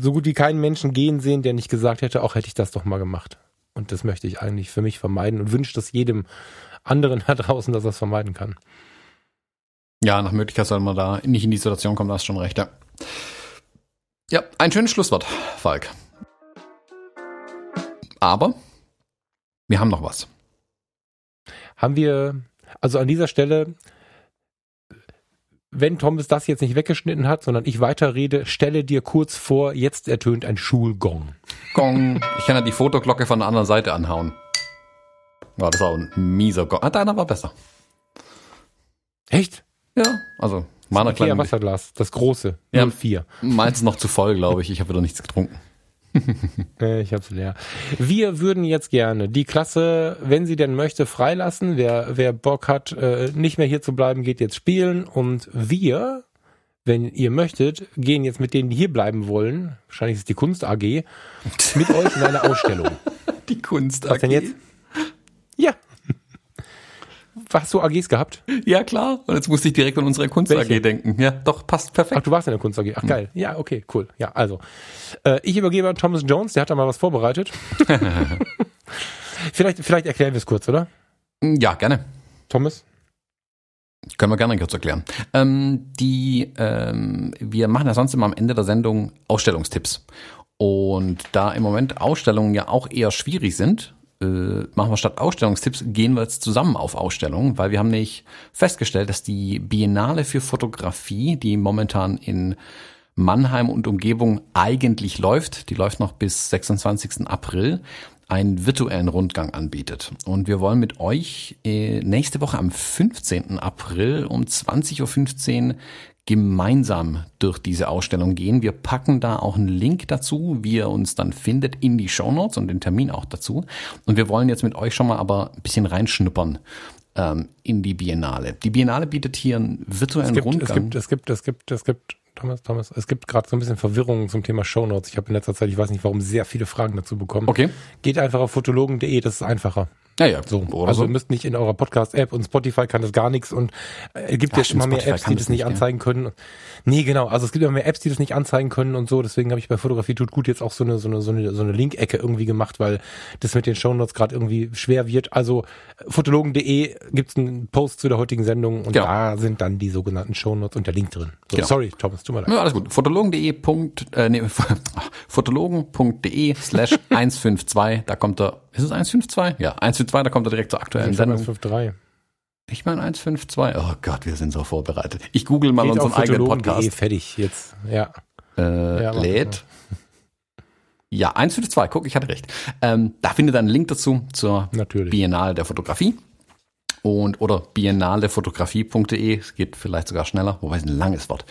So gut wie keinen Menschen gehen sehen, der nicht gesagt hätte, auch hätte ich das doch mal gemacht. Und das möchte ich eigentlich für mich vermeiden und wünsche das jedem anderen [laughs] da draußen, dass er es vermeiden kann.
Ja, nach Möglichkeit soll man da nicht in die Situation kommen, da hast schon recht, ja. Ja, ein schönes Schlusswort, Falk. Aber wir haben noch was.
Haben wir, also an dieser Stelle, wenn Thomas das jetzt nicht weggeschnitten hat, sondern ich weiterrede, stelle dir kurz vor, jetzt ertönt ein Schulgong.
Gong. Ich kann ja die Fotoglocke von der anderen Seite anhauen. War das auch ein mieser Gong. Ah, deiner war besser.
Echt?
Ja, also meiner
kleinen Wasserglas, das große, ja, 04.
Meins noch zu voll, glaube ich. Ich habe wieder nichts getrunken. [laughs]
ich hab's leer. Wir würden jetzt gerne die Klasse, wenn sie denn möchte, freilassen. Wer, wer Bock hat, äh, nicht mehr hier zu bleiben, geht jetzt spielen. Und wir, wenn ihr möchtet, gehen jetzt mit denen, die hier bleiben wollen, wahrscheinlich ist es die Kunst AG, mit [laughs] euch in eine Ausstellung.
Die Kunst
AG. Was denn jetzt? Ja, Hast du AGs gehabt?
Ja, klar. Und jetzt musste ich direkt an unsere Kunst Welche? AG denken. Ja, doch, passt perfekt.
Ach, du warst in der Kunst AG. Ach, geil. Ja, okay, cool. Ja, also. Äh, ich übergebe an Thomas Jones, der hat da mal was vorbereitet. [laughs] vielleicht, vielleicht erklären wir es kurz, oder?
Ja, gerne.
Thomas?
Können wir gerne kurz erklären. Ähm, die, ähm, wir machen ja sonst immer am Ende der Sendung Ausstellungstipps. Und da im Moment Ausstellungen ja auch eher schwierig sind, äh, machen wir statt Ausstellungstipps, gehen wir jetzt zusammen auf Ausstellungen, weil wir haben nicht festgestellt, dass die Biennale für Fotografie, die momentan in Mannheim und Umgebung eigentlich läuft, die läuft noch bis 26. April, einen virtuellen Rundgang anbietet. Und wir wollen mit euch äh, nächste Woche am 15. April um 20.15 Uhr gemeinsam durch diese Ausstellung gehen. Wir packen da auch einen Link dazu, wie ihr uns dann findet, in die Show Notes und den Termin auch dazu. Und wir wollen jetzt mit euch schon mal aber ein bisschen reinschnuppern ähm, in die Biennale. Die Biennale bietet hier einen virtuellen es
gibt,
Rundgang.
Es gibt, es gibt, es gibt, es gibt, Thomas, Thomas, es gibt gerade so ein bisschen Verwirrung zum Thema Show Notes. Ich habe in letzter Zeit, ich weiß nicht warum, sehr viele Fragen dazu bekommen.
Okay.
Geht einfach auf fotologen.de, das ist einfacher.
Ja, ja.
So. also so. ihr müsst nicht in eurer Podcast-App und Spotify kann das gar nichts und äh, gibt ja, immer mehr Apps, die das nicht, nicht anzeigen ja. können. Nee, genau. Also es gibt immer mehr Apps, die das nicht anzeigen können und so. Deswegen habe ich bei Fotografie tut gut jetzt auch so eine so eine so eine, so eine Link-Ecke irgendwie gemacht, weil das mit den Shownotes gerade irgendwie schwer wird. Also fotologen.de gibt's einen Post zu der heutigen Sendung und genau. da sind dann die sogenannten Shownotes und der Link drin. So, genau. Sorry, Thomas, tut mir leid.
Ja, alles gut. Fotologen.de. Äh, nee, [laughs] fotologen.de slash [laughs] 152. Da kommt er. Ist es 152? Ja, 152. Da kommt er direkt zur aktuellen Sendung.
153.
Ich meine 152. Oh Gott, wir sind so vorbereitet. Ich google mal Geht unseren eigenen Podcast.
fertig jetzt. Ja.
Äh, ja, lädt. Ja, 152. Guck, ich hatte recht. Ähm, da findet ihr einen Link dazu zur
Natürlich.
Biennale der Fotografie. Und, oder biennalefotografie.de. Es geht vielleicht sogar schneller, wobei es ein langes Wort.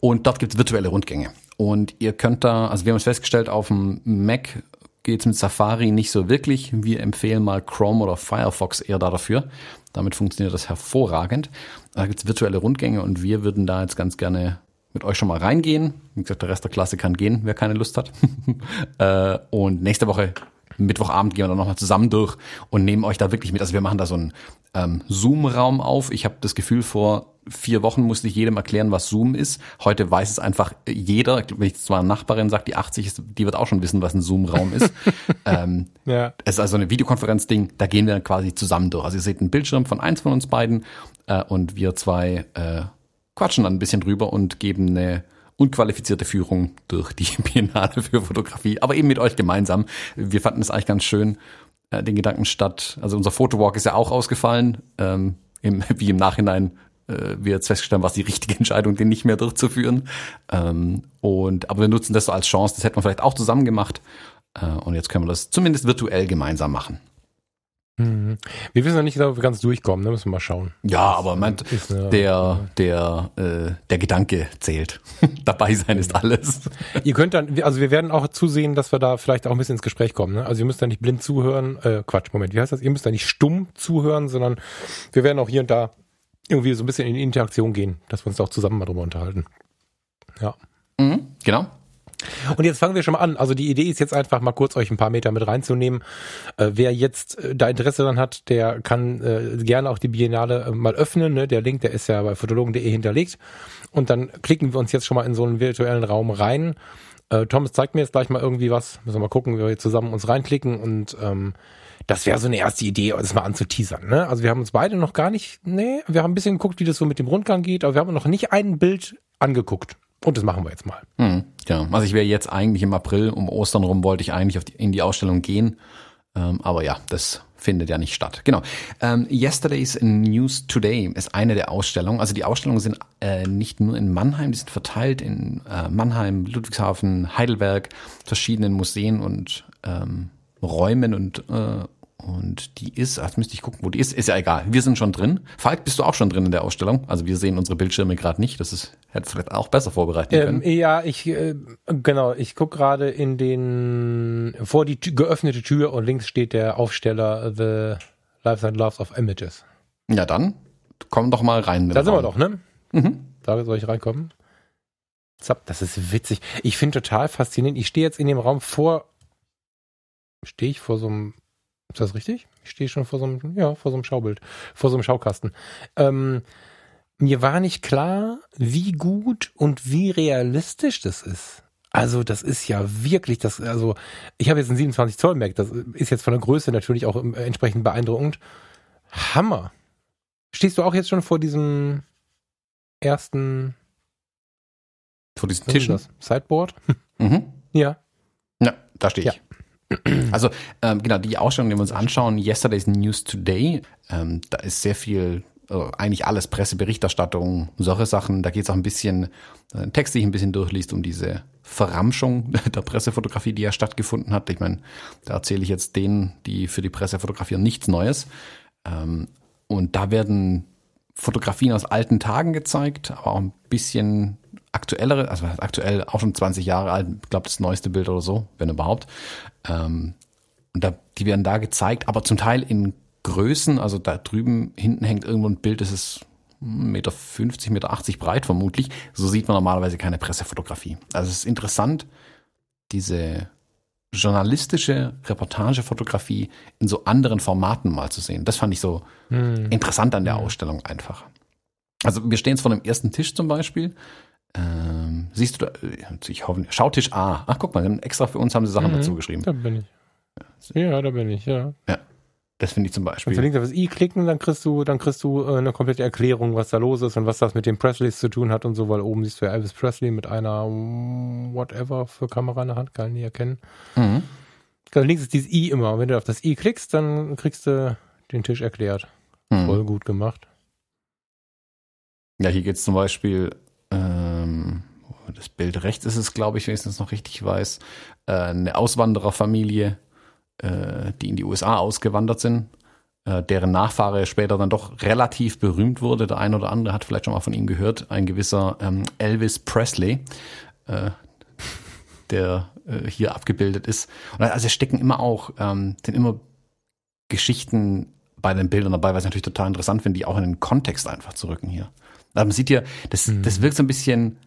Und dort gibt es virtuelle Rundgänge. Und ihr könnt da, also wir haben es festgestellt, auf dem Mac geht's mit Safari nicht so wirklich. Wir empfehlen mal Chrome oder Firefox eher da dafür. Damit funktioniert das hervorragend. Da gibt's virtuelle Rundgänge und wir würden da jetzt ganz gerne mit euch schon mal reingehen. Wie gesagt, der Rest der Klasse kann gehen, wer keine Lust hat. [laughs] Äh, und nächste Woche Mittwochabend gehen wir dann nochmal zusammen durch und nehmen euch da wirklich mit. Also wir machen da so einen ähm, Zoom-Raum auf. Ich habe das Gefühl, vor vier Wochen musste ich jedem erklären, was Zoom ist. Heute weiß es einfach jeder. Wenn ich zwar eine Nachbarin sagt, die 80 ist, die wird auch schon wissen, was ein Zoom-Raum ist. [laughs] ähm, ja. Es ist also eine Videokonferenz-Ding, da gehen wir dann quasi zusammen durch. Also ihr seht einen Bildschirm von eins von uns beiden äh, und wir zwei äh, quatschen dann ein bisschen drüber und geben eine unqualifizierte Führung durch die [laughs] Biennale für Fotografie, aber eben mit euch gemeinsam. Wir fanden es eigentlich ganz schön, äh, den Gedanken statt, also unser Fotowalk ist ja auch ausgefallen, ähm, im, [laughs] wie im Nachhinein äh, wir jetzt festgestellt haben, was die richtige Entscheidung, den nicht mehr durchzuführen. Ähm, und aber wir nutzen das so als Chance, das hätten wir vielleicht auch zusammen gemacht. Äh, und jetzt können wir das zumindest virtuell gemeinsam machen.
Mhm. Wir wissen noch nicht, ob wir ganz durchkommen, da ne? müssen wir mal schauen.
Ja, aber meint, der, der, äh, der Gedanke zählt. [laughs] Dabei sein ist alles.
Ihr könnt dann, also wir werden auch zusehen, dass wir da vielleicht auch ein bisschen ins Gespräch kommen. Ne? Also ihr müsst da nicht blind zuhören, äh, Quatsch, Moment, wie heißt das? Ihr müsst da nicht stumm zuhören, sondern wir werden auch hier und da irgendwie so ein bisschen in Interaktion gehen, dass wir uns da auch zusammen mal drüber unterhalten. Ja.
Mhm, genau.
Und jetzt fangen wir schon mal an. Also die Idee ist jetzt einfach mal kurz euch ein paar Meter mit reinzunehmen. Äh, wer jetzt äh, da Interesse dran hat, der kann äh, gerne auch die Biennale äh, mal öffnen. Ne? Der Link, der ist ja bei fotologen.de hinterlegt. Und dann klicken wir uns jetzt schon mal in so einen virtuellen Raum rein. Äh, Thomas zeigt mir jetzt gleich mal irgendwie was. Müssen wir mal gucken, wie wir zusammen uns reinklicken und ähm, das wäre so eine erste Idee, das mal anzuteasern. Ne? Also wir haben uns beide noch gar nicht, nee, wir haben ein bisschen geguckt, wie das so mit dem Rundgang geht, aber wir haben noch nicht ein Bild angeguckt. Und das machen wir jetzt mal.
Hm, ja, also ich wäre jetzt eigentlich im April, um Ostern rum wollte ich eigentlich die, in die Ausstellung gehen. Ähm, aber ja, das findet ja nicht statt. Genau. Ähm, Yesterday's News Today ist eine der Ausstellungen. Also die Ausstellungen sind äh, nicht nur in Mannheim, die sind verteilt in äh, Mannheim, Ludwigshafen, Heidelberg, verschiedenen Museen und ähm, Räumen und äh, und die ist, ach, müsste ich gucken, wo die ist. Ist ja egal. Wir sind schon drin. Falk, bist du auch schon drin in der Ausstellung? Also wir sehen unsere Bildschirme gerade nicht. Das ist hätte vielleicht auch besser vorbereiten können.
Ähm, ja, ich äh, genau. Ich guck gerade in den vor die geöffnete Tür und links steht der Aufsteller The Lives and Loves of Images.
Ja, dann komm doch mal rein.
Da sind Raum. wir doch, ne? Mhm. Da soll ich reinkommen. Zapp, das ist witzig. Ich finde total faszinierend. Ich stehe jetzt in dem Raum vor. Stehe ich vor so einem ist das richtig? Ich stehe schon vor so einem, ja, vor so einem Schaubild, vor so einem Schaukasten. Ähm, mir war nicht klar, wie gut und wie realistisch das ist. Also das ist ja wirklich das, also ich habe jetzt einen 27 Zoll Mac, das ist jetzt von der Größe natürlich auch entsprechend beeindruckend. Hammer. Stehst du auch jetzt schon vor diesem ersten
vor diesem Tisch?
Sideboard? [laughs] Mhm. Ja.
Ja, da stehe ich. Ja. [clears throat] Also ähm, genau, die Ausstellung, die wir uns anschauen, Yesterday's News Today, ähm, da ist sehr viel, also eigentlich alles Presseberichterstattung, solche Sachen. Da geht es auch ein bisschen, äh, Text, die ich ein bisschen durchliest, um diese Verramschung [laughs] der Pressefotografie, die ja stattgefunden hat. Ich meine, da erzähle ich jetzt denen, die für die Presse fotografieren, nichts Neues. Ähm, und da werden Fotografien aus alten Tagen gezeigt, aber auch ein bisschen aktuellere, also aktuell auch schon 20 Jahre alt, ich glaube das neueste Bild oder so, wenn überhaupt. Ähm, und da, die werden da gezeigt, aber zum Teil in Größen, also da drüben hinten hängt irgendwo ein Bild, das ist Meter 50, Meter 80 breit vermutlich. So sieht man normalerweise keine Pressefotografie. Also es ist interessant, diese journalistische Reportagefotografie in so anderen Formaten mal zu sehen. Das fand ich so hm. interessant an der Ausstellung einfach. Also wir stehen jetzt vor dem ersten Tisch zum Beispiel ähm, siehst du da, ich hoffe, Schautisch A. Ach, guck mal, extra für uns haben sie Sachen mhm, dazu geschrieben.
Da bin ich. Ja, da bin ich, ja.
Ja. Das finde ich zum Beispiel.
Kannst du links auf das i klicken, dann kriegst du, dann kriegst du äh, eine komplette Erklärung, was da los ist und was das mit den Presleys zu tun hat und so, weil oben siehst du ja Elvis Presley mit einer whatever für Kamera in der Hand, kann ich nie erkennen. Mhm. Also links ist dieses i immer. Und wenn du auf das i klickst, dann kriegst du den Tisch erklärt. Mhm. Voll gut gemacht.
Ja, hier geht es zum Beispiel ähm, das Bild rechts ist es, glaube ich, wenn ich es noch richtig weiß, äh, eine Auswandererfamilie, äh, die in die USA ausgewandert sind, äh, deren Nachfahre später dann doch relativ berühmt wurde. Der eine oder andere hat vielleicht schon mal von ihm gehört, ein gewisser ähm, Elvis Presley. Äh, der äh, hier abgebildet ist. Und also es stecken immer auch, ähm, sind immer Geschichten bei den Bildern dabei, was ich natürlich total interessant finde, die auch in den Kontext einfach zu rücken hier. Aber man sieht hier, das, mhm. das wirkt so ein bisschen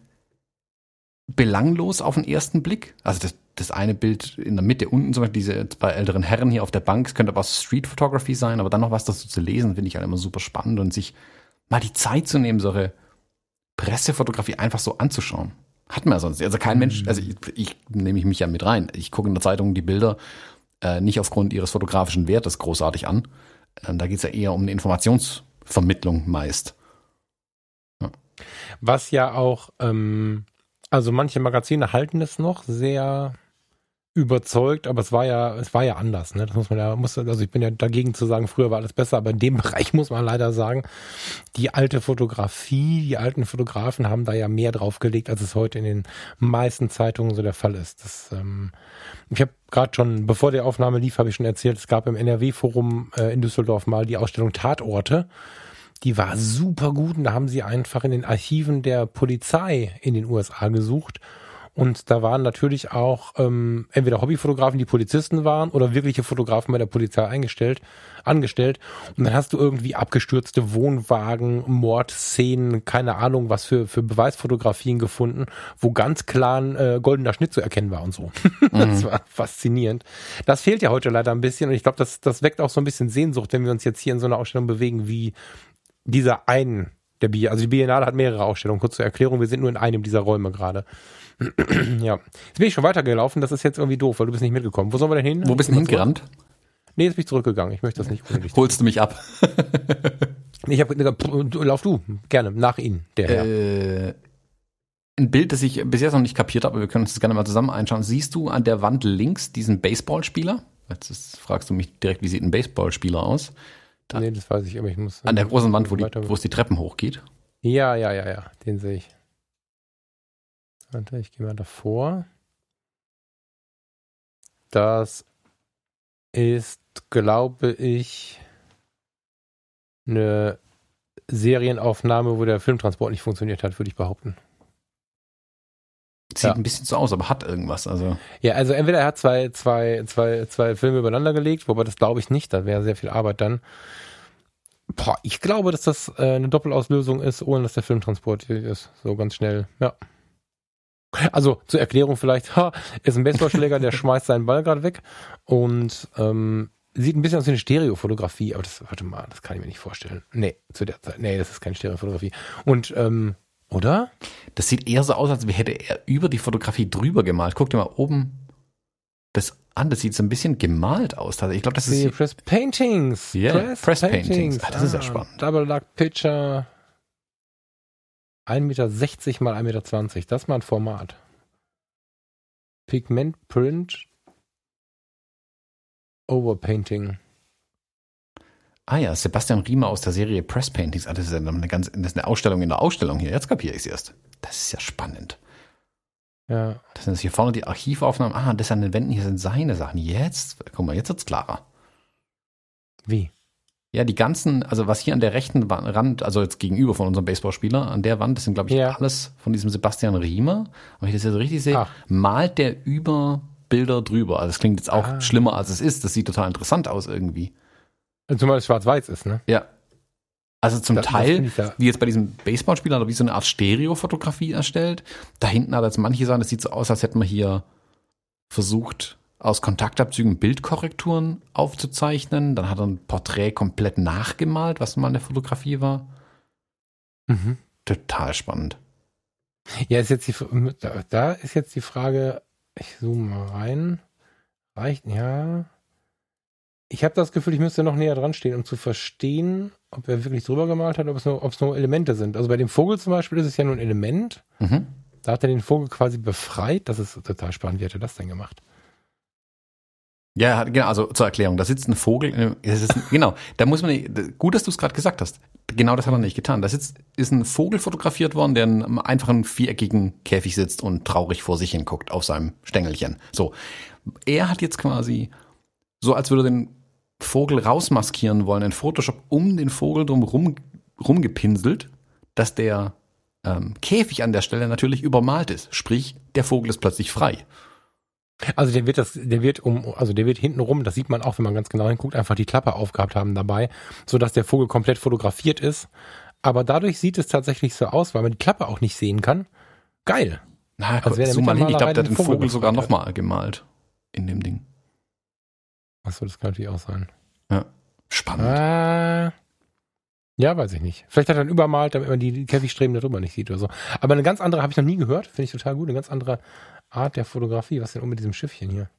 belanglos auf den ersten Blick. Also das, das eine Bild in der Mitte unten, zum Beispiel diese zwei älteren Herren hier auf der Bank, es könnte aber auch Street Photography sein, aber dann noch was dazu zu lesen, finde ich halt immer super spannend und sich mal die Zeit zu nehmen, solche Pressefotografie einfach so anzuschauen. Hat man ja sonst. Also kein Mensch, also ich, ich nehme ich mich ja mit rein. Ich gucke in der Zeitung die Bilder äh, nicht aufgrund ihres fotografischen Wertes großartig an. Ähm, da geht es ja eher um eine Informationsvermittlung meist.
Ja. Was ja auch ähm, also manche Magazine halten es noch sehr überzeugt, aber es war ja, es war ja anders, ne? Das muss man ja, muss, also ich bin ja dagegen zu sagen, früher war alles besser, aber in dem [laughs] Bereich muss man leider sagen, die alte Fotografie, die alten Fotografen haben da ja mehr draufgelegt, als es heute in den meisten Zeitungen so der Fall ist. Das, ähm, ich habe gerade schon, bevor die Aufnahme lief, habe ich schon erzählt, es gab im NRW-Forum äh, in Düsseldorf mal die Ausstellung Tatorte die war super gut und da haben sie einfach in den Archiven der Polizei in den USA gesucht. Und da waren natürlich auch ähm, entweder Hobbyfotografen, die Polizisten waren, oder wirkliche Fotografen bei der Polizei eingestellt, angestellt. Und dann hast du irgendwie abgestürzte Wohnwagen, Mordszenen, keine Ahnung, was für, für Beweisfotografien gefunden, wo ganz klar ein äh, goldener Schnitt zu erkennen war und so. [laughs] Mhm. das war faszinierend. Das fehlt ja heute leider ein bisschen und ich glaube, das, das weckt auch so ein bisschen Sehnsucht, wenn wir uns jetzt hier in so einer Ausstellung bewegen, wie dieser einen der Biennale, also die Biennale hat mehrere Ausstellungen. Kurz zur Erklärung, wir sind nur in einem dieser Räume gerade. [clears throat] ja. Jetzt bin ich schon weitergelaufen, das ist jetzt irgendwie doof, weil du bist nicht mitgekommen. Wo sollen wir denn hin?
Wo bist du hingerannt?
Nee, jetzt bin ich zurückgegangen. Ich möchte das nicht
unbedingt. Holst du mich ab? [laughs]
ich habe lauf du, gerne, nach Ihnen, der Herr. Äh,
ein Bild, das ich bis jetzt noch nicht kapiert habe, wir können uns das gerne mal zusammen einschauen. Siehst du an der Wand links diesen Baseballspieler? Jetzt fragst du mich direkt, wie sieht ein Baseballspieler aus?
Da, nee, das weiß ich, aber ich muss.
An der großen Wand, wo, die, wo es die Treppen hochgeht.
Ja, ja, ja, ja, den sehe ich. Warte, ich gehe mal davor. Das ist, glaube ich, eine Serienaufnahme, wo der Filmtransport nicht funktioniert hat, würde ich behaupten.
Sieht ja. ein bisschen so aus, aber hat irgendwas. Also.
Ja, also entweder er hat zwei, zwei, zwei, zwei Filme übereinander gelegt, wobei das glaube ich nicht, da wäre sehr viel Arbeit dann. Boah, ich glaube, dass das äh, eine Doppelauslösung ist, ohne dass der Film transportiert ist. So ganz schnell, ja. Also zur Erklärung vielleicht, ha, ist ein Baseballschläger, der [laughs] schmeißt seinen Ball gerade weg und ähm, sieht ein bisschen aus wie eine Stereofotografie, aber das, warte mal, das kann ich mir nicht vorstellen. Nee, zu der Zeit, nee, das ist keine Stereofotografie. Und ähm, oder?
Das sieht eher so aus, als hätte er über die Fotografie drüber gemalt. Guck dir mal oben das an. Das sieht so ein bisschen gemalt aus. Ich glaube, das ist.
Press Paintings.
Yeah, Press, Press, Paintings. Paintings. Ah, das ah, ist ja ah, spannend.
Double Luck Picture. 1,60 Meter mal 1,20 Meter. Das ist mal ein Format. Pigment Print Overpainting.
Ah ja, Sebastian Riemer aus der Serie Press Paintings. Ah, das ist eine ganz, das ist eine Ausstellung in der Ausstellung hier. Jetzt kapiere ich es erst. Das ist ja spannend.
Ja.
Das sind hier vorne die Archivaufnahmen. Ah, das an den Wänden hier sind seine Sachen. Jetzt, guck mal, jetzt wird's klarer.
Wie?
Ja, die ganzen, also was hier an der rechten Rand, also jetzt gegenüber von unserem Baseballspieler, an der Wand, das sind, glaube ich, ja. alles von diesem Sebastian Riemer. Wenn ich das jetzt richtig sehe, Ach. malt der über Bilder drüber. Also das klingt jetzt auch ah. schlimmer, als es ist. Das sieht total interessant aus irgendwie.
Zumal es schwarz-weiß ist, ne?
Ja. Also zum das, Teil, das wie jetzt bei diesem Baseballspieler, oder wie so eine Art Stereofotografie erstellt. Da hinten hat jetzt manche sagen, das sieht so aus, als hätte man hier versucht, aus Kontaktabzügen Bildkorrekturen aufzuzeichnen. Dann hat er ein Porträt komplett nachgemalt, was mal eine Fotografie war. Mhm. Total spannend.
Ja, ist jetzt die, da ist jetzt die Frage, ich zoome mal rein. Reicht, ja. Ich habe das Gefühl, ich müsste noch näher dran stehen, um zu verstehen, ob er wirklich drüber gemalt hat, ob es, nur, ob es nur Elemente sind. Also bei dem Vogel zum Beispiel ist es ja nur ein Element. Mhm. Da hat er den Vogel quasi befreit. Das ist total spannend. Wie hat er das denn gemacht?
Ja, genau, also zur Erklärung, da sitzt ein Vogel, ist, genau, da muss man, gut, dass du es gerade gesagt hast, genau das hat er nicht getan. Da sitzt, ist ein Vogel fotografiert worden, der in einem einfachen viereckigen Käfig sitzt und traurig vor sich hinguckt auf seinem Stängelchen. So, er hat jetzt quasi, so als würde er den Vogel rausmaskieren wollen, in Photoshop um den Vogel drum rum, rumgepinselt, dass der ähm, Käfig an der Stelle natürlich übermalt ist. Sprich, der Vogel ist plötzlich frei.
Also der wird das, der wird um, also der wird hinten rum, das sieht man auch, wenn man ganz genau hinguckt, einfach die Klappe aufgehabt haben dabei, so dass der Vogel komplett fotografiert ist. Aber dadurch sieht es tatsächlich so aus, weil man die Klappe auch nicht sehen kann. Geil.
Na, also so mal hin, ich glaube, der hat den Vogel, Vogel sogar nochmal gemalt in dem Ding.
Achso, das kann natürlich auch sein.
Ja. Spannend. Äh,
ja, weiß ich nicht. Vielleicht hat er dann übermalt, damit man die Käfigstreben darüber nicht sieht oder so. Aber eine ganz andere habe ich noch nie gehört. Finde ich total gut. Eine ganz andere Art der Fotografie. Was denn um mit diesem Schiffchen hier?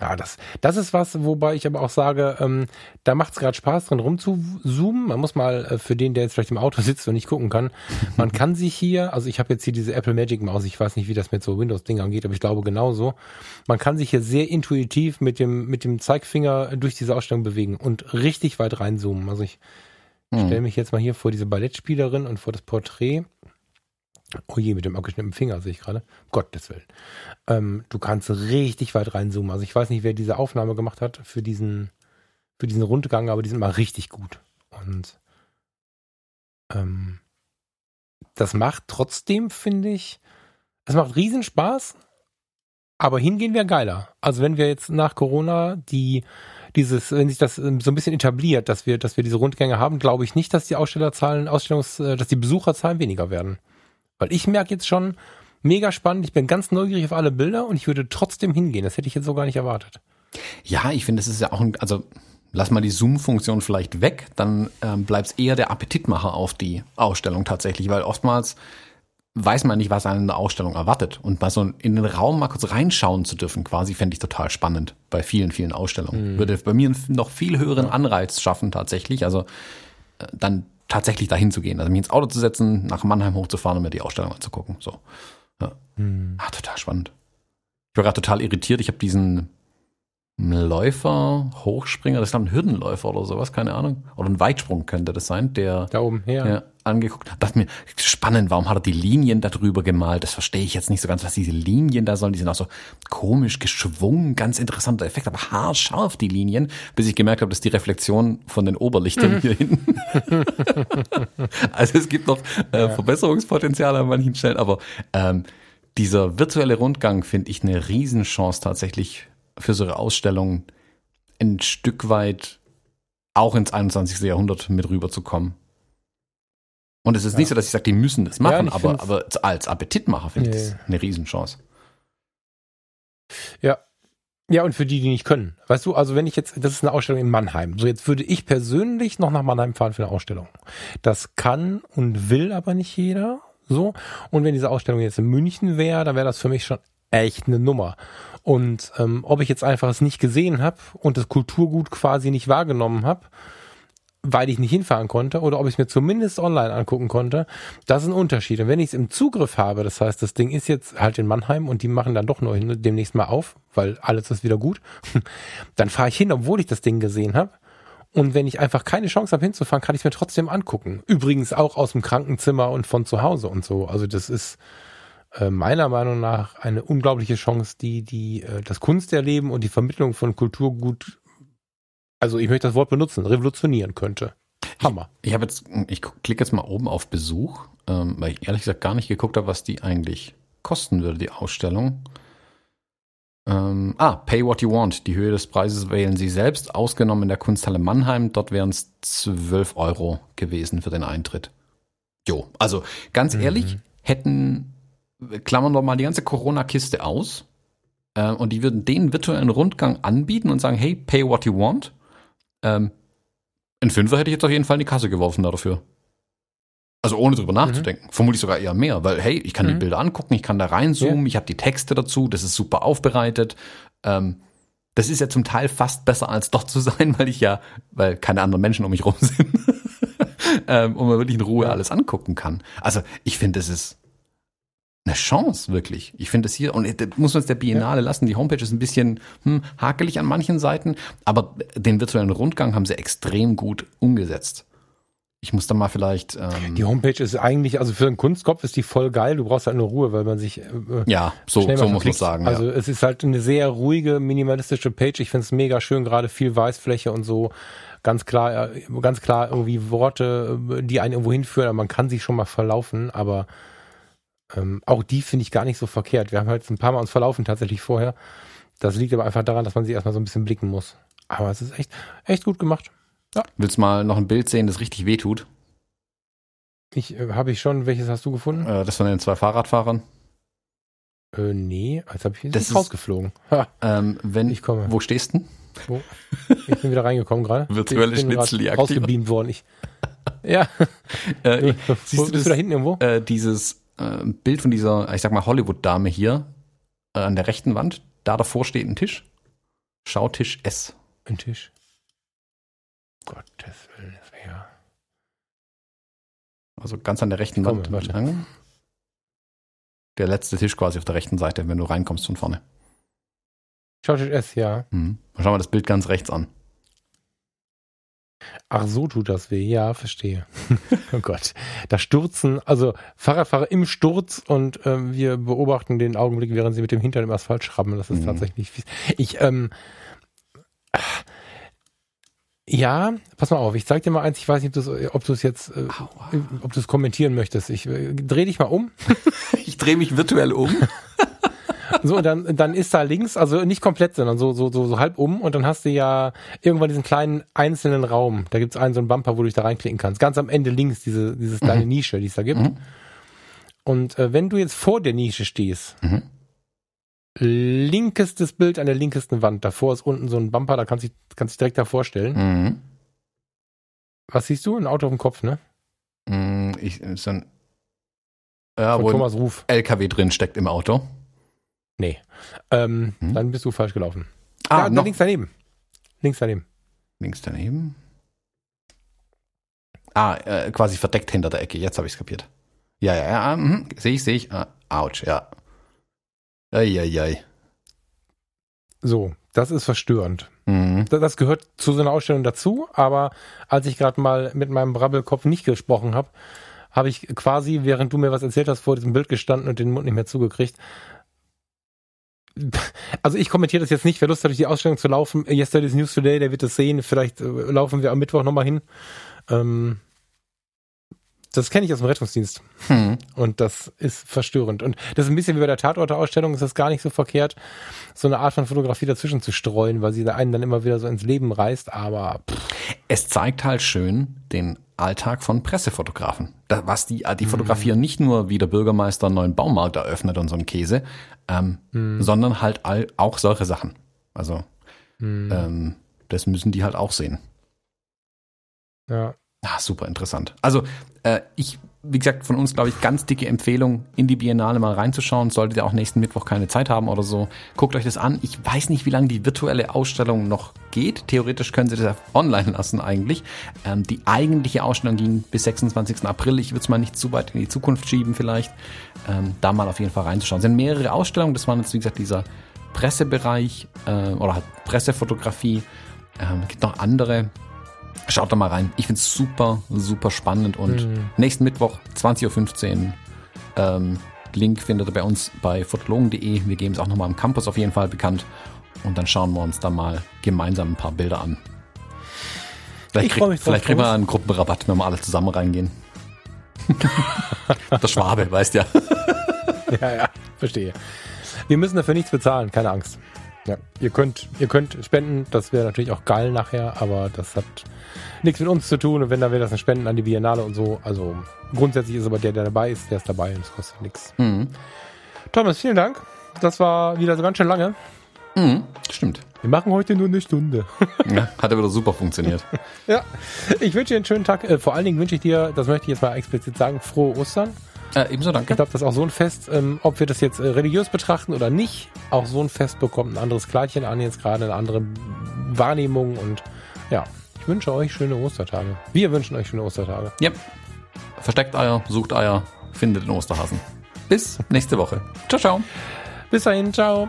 Ja, das, das ist was, wobei ich aber auch sage, ähm, da macht es gerade Spaß drin rumzuzoomen. Man muss mal äh, für den, der jetzt vielleicht im Auto sitzt und nicht gucken kann, man kann sich hier, also ich habe jetzt hier diese Apple Magic Maus, ich weiß nicht, wie das mit so Windows-Dingern geht, aber ich glaube genauso. Man kann sich hier sehr intuitiv mit dem, mit dem Zeigefinger durch diese Ausstellung bewegen und richtig weit reinzoomen. Also ich hm. stelle mich jetzt mal hier vor diese Ballettspielerin und vor das Porträt Oh je, mit dem abgeschnittenen Finger sehe ich gerade. Gottes Willen. Ähm, du kannst richtig weit reinzoomen. Also ich weiß nicht, wer diese Aufnahme gemacht hat für diesen, für diesen Rundgang, aber die sind mal richtig gut. Und ähm, das macht trotzdem, finde ich, es macht riesen Spaß, aber hingehen wäre geiler. Also wenn wir jetzt nach Corona die dieses, wenn sich das so ein bisschen etabliert, dass wir, dass wir diese Rundgänge haben, glaube ich nicht, dass die Ausstellerzahlen, Ausstellungs, äh, dass die Besucherzahlen weniger werden. Weil ich merke jetzt schon, mega spannend, ich bin ganz neugierig auf alle Bilder und ich würde trotzdem hingehen. Das hätte ich jetzt so gar nicht erwartet.
Ja, ich finde, es ist ja auch ein, also lass mal die Zoom-Funktion vielleicht weg, dann ähm, bleibt es eher der Appetitmacher auf die Ausstellung tatsächlich, weil oftmals weiß man nicht, was einen in der Ausstellung erwartet. Und mal so in den Raum mal kurz reinschauen zu dürfen, quasi, fände ich total spannend bei vielen, vielen Ausstellungen. Mhm. Würde bei mir einen noch viel höheren Anreiz schaffen tatsächlich. Also äh, dann tatsächlich dahin zu gehen. Also mich ins Auto zu setzen, nach Mannheim hochzufahren und mir die Ausstellung anzugucken. So. Ja. Hm. Ah, total spannend. Ich war gerade total irritiert. Ich habe diesen Läufer, Hochspringer, das ist ein Hürdenläufer oder sowas, keine Ahnung. Oder ein Weitsprung könnte das sein, der
da oben her.
Ja, angeguckt. Dachte mir, spannend, warum hat er die Linien da drüber gemalt? Das verstehe ich jetzt nicht so ganz, was diese Linien da sollen. Die sind auch so komisch geschwungen, ganz interessanter Effekt, aber haarscharf die Linien, bis ich gemerkt habe, dass die Reflexion von den Oberlichtern hier hinten. [laughs] also es gibt noch äh, ja. Verbesserungspotenziale an manchen Stellen, aber ähm, dieser virtuelle Rundgang finde ich eine Riesenchance tatsächlich für so eine Ausstellung ein Stück weit auch ins 21. Jahrhundert mit rüberzukommen. Und es ist ja. nicht so, dass ich sage, die müssen das machen, ja, aber, aber als Appetitmacher finde ich nee. das eine Riesenchance.
Ja. Ja, und für die, die nicht können. Weißt du, also wenn ich jetzt, das ist eine Ausstellung in Mannheim. So, jetzt würde ich persönlich noch nach Mannheim fahren für eine Ausstellung. Das kann und will aber nicht jeder. So. Und wenn diese Ausstellung jetzt in München wäre, dann wäre das für mich schon echt eine Nummer. Und ähm, ob ich jetzt einfach es nicht gesehen habe und das Kulturgut quasi nicht wahrgenommen habe, weil ich nicht hinfahren konnte, oder ob ich es mir zumindest online angucken konnte, das ist ein Unterschied. Und wenn ich es im Zugriff habe, das heißt, das Ding ist jetzt halt in Mannheim und die machen dann doch nur demnächst mal auf, weil alles ist wieder gut, [laughs] dann fahre ich hin, obwohl ich das Ding gesehen habe. Und wenn ich einfach keine Chance habe hinzufahren, kann ich es mir trotzdem angucken. Übrigens auch aus dem Krankenzimmer und von zu Hause und so. Also das ist, äh, meiner Meinung nach eine unglaubliche Chance, die, die äh, das Kunsterleben und die Vermittlung von Kulturgut, also ich möchte das Wort benutzen, revolutionieren könnte. Hammer.
Ich, ich habe jetzt, ich klicke jetzt mal oben auf Besuch, ähm, weil ich ehrlich gesagt gar nicht geguckt habe, was die eigentlich kosten würde, die Ausstellung. Ähm, ah, Pay What You Want. Die Höhe des Preises wählen Sie selbst, ausgenommen in der Kunsthalle Mannheim. Dort wären es 12 Euro gewesen für den Eintritt. Jo, also ganz mhm. ehrlich, hätten klammern wir mal die ganze Corona-Kiste aus äh, und die würden den virtuellen Rundgang anbieten und sagen, hey, pay what you want. Ähm, ein Fünfer hätte ich jetzt auf jeden Fall in die Kasse geworfen dafür. Also ohne drüber mhm. nachzudenken. Mhm. Vermutlich sogar eher mehr, weil hey, ich kann mhm. die Bilder angucken, ich kann da reinzoomen, ja. ich habe die Texte dazu, das ist super aufbereitet. Ähm, das ist ja zum Teil fast besser als dort zu sein, [laughs] weil ich ja, weil keine anderen Menschen um mich rum sind. [laughs] ähm, und man wirklich in Ruhe alles angucken kann. Also ich finde, das ist eine Chance, wirklich. Ich finde es hier, und muss man es der Biennale ja. lassen, die Homepage ist ein bisschen hm, hakelig an manchen Seiten, aber den virtuellen Rundgang haben sie extrem gut umgesetzt. Ich muss da mal vielleicht.
Ähm die Homepage ist eigentlich, also für einen Kunstkopf ist die voll geil. Du brauchst halt nur Ruhe, weil man sich. Äh,
ja, so, so muss man sagen.
Also ja. es ist halt eine sehr ruhige, minimalistische Page. Ich finde es mega schön, gerade viel Weißfläche und so. Ganz klar, äh, ganz klar irgendwie Worte, die einen irgendwo hinführen. Man kann sich schon mal verlaufen, aber Ähm, auch die finde ich gar nicht so verkehrt. Wir haben halt ein paar Mal uns verlaufen tatsächlich vorher. Das liegt aber einfach daran, dass man sie erstmal so ein bisschen blicken muss. Aber es ist echt, echt gut gemacht.
Willst du mal noch ein Bild sehen, das richtig wehtut?
Ich äh, habe ich schon, welches hast du gefunden?
Äh, das von den zwei Fahrradfahrern.
Äh, nee, jetzt habe ich jetzt
Das
ist rausgeflogen.
Ähm, wenn,
ich komme.
wo stehst du?
Wo? Ich bin wieder reingekommen gerade. [laughs]
Virtuelle
grad
Schnitzeljagd.
Rausgebeamt worden. Ich, ja, [laughs]
Äh, siehst du
bist
das-
du da hinten irgendwo?
äh, dieses äh, Bild von dieser, ich sag mal, Hollywood-Dame hier äh, an der rechten Wand. Da davor steht ein Tisch. Schautisch S.
Ein Tisch. Gottes Willen, das wäre ja.
Also ganz an der rechten
Komm,
Wand
warte.
entlang. Der letzte Tisch quasi auf der rechten Seite, wenn du reinkommst von vorne.
Schautisch S, ja.
Mhm. Schau mal das Bild ganz rechts an.
Ach, so tut das weh. Ja, verstehe. [laughs] oh Gott. Da stürzen, also Fahrradfahrer im Sturz und ähm, wir beobachten den Augenblick, während sie mit dem Hintern im Asphalt schrauben. Das ist
Mhm.
tatsächlich fies. Ich, ähm, ja, pass mal auf, ich zeig dir mal eins, ich weiß nicht, ob du es du's jetzt, äh, ob du es kommentieren möchtest. Ich äh, dreh dich mal um. [laughs]
Ich drehe mich virtuell um. [laughs]
So, und dann, dann ist da links, also nicht komplett, sondern so, so, so, so halb um und dann hast du ja irgendwann diesen kleinen einzelnen Raum. Da gibt's einen so einen Bumper, wo du dich da reinklicken kannst. Ganz am Ende links, diese, dieses kleine Nische, die es da gibt.
Mhm.
Und äh, wenn du jetzt vor der Nische stehst,
Mhm.
linkestes Bild an der linkesten Wand, davor ist unten so ein Bumper, da kannst du dich, kannst dich direkt da vorstellen.
Mhm.
Was siehst du? Ein Auto auf dem Kopf, ne?
Mhm. Ich, ist ein, ja, wo
Thomas Ruf.
LKW drin steckt im Auto.
Nee. Ähm,
Hm.
Dann bist du falsch gelaufen.
Ah,
ja,
noch
links daneben. Links daneben.
links daneben. Ah, äh, quasi verdeckt hinter der Ecke. Jetzt habe ich es kapiert. Ja, ja, ja. Mhm. Sehe ich, sehe ich. Ah, ouch, ja. Eieiei.
So, das ist verstörend.
Mhm.
Das- Das gehört zu so einer Ausstellung dazu, aber als ich gerade mal mit meinem Brabbelkopf nicht gesprochen habe, habe ich quasi, während du mir was erzählt hast, vor diesem Bild gestanden und den Mund nicht mehr zugekriegt. Also ich kommentiere das jetzt nicht, wer Lust hat, durch die Ausstellung zu laufen. Yesterday's News Today, der wird es sehen. Vielleicht äh, laufen wir am Mittwoch nochmal hin. Ähm, das kenne ich aus dem Rettungsdienst.
Hm.
Und das ist verstörend. Und das ist ein bisschen wie bei der Tatorte-Ausstellung, ist das gar nicht so verkehrt, so eine Art von Fotografie dazwischen zu streuen, weil sie da einen dann immer wieder so ins Leben reißt, aber pff,
Es zeigt halt schön den Alltag von Pressefotografen. Da, was die, die
Mhm.
fotografieren nicht nur, wie der Bürgermeister einen neuen Baumarkt eröffnet und so ein Käse, ähm,
Mhm.
sondern halt all, auch solche Sachen. Also
hm,
ähm, das müssen die halt auch sehen.
ja.
Ah, super interessant. Also äh, ich, wie gesagt, von uns glaube ich ganz dicke Empfehlung, in die Biennale mal reinzuschauen. Solltet ihr auch nächsten Mittwoch keine Zeit haben oder so, guckt euch das an. Ich weiß nicht, wie lange die virtuelle Ausstellung noch geht. Theoretisch können sie das online lassen eigentlich. Ähm, die eigentliche Ausstellung ging bis 26. April. Ich würde es mal nicht zu weit in die Zukunft schieben vielleicht. Ähm, da mal auf jeden Fall reinzuschauen. Es sind mehrere Ausstellungen. Das waren jetzt, wie gesagt, dieser Pressebereich äh, oder halt Pressefotografie. Ähm, gibt noch andere. Schaut da mal rein. Ich finde es super, super spannend und
Mhm.
nächsten Mittwoch, 20.15 Uhr, ähm, Link findet ihr bei uns bei fotologen.de. Wir geben es auch nochmal am Campus auf jeden Fall bekannt und dann schauen wir uns da mal gemeinsam ein paar Bilder an. Vielleicht, krieg,
drauf,
vielleicht kriegen wir einen Gruppenrabatt, wenn wir alle zusammen reingehen. [laughs] Der Schwabe, weißt ja.
ja, ja, verstehe. Wir müssen dafür nichts bezahlen, keine Angst. Ja, ihr könnt, ihr könnt spenden, das wäre natürlich auch geil nachher, aber das hat nichts mit uns zu tun und wenn, dann wäre das ein Spenden an die Biennale und so. Also grundsätzlich ist aber der, der dabei ist, der ist dabei und es kostet nichts.
Mhm.
Thomas, vielen Dank. Das war wieder so ganz schön lange.
Mhm. Stimmt.
Wir machen heute nur eine Stunde. [laughs]
Ja, hat ja wieder super funktioniert.
ja, ich wünsche dir einen schönen Tag. Äh, vor allen Dingen wünsche ich dir, das möchte ich jetzt mal explizit sagen, frohe Ostern.
Äh, ebenso danke.
Ich glaube, das ist auch so ein Fest, ähm, ob wir das jetzt äh, religiös betrachten oder nicht, auch so ein Fest bekommt ein anderes Kleidchen an, jetzt gerade eine andere Wahrnehmung und ja, ich wünsche euch schöne Ostertage. Wir wünschen euch schöne Ostertage.
Ja. Versteckt Eier, sucht Eier, findet den Osterhasen. Bis nächste Woche. Ciao, ciao.
Bis dahin, ciao.